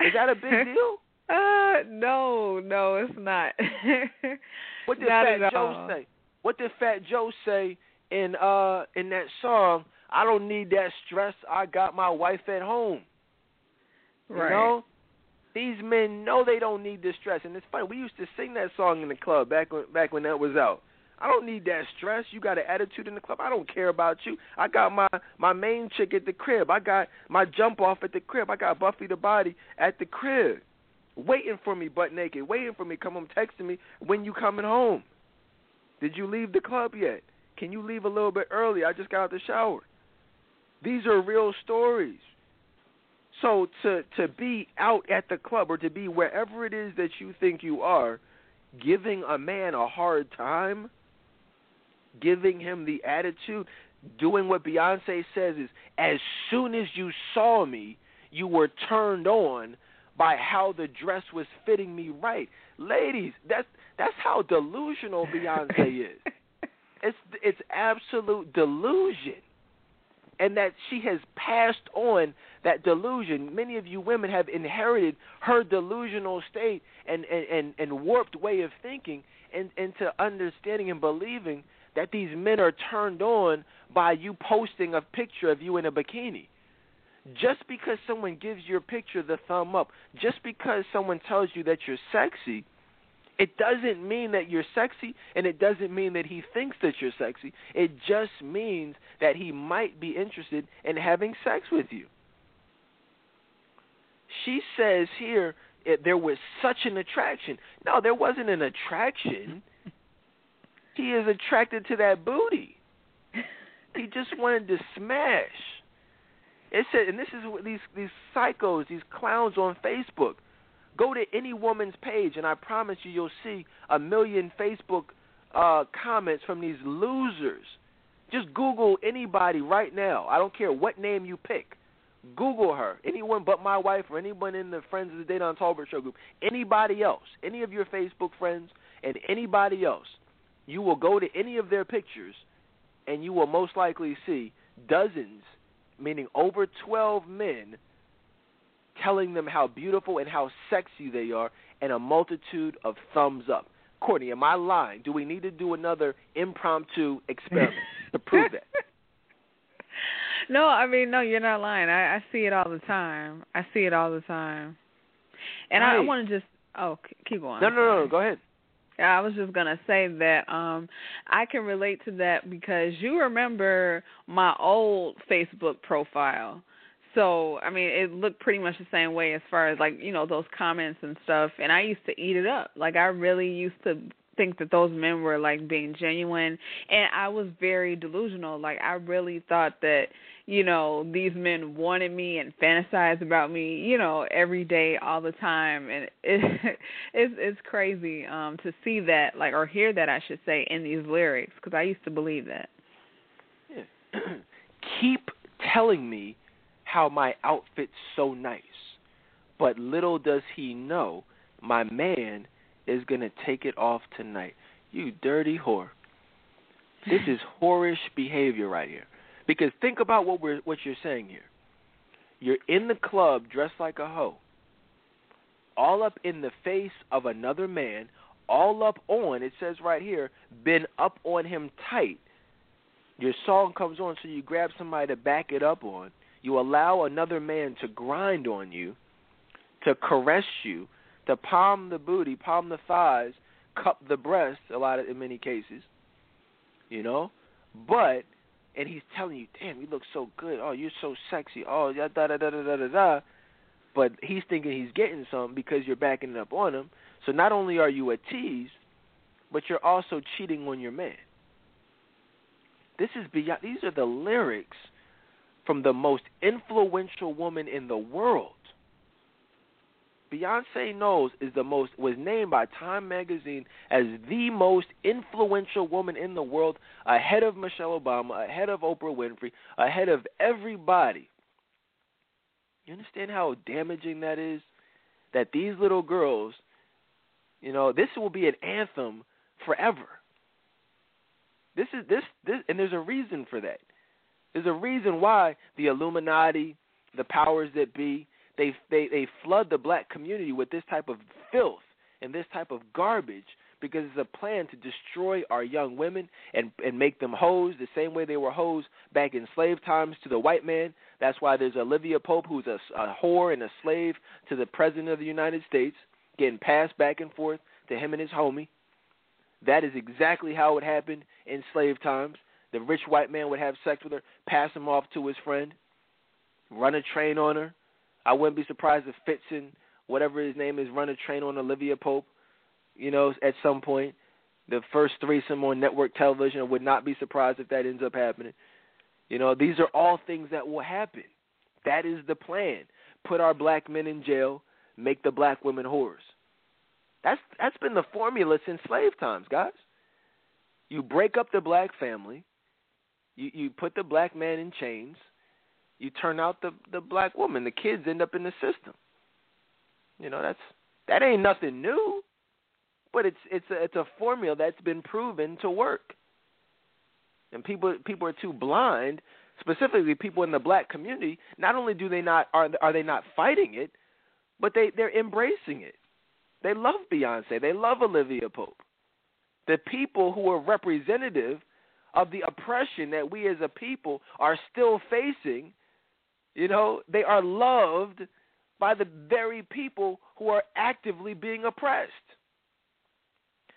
is that a big (laughs) deal? Uh, no, no, it's not. (laughs) what did not Fat Joe all. say? What did Fat Joe say in uh in that song? I don't need that stress. I got my wife at home. Right. You know, these men know they don't need this stress, and it's funny. We used to sing that song in the club back when back when that was out. I don't need that stress. You got an attitude in the club. I don't care about you. I got my my main chick at the crib. I got my jump off at the crib. I got Buffy the Body at the crib, waiting for me, butt naked, waiting for me. Come home, texting me when you coming home. Did you leave the club yet? Can you leave a little bit early? I just got out the shower. These are real stories. So to to be out at the club or to be wherever it is that you think you are, giving a man a hard time, giving him the attitude, doing what Beyonce says is as soon as you saw me, you were turned on by how the dress was fitting me right. Ladies, that's that's how delusional Beyonce is. (laughs) It's it's absolute delusion. And that she has passed on that delusion. Many of you women have inherited her delusional state and, and, and, and warped way of thinking and into understanding and believing that these men are turned on by you posting a picture of you in a bikini. Just because someone gives your picture the thumb up, just because someone tells you that you're sexy, it doesn't mean that you're sexy, and it doesn't mean that he thinks that you're sexy. It just means that he might be interested in having sex with you. She says here it, there was such an attraction. No, there wasn't an attraction. (laughs) he is attracted to that booty. He just wanted to smash. It said, and this is what these these psychos, these clowns on Facebook. Go to any woman's page, and I promise you, you'll see a million Facebook uh, comments from these losers. Just Google anybody right now. I don't care what name you pick. Google her. Anyone but my wife or anyone in the Friends of the Dedan Tolbert Show group. Anybody else. Any of your Facebook friends and anybody else. You will go to any of their pictures, and you will most likely see dozens, meaning over 12 men telling them how beautiful and how sexy they are, and a multitude of thumbs up. Courtney, am I lying? Do we need to do another impromptu experiment to (laughs) prove that? No, I mean, no, you're not lying. I, I see it all the time. I see it all the time. And I, I want to just, oh, keep going. No, no, no, no. Go ahead. I was just gonna say that um I can relate to that because you remember my old Facebook profile. So I mean, it looked pretty much the same way as far as like you know those comments and stuff. And I used to eat it up. Like I really used to think that those men were like being genuine, and I was very delusional. Like I really thought that you know these men wanted me and fantasized about me you know every day all the time and (laughs) it it's it's crazy um to see that like or hear that I should say in these lyrics because I used to believe that Yeah. (clears throat) Keep telling me how my outfit's so nice, but little does he know my man is gonna take it off tonight. You dirty whore. This is (laughs) whorish behavior right here. Because think about what we're what you're saying here. You're in the club dressed like a hoe, all up in the face of another man, all up on. It says right here, been up on him tight. Your song comes on, so you grab somebody to back it up on. You allow another man to grind on you, to caress you, to palm the booty, palm the thighs, cup the breast. A lot of in many cases, you know. But and he's telling you, "Damn, you look so good. Oh, you're so sexy. Oh, da da da da da da da." But he's thinking he's getting some because you're backing it up on him. So not only are you a tease, but you're also cheating on your man. This is beyond. These are the lyrics from the most influential woman in the world. Beyonce Knowles is the most was named by Time magazine as the most influential woman in the world, ahead of Michelle Obama, ahead of Oprah Winfrey, ahead of everybody. You understand how damaging that is? That these little girls, you know, this will be an anthem forever. This is this this and there's a reason for that. There's a reason why the Illuminati, the powers that be, they they they flood the black community with this type of filth and this type of garbage because it's a plan to destroy our young women and and make them hoes the same way they were hoes back in slave times to the white man. That's why there's Olivia Pope, who's a, a whore and a slave to the president of the United States, getting passed back and forth to him and his homie. That is exactly how it happened in slave times. The rich white man would have sex with her, pass him off to his friend, run a train on her. I wouldn't be surprised if Fitzen, whatever his name is, run a train on Olivia Pope you know, at some point. The first threesome on network television. I would not be surprised if that ends up happening. You know, these are all things that will happen. That is the plan. Put our black men in jail, make the black women whores. That's that's been the formula since slave times, guys. You break up the black family, you you put the black man in chains, you turn out the the black woman. The kids end up in the system. You know, that's that ain't nothing new but it's it's a, it's a formula that's been proven to work. And people people are too blind, specifically people in the black community. Not only do they not are are they not fighting it, but they they're embracing it. They love Beyonce. They love Olivia Pope. The people who are representative of the oppression that we as a people are still facing, you know, they are loved by the very people who are actively being oppressed.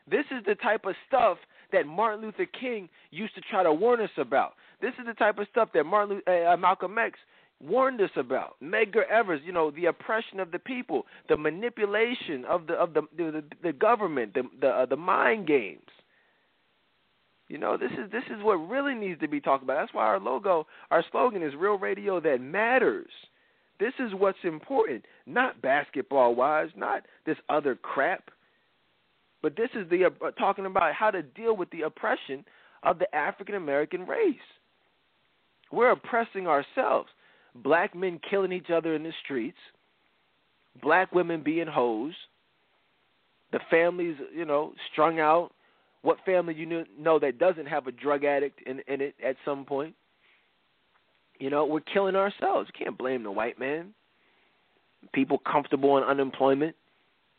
This is the type of stuff that Martin Luther King used to try to warn us about. This is the type of stuff that Martin uh, uh, Malcolm X warned us about. Medgar Evers, you know, the oppression of the people, the manipulation of the of the the, the government, the the, uh, the mind games. You know, this is this is what really needs to be talked about. That's why our logo, our slogan is real radio that matters. This is what's important, not basketball wise, not this other crap. But this is the uh, talking about how to deal with the oppression of the African American race. We're oppressing ourselves. Black men killing each other in the streets, black women being hoes, the families, you know, strung out. What family you know that doesn't have a drug addict in, in it at some point? You know, we're killing ourselves. You can't blame the white man. People comfortable in unemployment.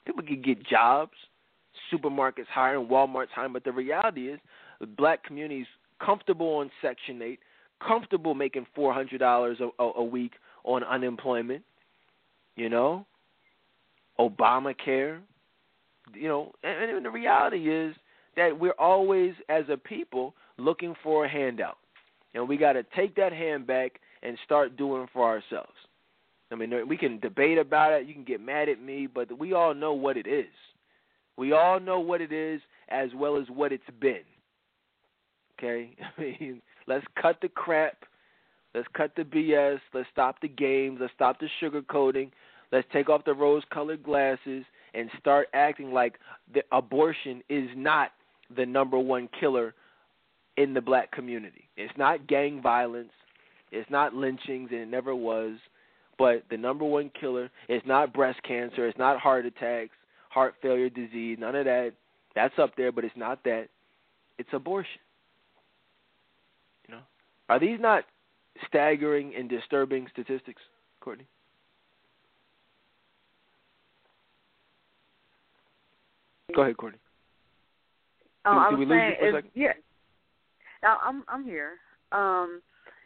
People can get jobs supermarkets hiring, Walmart's hiring, but the reality is the black community's comfortable on Section 8, comfortable making $400 a, a, a week on unemployment, you know, Obamacare, you know, and, and the reality is that we're always, as a people, looking for a handout. And we got to take that hand back and start doing for ourselves. I mean, we can debate about it. You can get mad at me, but we all know what it is. We all know what it is as well as what it's been. Okay? (laughs) I mean, let's cut the crap. Let's cut the BS. Let's stop the games. Let's stop the sugarcoating. Let's take off the rose colored glasses and start acting like the abortion is not the number one killer in the black community. It's not gang violence. It's not lynchings, and it never was. But the number one killer is not breast cancer. It's not heart attacks heart failure disease, none of that. That's up there, but it's not that. It's abortion. You know, are these not staggering and disturbing statistics, Courtney? Go ahead, Courtney. Oh, did, I was saying, yeah. I'm I'm here. Um,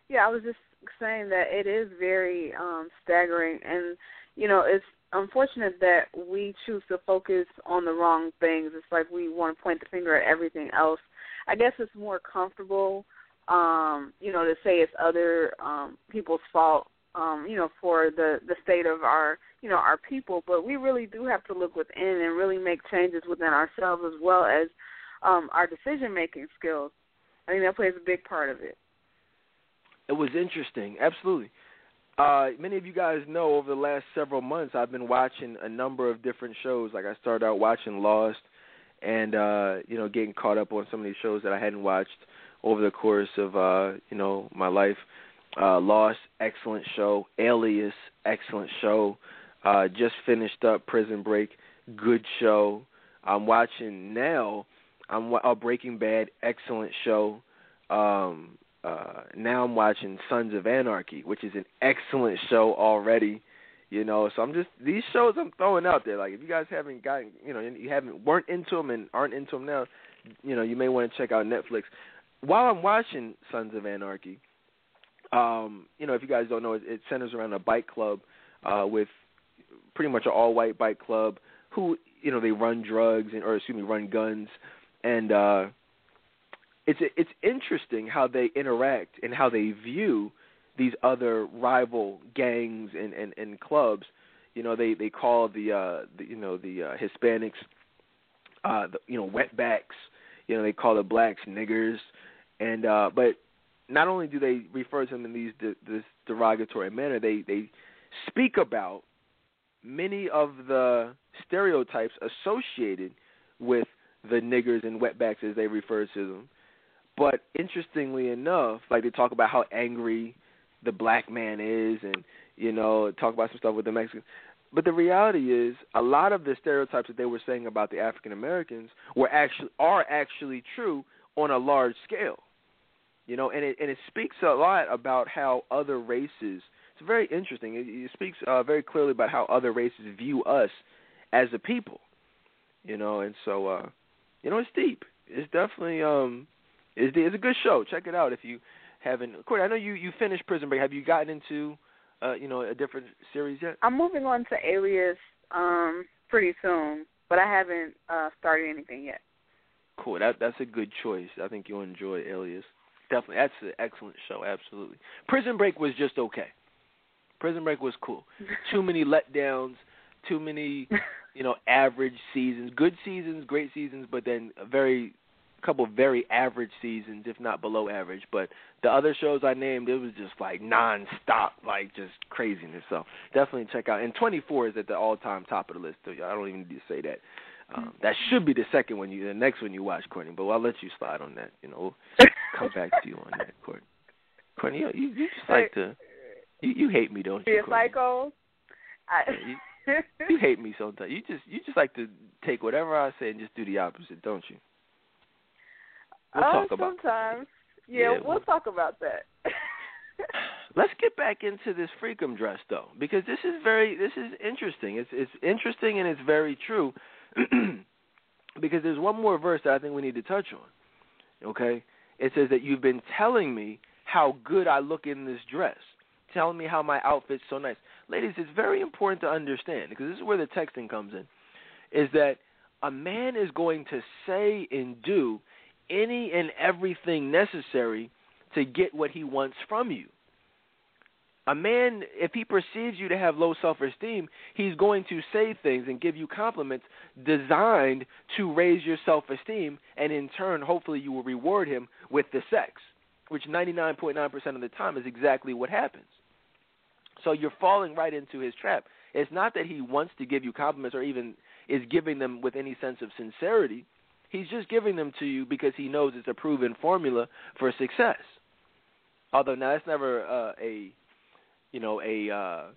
yeah, I was just saying that it is very um, staggering, and you know, it's unfortunate that we choose to focus on the wrong things. It's like we want to point the finger at everything else. I guess it's more comfortable, um, you know, to say it's other um, people's fault, um, you know, for the the state of our, you know, our people. But we really do have to look within and really make changes within ourselves as well as um, our decision making skills. I think that plays a big part of it. It was interesting, absolutely. Uh, many of you guys know over the last several months I've been watching a number of different shows. Like I started out watching Lost, and uh, you know getting caught up on some of these shows that I hadn't watched over the course of uh, you know my life. uh, Lost, excellent show. Alias, excellent show. Uh, just finished up Prison Break, good show. I'm watching now. I'm uh, Breaking Bad, excellent show. Um, uh, now I'm watching Sons of Anarchy, which is an excellent show already. You know, so I'm just these shows I'm throwing out there. Like if you guys haven't gotten, you know, you haven't weren't into them and aren't into them now, you know, you may want to check out Netflix. While I'm watching Sons of Anarchy, um, you know, if you guys don't know, it, it centers around a bike club uh, with pretty much an all-white bike club who, you know, they run drugs and or excuse me, run guns, and uh, it's it's interesting how they interact and how they view these other rival gangs and and, and clubs. You know, they they call the uh, the you know the uh, Hispanics, uh, the, you know, wetbacks. You know, they call the blacks niggers, and uh, but not only do they refer to them in these de- this derogatory manner, they they speak about many of the stereotypes associated with the niggers and wetbacks as they refer to them. But interestingly enough, like they talk about how angry the black man is, and you know talk about some stuff with the Mexicans. But the reality is, a lot of the stereotypes that they were saying about the African Americans were actually are actually true on a large scale. You know, and it and it speaks a lot about how other races. It's very interesting. It, it speaks uh, very clearly about how other races view us as a people. You know, and so uh, you know, it's deep. It's definitely um, it's it's a good show. Check it out if you haven't. Corey, I know you you finished Prison Break. Have you gotten into uh, you know, a different series yet? I'm moving on to Alias um pretty soon, but I haven't uh started anything yet. Cool. That that's a good choice. I think you'll enjoy Alias definitely that's an excellent show. Absolutely. Prison Break was just okay. Prison Break was cool. (laughs) too many letdowns, too many, (laughs) you know, average seasons. Good seasons, great seasons, but then a very couple of very average seasons, if not below average. But the other shows I named, it was just like nonstop, like just craziness. So definitely check out. And 24 is at the all-time top of the list. So I don't even need to say that. Um, that should be the second one you, the next one you watch, Courtney. But I'll let you slide on that. You know, we'll (laughs) come back to you on that, Courtney. Courtney, you, you, just like to, you, you hate me, don't you? Be a psycho. I... Yeah, you, you (laughs) hate me sometimes. You just, you just like to take whatever I say and just do the opposite, don't you? We'll uh, talk about sometimes. Yeah, yeah, we'll, we'll talk about that. (laughs) Let's get back into this freakum dress though, because this is very this is interesting. It's it's interesting and it's very true. (clears throat) because there's one more verse that I think we need to touch on. Okay? It says that you've been telling me how good I look in this dress, telling me how my outfit's so nice. Ladies, it's very important to understand because this is where the texting comes in. Is that a man is going to say and do any and everything necessary to get what he wants from you a man, if he perceives you to have low self esteem, he's going to say things and give you compliments designed to raise your self esteem, and in turn, hopefully, you will reward him with the sex, which 99.9% of the time is exactly what happens. So you're falling right into his trap. It's not that he wants to give you compliments or even is giving them with any sense of sincerity. He's just giving them to you because he knows it's a proven formula for success. Although now that's never uh, a you know, a uh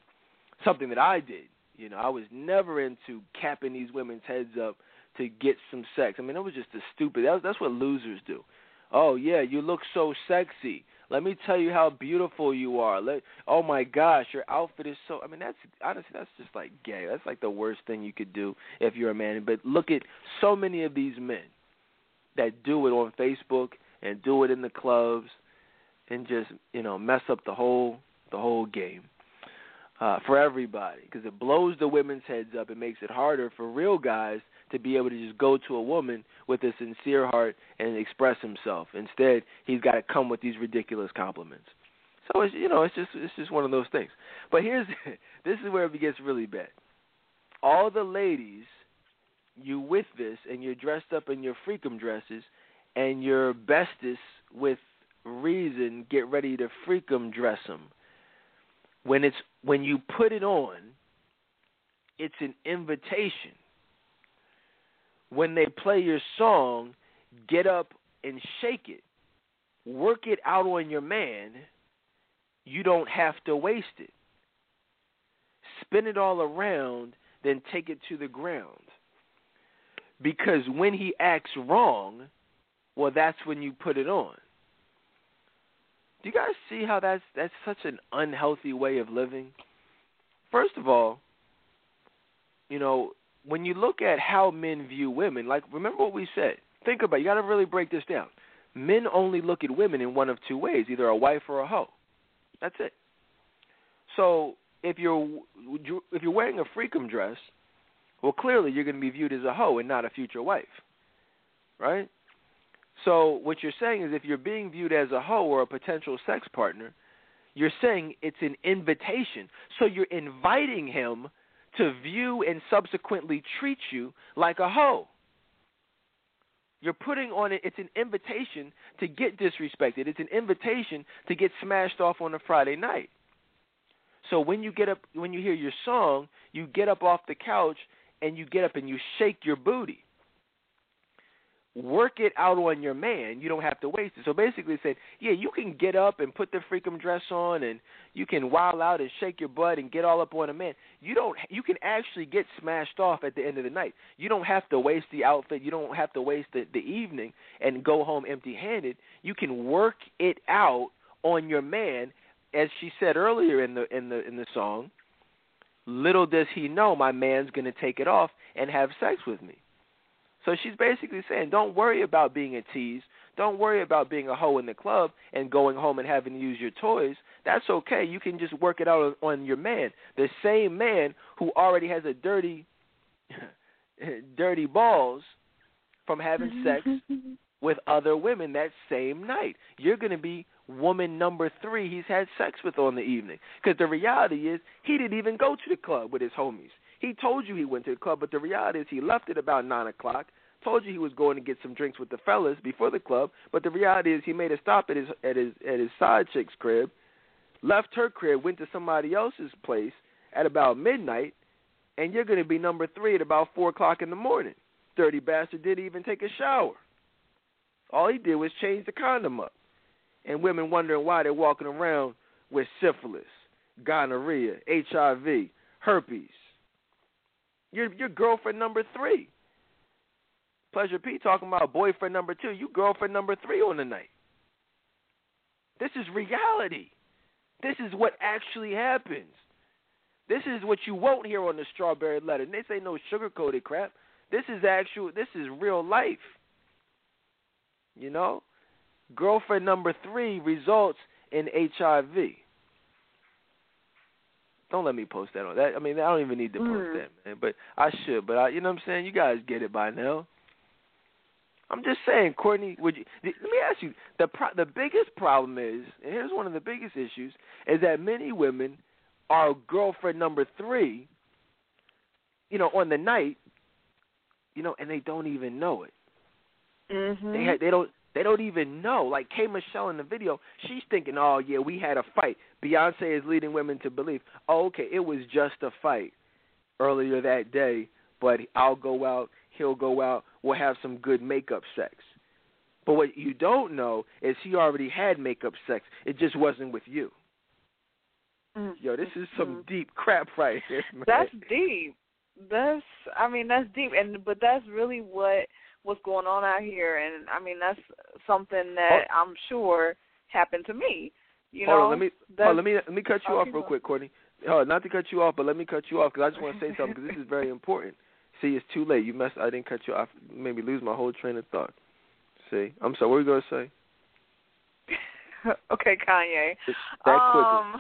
something that I did. You know, I was never into capping these women's heads up to get some sex. I mean, that was just a stupid. That's that's what losers do. Oh yeah, you look so sexy. Let me tell you how beautiful you are. Let oh my gosh, your outfit is so. I mean, that's honestly that's just like gay. That's like the worst thing you could do if you're a man. But look at so many of these men that do it on Facebook and do it in the clubs and just you know mess up the whole the whole game uh, for everybody because it blows the women's heads up. It makes it harder for real guys to be able to just go to a woman with a sincere heart and express himself. Instead, he's got to come with these ridiculous compliments. So it's you know it's just it's just one of those things. But here's (laughs) this is where it gets really bad. All the ladies, you with this and you're dressed up in your freakum dresses, and your bestest with reason get ready to freakum dress them when it's when you put it on, it's an invitation. When they play your song, get up and shake it. Work it out on your man you don't have to waste it. Spin it all around, then take it to the ground. Because when he acts wrong, well, that's when you put it on. Do you guys see how that's that's such an unhealthy way of living? First of all, you know, when you look at how men view women, like remember what we said. Think about it. You got to really break this down. Men only look at women in one of two ways, either a wife or a hoe. That's it. So, if you're if you're wearing a freakum dress, well, clearly you're going to be viewed as a hoe and not a future wife, right? So what you're saying is if you're being viewed as a hoe or a potential sex partner, you're saying it's an invitation. So you're inviting him to view and subsequently treat you like a hoe. You're putting on it, it's an invitation to get disrespected. It's an invitation to get smashed off on a Friday night. So when you get up, when you hear your song, you get up off the couch and you get up and you shake your booty. Work it out on your man. You don't have to waste it. So basically, saying, yeah, you can get up and put the freakum dress on, and you can wild out and shake your butt and get all up on a man. You don't. You can actually get smashed off at the end of the night. You don't have to waste the outfit. You don't have to waste the, the evening and go home empty-handed. You can work it out on your man, as she said earlier in the in the in the song Little does he know my man's to take it off and have sex with me. So she's basically saying, don't worry about being a tease. Don't worry about being a hoe in the club and going home and having to use your toys. That's okay. You can just work it out on your man. The same man who already has a dirty, (laughs) dirty balls from having sex (laughs) with other women that same night. You're going to be woman number three he's had sex with on the evening. Because the reality is, he didn't even go to the club with his homies. He told you he went to the club, but the reality is he left at about 9 o'clock, told you he was going to get some drinks with the fellas before the club, but the reality is he made a stop at his at his at his side chick's crib, left her crib, went to somebody else's place at about midnight, and you're going to be number three at about 4 o'clock in the morning. Dirty bastard didn't even take a shower. All he did was change the condom up and women wondering why they're walking around with syphilis, gonorrhea, HIV, herpes. Your your girlfriend number three. Pleasure P talking about boyfriend number two. You girlfriend number three on the night. This is reality. This is what actually happens. This is what you won't hear on the strawberry letter. And they say no sugar coated crap. This is actual. This is real life. You know, girlfriend number three results in HIV. Don't let me post that on that. I mean, I don't even need to post mm. that, man. But I should. But I, you know what I'm saying? You guys get it by now. I'm just saying, Courtney. Would you? Let me ask you. The pro, the biggest problem is, and here's one of the biggest issues, is that many women are girlfriend number three. You know, on the night. You know, and they don't even know it. Mm-hmm. They ha- they don't they don't even know. Like K Michelle in the video, she's thinking, "Oh yeah, we had a fight." Beyonce is leading women to believe, "Oh okay, it was just a fight earlier that day, but I'll go out, he'll go out, we'll have some good makeup sex." But what you don't know is he already had makeup sex. It just wasn't with you. Mm-hmm. Yo, this is some mm-hmm. deep crap right here, man. That's deep. That's I mean that's deep, and but that's really what what's going on out here, and I mean that's something that oh. I'm sure happened to me. You hold know, on, let me hold let me let me cut you off real quick, Courtney. Oh, not to cut you off, but let me cut you off because I just want to say something because this is very (laughs) important. See, it's too late. You messed. I didn't cut you off. Made me lose my whole train of thought. See, I'm sorry. What were you gonna say? (laughs) okay, Kanye. that um,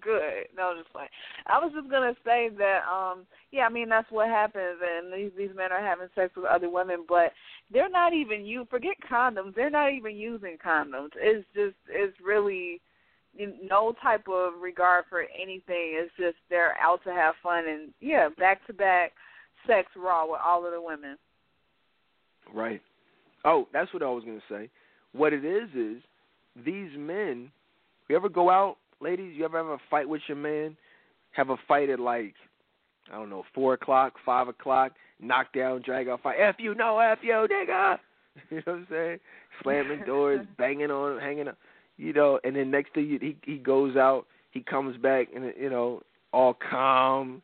good. No, just fine. I was just gonna say that, um, yeah, I mean that's what happens, and these these men are having sex with other women, but they're not even you. Forget condoms. They're not even using condoms. It's just it's really no type of regard for anything. It's just they're out to have fun and yeah, back to back sex raw with all of the women. Right. Oh, that's what I was gonna say. What it is is these men. You ever go out ladies, you ever have a fight with your man? Have a fight at like I don't know, four o'clock, five o'clock, knock down, drag out fight. F you, no F you, nigga. (laughs) You know what I'm saying? Slamming doors, (laughs) banging on, hanging up. you know, and then next thing you, he he goes out, he comes back and you know all calm,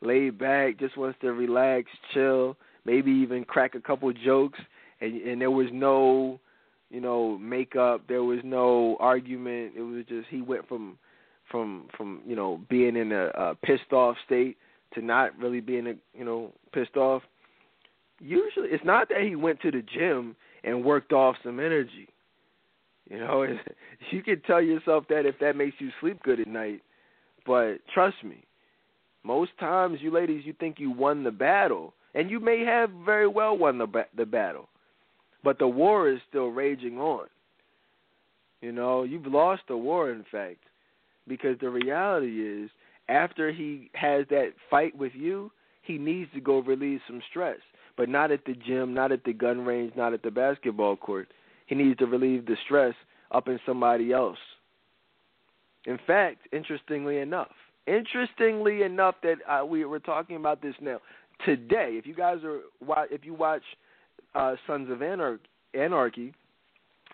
laid back, just wants to relax, chill, maybe even crack a couple jokes, and and there was no, you know, makeup, there was no argument. It was just he went from from from you know being in a, a pissed off state to not really being a, you know pissed off. Usually, it's not that he went to the gym and worked off some energy. You know, (laughs) you can tell yourself that if that makes you sleep good at night. But trust me, most times you ladies, you think you won the battle, and you may have very well won the the battle, but the war is still raging on. You know, you've lost the war, in fact, because the reality is, after he has that fight with you, he needs to go relieve some stress, but not at the gym, not at the gun range, not at the basketball court. He needs to relieve the stress up in somebody else. In fact, interestingly enough, interestingly enough that uh, we were talking about this now today. If you guys are if you watch uh, Sons of Anarchy,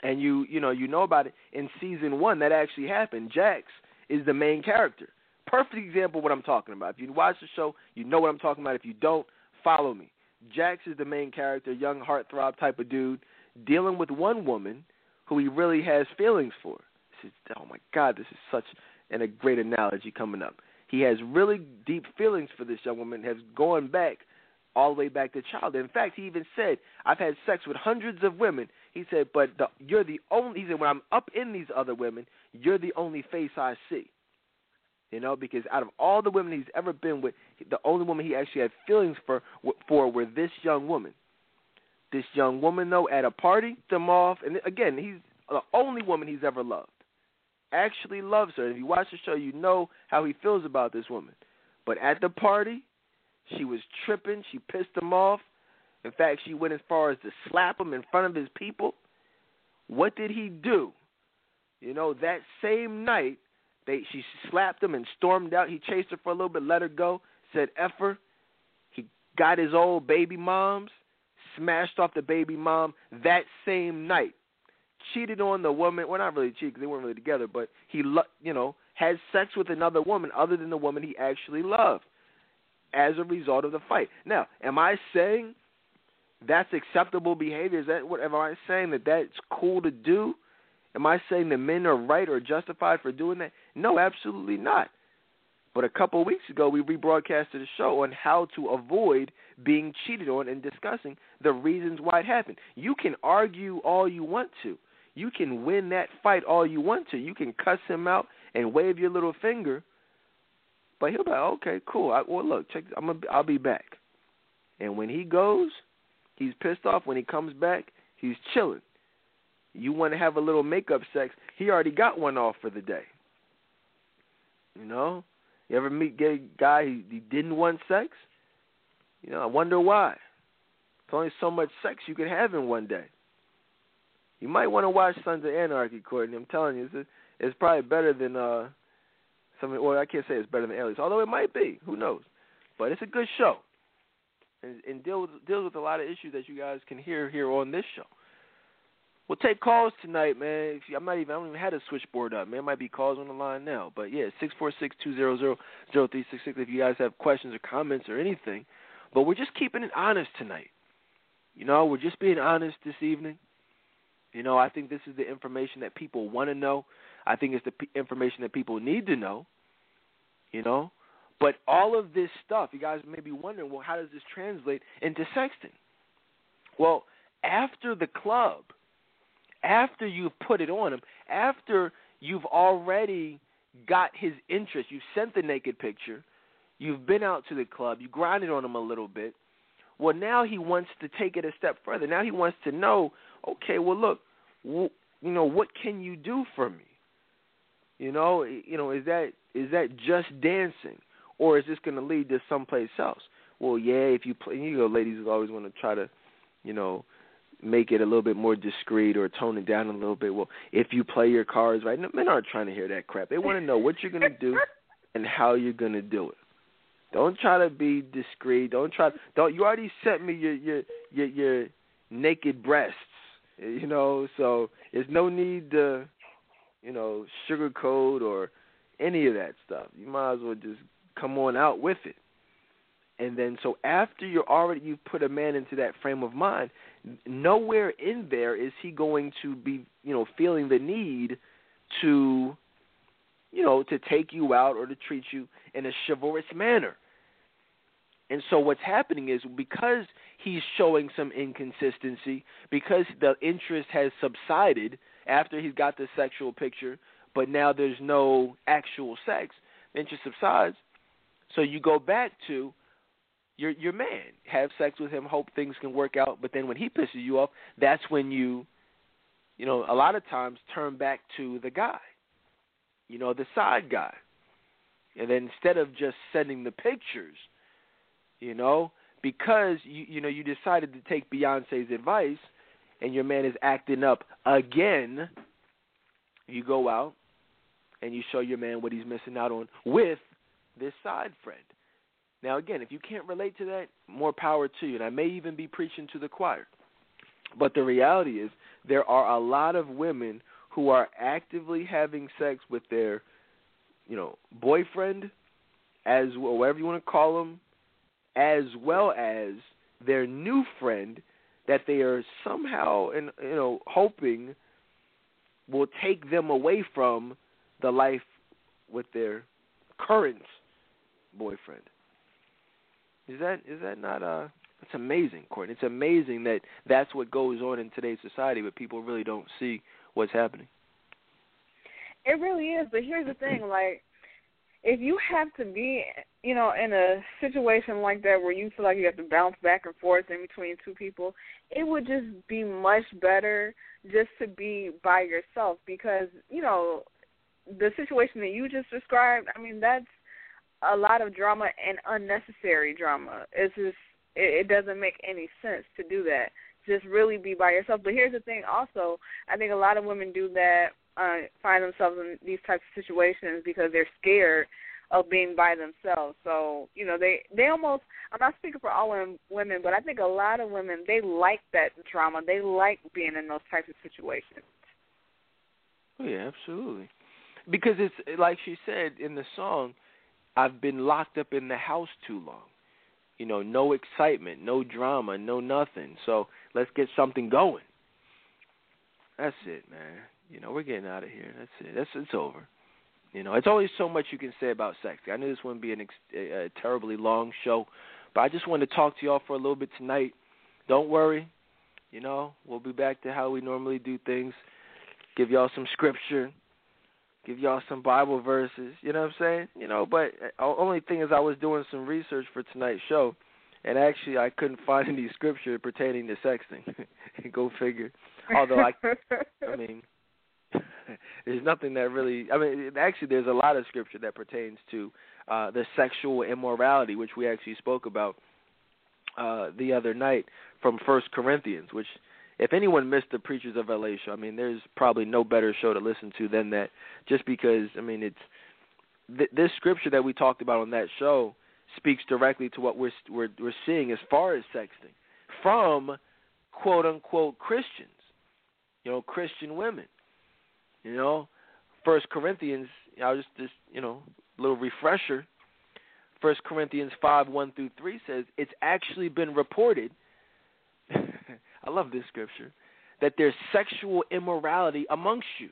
and you you know you know about it in season one that actually happened. Jax is the main character. Perfect example of what I'm talking about. If you watch the show, you know what I'm talking about. If you don't, follow me. Jax is the main character, young heartthrob type of dude dealing with one woman who he really has feelings for. This is, oh my God, this is such and a great analogy coming up. He has really deep feelings for this young woman, has gone back all the way back to childhood. In fact, he even said, "I've had sex with hundreds of women." He said, "But the, you're the only." He said, "When I'm up in these other women, you're the only face I see." You know, because out of all the women he's ever been with, the only woman he actually had feelings for for were this young woman. This young woman, though, at a party, them off, and again, he's the only woman he's ever loved. Actually loves her. If you watch the show, you know how he feels about this woman. But at the party, she was tripping. She pissed him off. In fact, she went as far as to slap him in front of his people. What did he do? You know, that same night, they she slapped him and stormed out. He chased her for a little bit, let her go, said F her. He got his old baby moms smashed off the baby mom that same night. Cheated on the woman. Well, not really cheated because they weren't really together, but he, you know, had sex with another woman other than the woman he actually loved as a result of the fight. Now, am I saying that's acceptable behavior? Is that what am I saying that that's cool to do? Am I saying that men are right or justified for doing that? No, absolutely not. But a couple of weeks ago, we rebroadcasted a show on how to avoid being cheated on and discussing the reasons why it happened. You can argue all you want to. You can win that fight all you want to. You can cuss him out and wave your little finger. But he'll be like, okay, cool. I, well, look, check. I'm gonna, I'll be back. And when he goes, he's pissed off. When he comes back, he's chilling. You want to have a little makeup sex? He already got one off for the day. You know, you ever meet gay guy he, he didn't want sex? You know, I wonder why. There's only so much sex you can have in one day. You might want to watch Sons of Anarchy, Courtney. I'm telling you, it's, it's probably better than uh some. Well, I can't say it's better than Alias, although it might be. Who knows? But it's a good show, and, and deals deals with a lot of issues that you guys can hear here on this show. We'll take calls tonight, man. If you, I'm not even. I don't even have a switchboard up, man. Might be calls on the line now, but yeah, six four six two zero zero zero three six six. If you guys have questions or comments or anything, but we're just keeping it honest tonight. You know, we're just being honest this evening. You know, I think this is the information that people want to know. I think it's the p- information that people need to know. You know, but all of this stuff, you guys may be wondering, well, how does this translate into sexting? Well, after the club after you've put it on him, after you've already got his interest, you've sent the naked picture, you've been out to the club, you grinded on him a little bit. Well, now he wants to take it a step further. Now he wants to know, okay, well, look, w- you know, what can you do for me? You know, you know, is that is that just dancing, or is this going to lead to someplace else? Well, yeah, if you play, you know, ladies always want to try to, you know, make it a little bit more discreet or tone it down a little bit. Well, if you play your cards right, no, men aren't trying to hear that crap. They want to know what you're going to do (laughs) and how you're going to do it. Don't try to be discreet. Don't try. Don't. You already sent me your your your, your naked breasts. You know, so there's no need to you know, sugarcoat or any of that stuff. You might as well just come on out with it. And then so after you're already you've put a man into that frame of mind, nowhere in there is he going to be, you know, feeling the need to you know, to take you out or to treat you in a chivalrous manner. And so what's happening is because he's showing some inconsistency, because the interest has subsided after he's got the sexual picture, but now there's no actual sex, the interest subsides. So you go back to your your man, have sex with him, hope things can work out, but then when he pisses you off, that's when you you know, a lot of times turn back to the guy. You know, the side guy. And then instead of just sending the pictures, you know, because you you know you decided to take Beyonce's advice, and your man is acting up again, you go out and you show your man what he's missing out on with this side friend. Now, again, if you can't relate to that, more power to you. And I may even be preaching to the choir. But the reality is, there are a lot of women who are actively having sex with their, you know, boyfriend, as well, whatever you want to call them, as well as their new friend that they are somehow, and you know, hoping will take them away from the life with their current boyfriend. Is that is that not uh it's amazing, Courtney. It's amazing that that's what goes on in today's society, but people really don't see what's happening. It really is, but here's the thing, like if you have to be, you know, in a situation like that where you feel like you have to bounce back and forth in between two people, it would just be much better just to be by yourself because, you know, the situation that you just described, I mean, that's a lot of drama and unnecessary drama. It's just it, it doesn't make any sense to do that. Just really be by yourself. But here's the thing also, I think a lot of women do that uh find themselves in these types of situations because they're scared of being by themselves. So, you know, they they almost I'm not speaking for all women, but I think a lot of women they like that drama. They like being in those types of situations. Oh, yeah, absolutely. Because it's like she said in the song, I've been locked up in the house too long. You know, no excitement, no drama, no nothing. So let's get something going. That's it, man. You know, we're getting out of here. That's it. That's it's over. You know, it's only so much you can say about sex. I knew this wouldn't be an ex- a, a terribly long show, but I just wanted to talk to y'all for a little bit tonight. Don't worry. You know, we'll be back to how we normally do things. Give y'all some scripture, give y'all some Bible verses. You know what I'm saying? You know, but uh, only thing is, I was doing some research for tonight's show, and actually, I couldn't (laughs) find any scripture pertaining to sexting. (laughs) Go figure. Although I, I mean, (laughs) there's nothing that really. I mean, actually, there's a lot of scripture that pertains to uh, the sexual immorality, which we actually spoke about uh, the other night from First Corinthians, which if anyone missed the Preachers of LA show, I mean, there's probably no better show to listen to than that. Just because, I mean, it's th- this scripture that we talked about on that show speaks directly to what we're we're, we're seeing as far as sexting from quote unquote Christians, you know, Christian women. You know, First Corinthians. I'll just just you know, little refresher. First Corinthians five one through three says it's actually been reported (laughs) I love this scripture, that there's sexual immorality amongst you,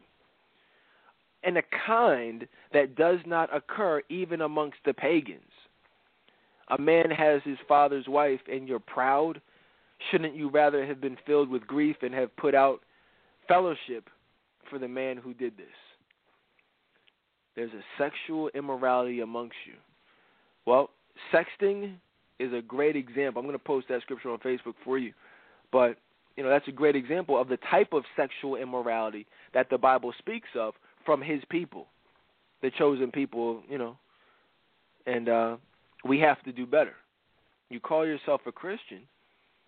and a kind that does not occur even amongst the pagans. A man has his father's wife, and you're proud. Shouldn't you rather have been filled with grief and have put out fellowship for the man who did this? There's a sexual immorality amongst you. Well, sexting is a great example. I'm going to post that scripture on Facebook for you. But you know that's a great example of the type of sexual immorality that the Bible speaks of from His people, the chosen people. You know, and uh, we have to do better. You call yourself a Christian,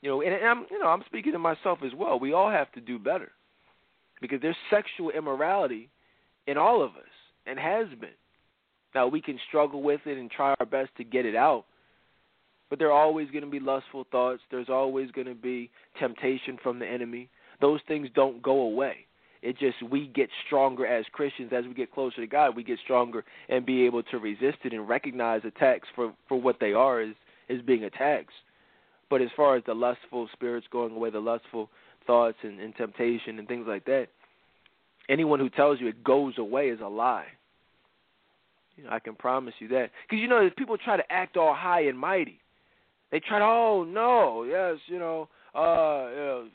you know, and, I'm you know I'm speaking to myself as well. We all have to do better because there's sexual immorality in all of us and has been. Now we can struggle with it and try our best to get it out, but there are always going to be lustful thoughts. There's always going to be temptation from the enemy. Those things don't go away. It just we get stronger as Christians as we get closer to God. We get stronger and be able to resist it and recognize attacks for for what they are is is being attacks. But as far as the lustful spirits going away, the lustful thoughts and, and temptation and things like that, anyone who tells you it goes away is a lie. You know, I can promise you that. Because you know, people try to act all high and mighty. They try to, oh no, yes, you know, uh, you know,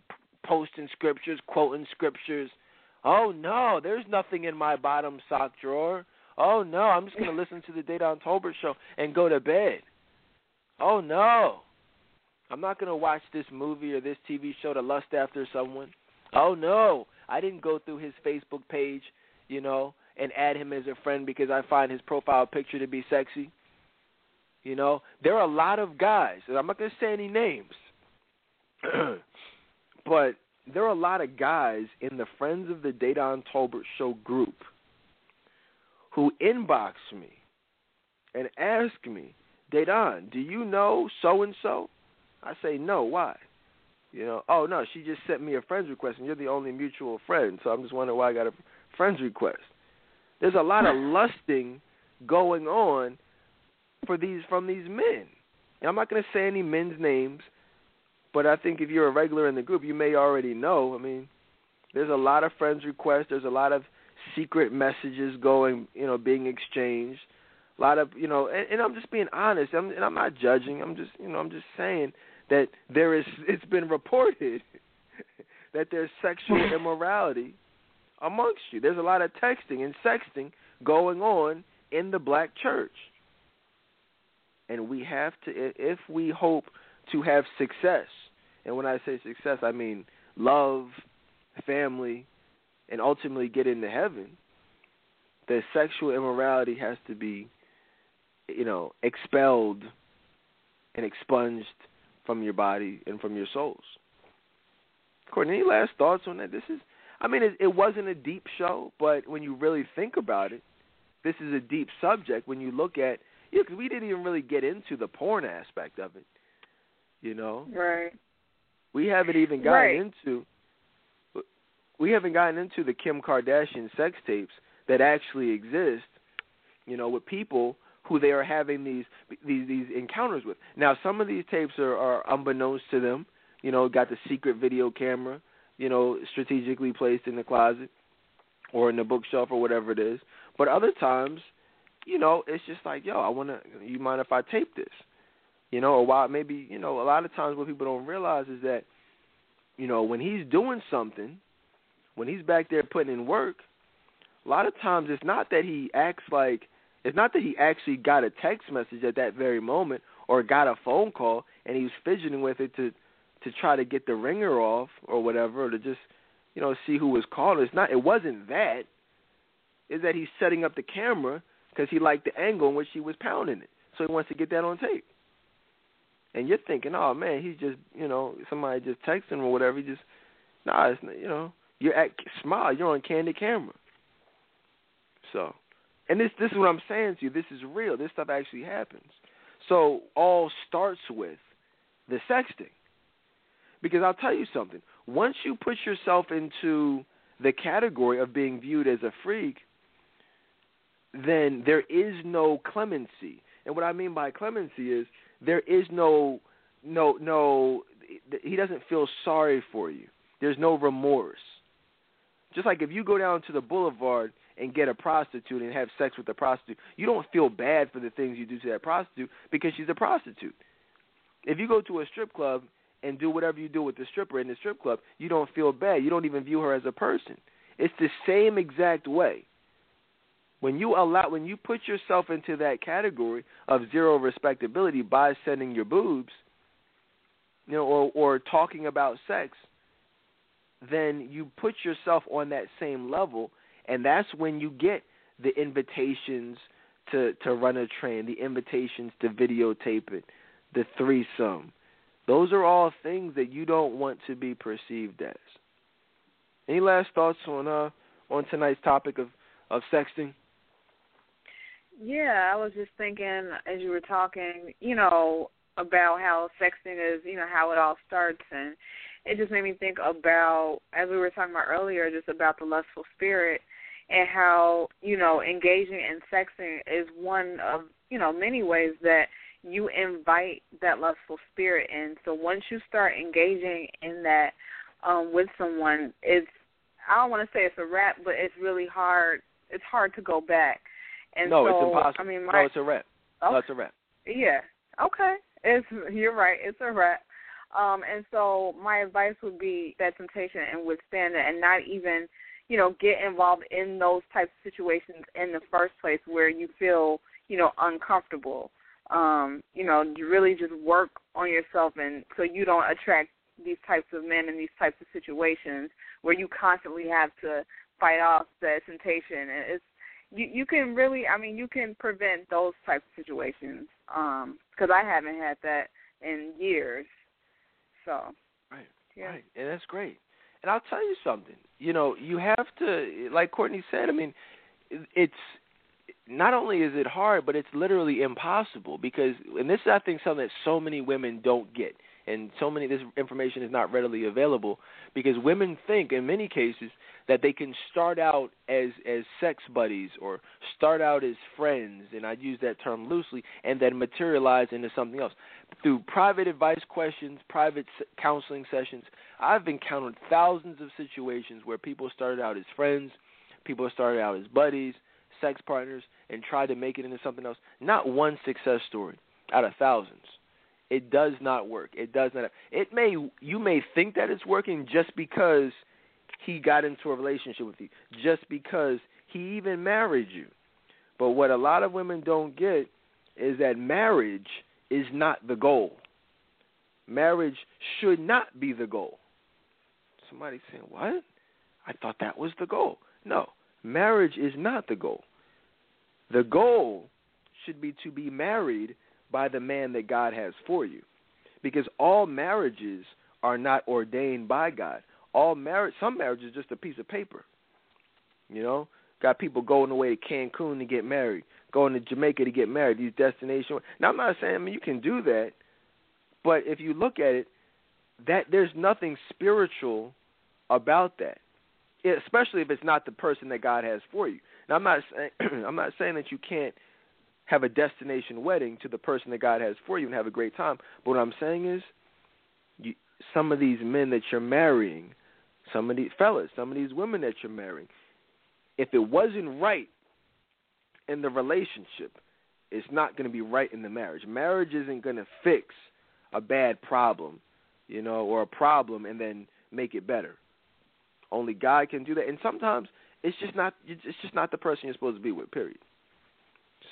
posting scriptures, quoting scriptures. Oh no, there's nothing in my bottom sock drawer. Oh no, I'm just gonna listen to the Dedan Tolbert show and go to bed. Oh no, I'm not gonna watch this movie or this TV show to lust after someone. Oh no, I didn't go through his Facebook page, you know, and add him as a friend because I find his profile picture to be sexy. You know, there are a lot of guys, and I'm not going to say any names, (clears throat) but there are a lot of guys in the Friends of the Dedan Tolbert Show group who inbox me and ask me, Dedan, do you know so and so? I say no. Why? You know, oh no, she just sent me a friend's request, and you're the only mutual friend. So I'm just wondering why I got a friend's request. There's a lot of lusting going on for these from these men. And I'm not going to say any men's names, but I think if you're a regular in the group, you may already know. I mean, there's a lot of friends requests. There's a lot of secret messages going, you know, being exchanged. A lot of, you know, and, and I'm just being honest. I'm, and I'm not judging. I'm just, you know, I'm just saying that there is. (laughs) It's been reported (laughs) that there's sexual (laughs) immorality amongst you. There's a lot of texting and sexting going on in the black church and we have to if we hope to have success and when i say success i mean love family and ultimately get into heaven the sexual immorality has to be you know expelled and expunged from your body and from your souls Courtney, any last thoughts on that this is i mean it, it wasn't a deep show but when you really think about it this is a deep subject when you look at yeah, because we didn't even really get into the porn aspect of it. You know, right? We haven't even gotten right. into we haven't gotten into the Kim Kardashian sex tapes that actually exist. You know, with people who they are having these these these encounters with. Now, some of these tapes are, are unbeknownst to them. You know, got the secret video camera. You know, strategically placed in the closet or in the bookshelf or whatever it is. But other times, you know, it's just like, yo, I want to. You mind if I tape this? You know, or why? Maybe you know, a lot of times what people don't realize is that, you know, when he's doing something, when he's back there putting in work, a lot of times it's not that he acts like it's not that he actually got a text message at that very moment or got a phone call and he was fidgeting with it to to try to get the ringer off or whatever or to just you know see who was calling. It's not. It wasn't that. Is that he's setting up the camera because he liked the angle in which he was pounding it. So he wants to get that on tape. And you're thinking, oh man, he's just you know somebody just texting him or whatever. He just nah, it's you know you're at smile, you're on candid camera. So, and this this is what I'm saying to you. This is real. This stuff actually happens. So all starts with the sexting. Because I'll tell you something. Once you put yourself into the category of being viewed as a freak, then there is no clemency. And what I mean by clemency is there is no no no he doesn't feel sorry for you. There's no remorse. Just like if you go down to the boulevard and get a prostitute and have sex with a prostitute, you don't feel bad for the things you do to that prostitute because she's a prostitute. If you go to a strip club and do whatever you do with the stripper in the strip club, you don't feel bad. You don't even view her as a person. It's the same exact way when you allow when you put yourself into that category of zero respectability by sending your boobs you know or or talking about sex then you put yourself on that same level and that's when you get the invitations to to run a train the invitations to videotape it the threesome. Those are all things that you don't want to be perceived as. Any last thoughts on uh on tonight's topic of of sexting? Yeah, I was just thinking as you were talking, you know, about how sexting is, you know, how it all starts. And it just made me think about, as we were talking about earlier, just about the lustful spirit and how you know engaging in sexting is one of you know many ways that you invite that lustful spirit in. So once you start engaging in that um with someone, it's I don't want to say it's a wrap, but it's really hard. It's hard to go back. And no, so, it's impossible. I mean, my, no, it's a wrap. Okay. No, it's a wrap. Yeah. Okay. It's you're right. It's a wrap. Um, and so my advice would be that temptation and withstand it, and not even, you know, get involved in those types of situations in the first place where you feel, you know, uncomfortable. Um, you know, you really just work on yourself, and so you don't attract these types of men in these types of situations where you constantly have to fight off the temptation. And it's you you can really, I mean, you can prevent those types of situations. Um, because I haven't had that in years. So. Right. Yeah. Right, and that's great. And I'll tell you something. You know, you have to, like Courtney said. I mean, it's not only is it hard, but it's literally impossible because, and this is I think something that so many women don't get and so many this information is not readily available because women think in many cases that they can start out as as sex buddies or start out as friends and I use that term loosely and then materialize into something else through private advice questions, private counseling sessions. I've encountered thousands of situations where people started out as friends, people started out as buddies, sex partners and tried to make it into something else. Not one success story out of thousands. It does not work. It does not. It may you may think that it's working just because he got into a relationship with you, just because he even married you. But what a lot of women don't get is that marriage is not the goal. Marriage should not be the goal. Somebody saying, "What? I thought that was the goal." No, marriage is not the goal. The goal should be to be married by the man that God has for you. Because all marriages are not ordained by God. All marriage some marriage is just a piece of paper. You know? Got people going away to Cancun to get married, going to Jamaica to get married, these destinations. Now I'm not saying I mean you can do that, but if you look at it, that there's nothing spiritual about that. Especially if it's not the person that God has for you. Now I'm not saying (clears throat) I'm not saying that you can't have a destination wedding to the person that God has for you and have a great time. But what I'm saying is, you, some of these men that you're marrying, some of these fellas, some of these women that you're marrying, if it wasn't right in the relationship, it's not going to be right in the marriage. Marriage isn't going to fix a bad problem, you know, or a problem and then make it better. Only God can do that, and sometimes it's just not it's just not the person you're supposed to be with. Period.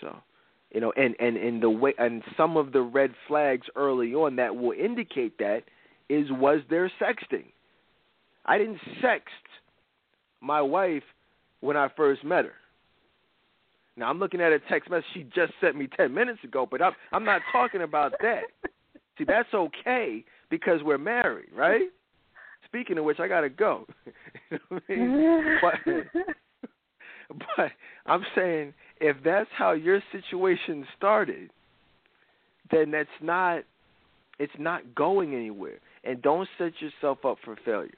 So you know, and and and the way and some of the red flags early on that will indicate that is was there sexting. I didn't sext my wife when I first met her. Now I'm looking at a text message she just sent me ten minutes ago, but I'm I'm not talking about that. (laughs) See, that's okay because we're married, right? Speaking of which, I gotta go. (laughs) you know I mean? but, (laughs) but I'm saying if that's how your situation started, then that's not it's not going anywhere. And don't set yourself up for failure.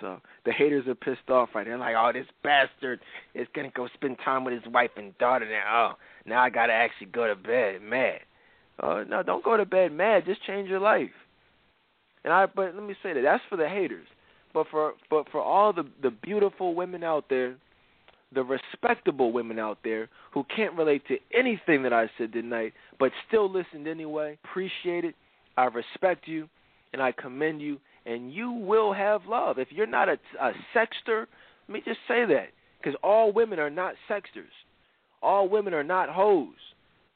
So the haters are pissed off right They're like, oh, this bastard is gonna go spend time with his wife and daughter now. Oh, now I gotta actually go to bed mad. Oh no, don't go to bed mad. Just change your life. And I, but let me say that that's for the haters. But for but for all the the beautiful women out there the respectable women out there who can't relate to anything that I said tonight, but still listened anyway. Appreciate it. I respect you, and I commend you, and you will have love. If you're not a, a sexter, let me just say that, because all women are not sexters. All women are not hoes.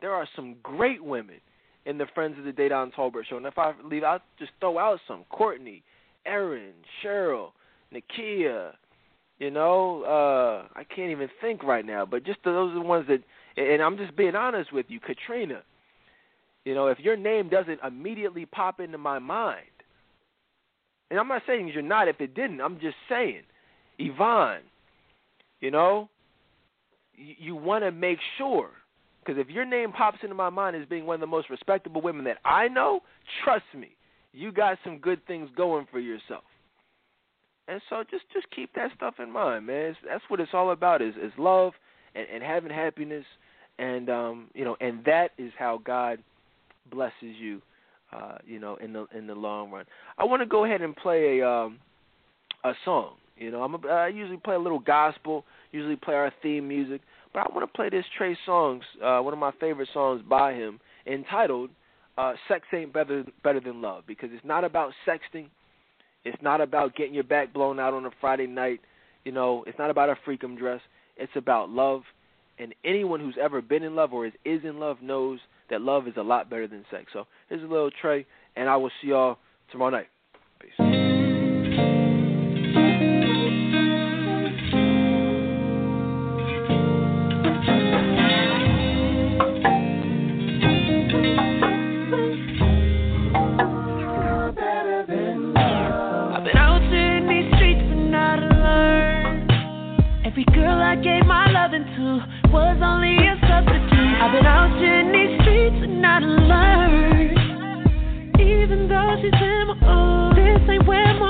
There are some great women in the Friends of the Dedan Tolbert show. And if I leave, I'll just throw out some. Courtney, Erin, Cheryl, Nakia, you know, uh, I can't even think right now, but just those are the ones that. And I'm just being honest with you, Katrina. You know, if your name doesn't immediately pop into my mind, and I'm not saying you're not if it didn't. I'm just saying, Yvonne. You know, you, you want to make sure because if your name pops into my mind as being one of the most respectable women that I know, trust me, you got some good things going for yourself. And so just just keep that stuff in mind, man. It's, that's what it's all about is is love and, and having happiness and um you know and that is how God blesses you uh you know in the in the long run. I want to go ahead and play a um a song. You know, I'm a, I usually play a little gospel, usually play our theme music, but I want to play this Trey Songz, uh one of my favorite songs by him entitled uh, sex ain't better better than love because it's not about sexting. It's not about getting your back blown out on a Friday night. You know, it's not about a freakum dress. It's about love. And anyone who's ever been in love or is, is in love knows that love is a lot better than sex. So here's a little Trey, and I will see y'all tomorrow night. Peace. Every girl I gave my loving to was only a substitute. I've been out in not learned. Even though she's in my own, oh, this ain't where my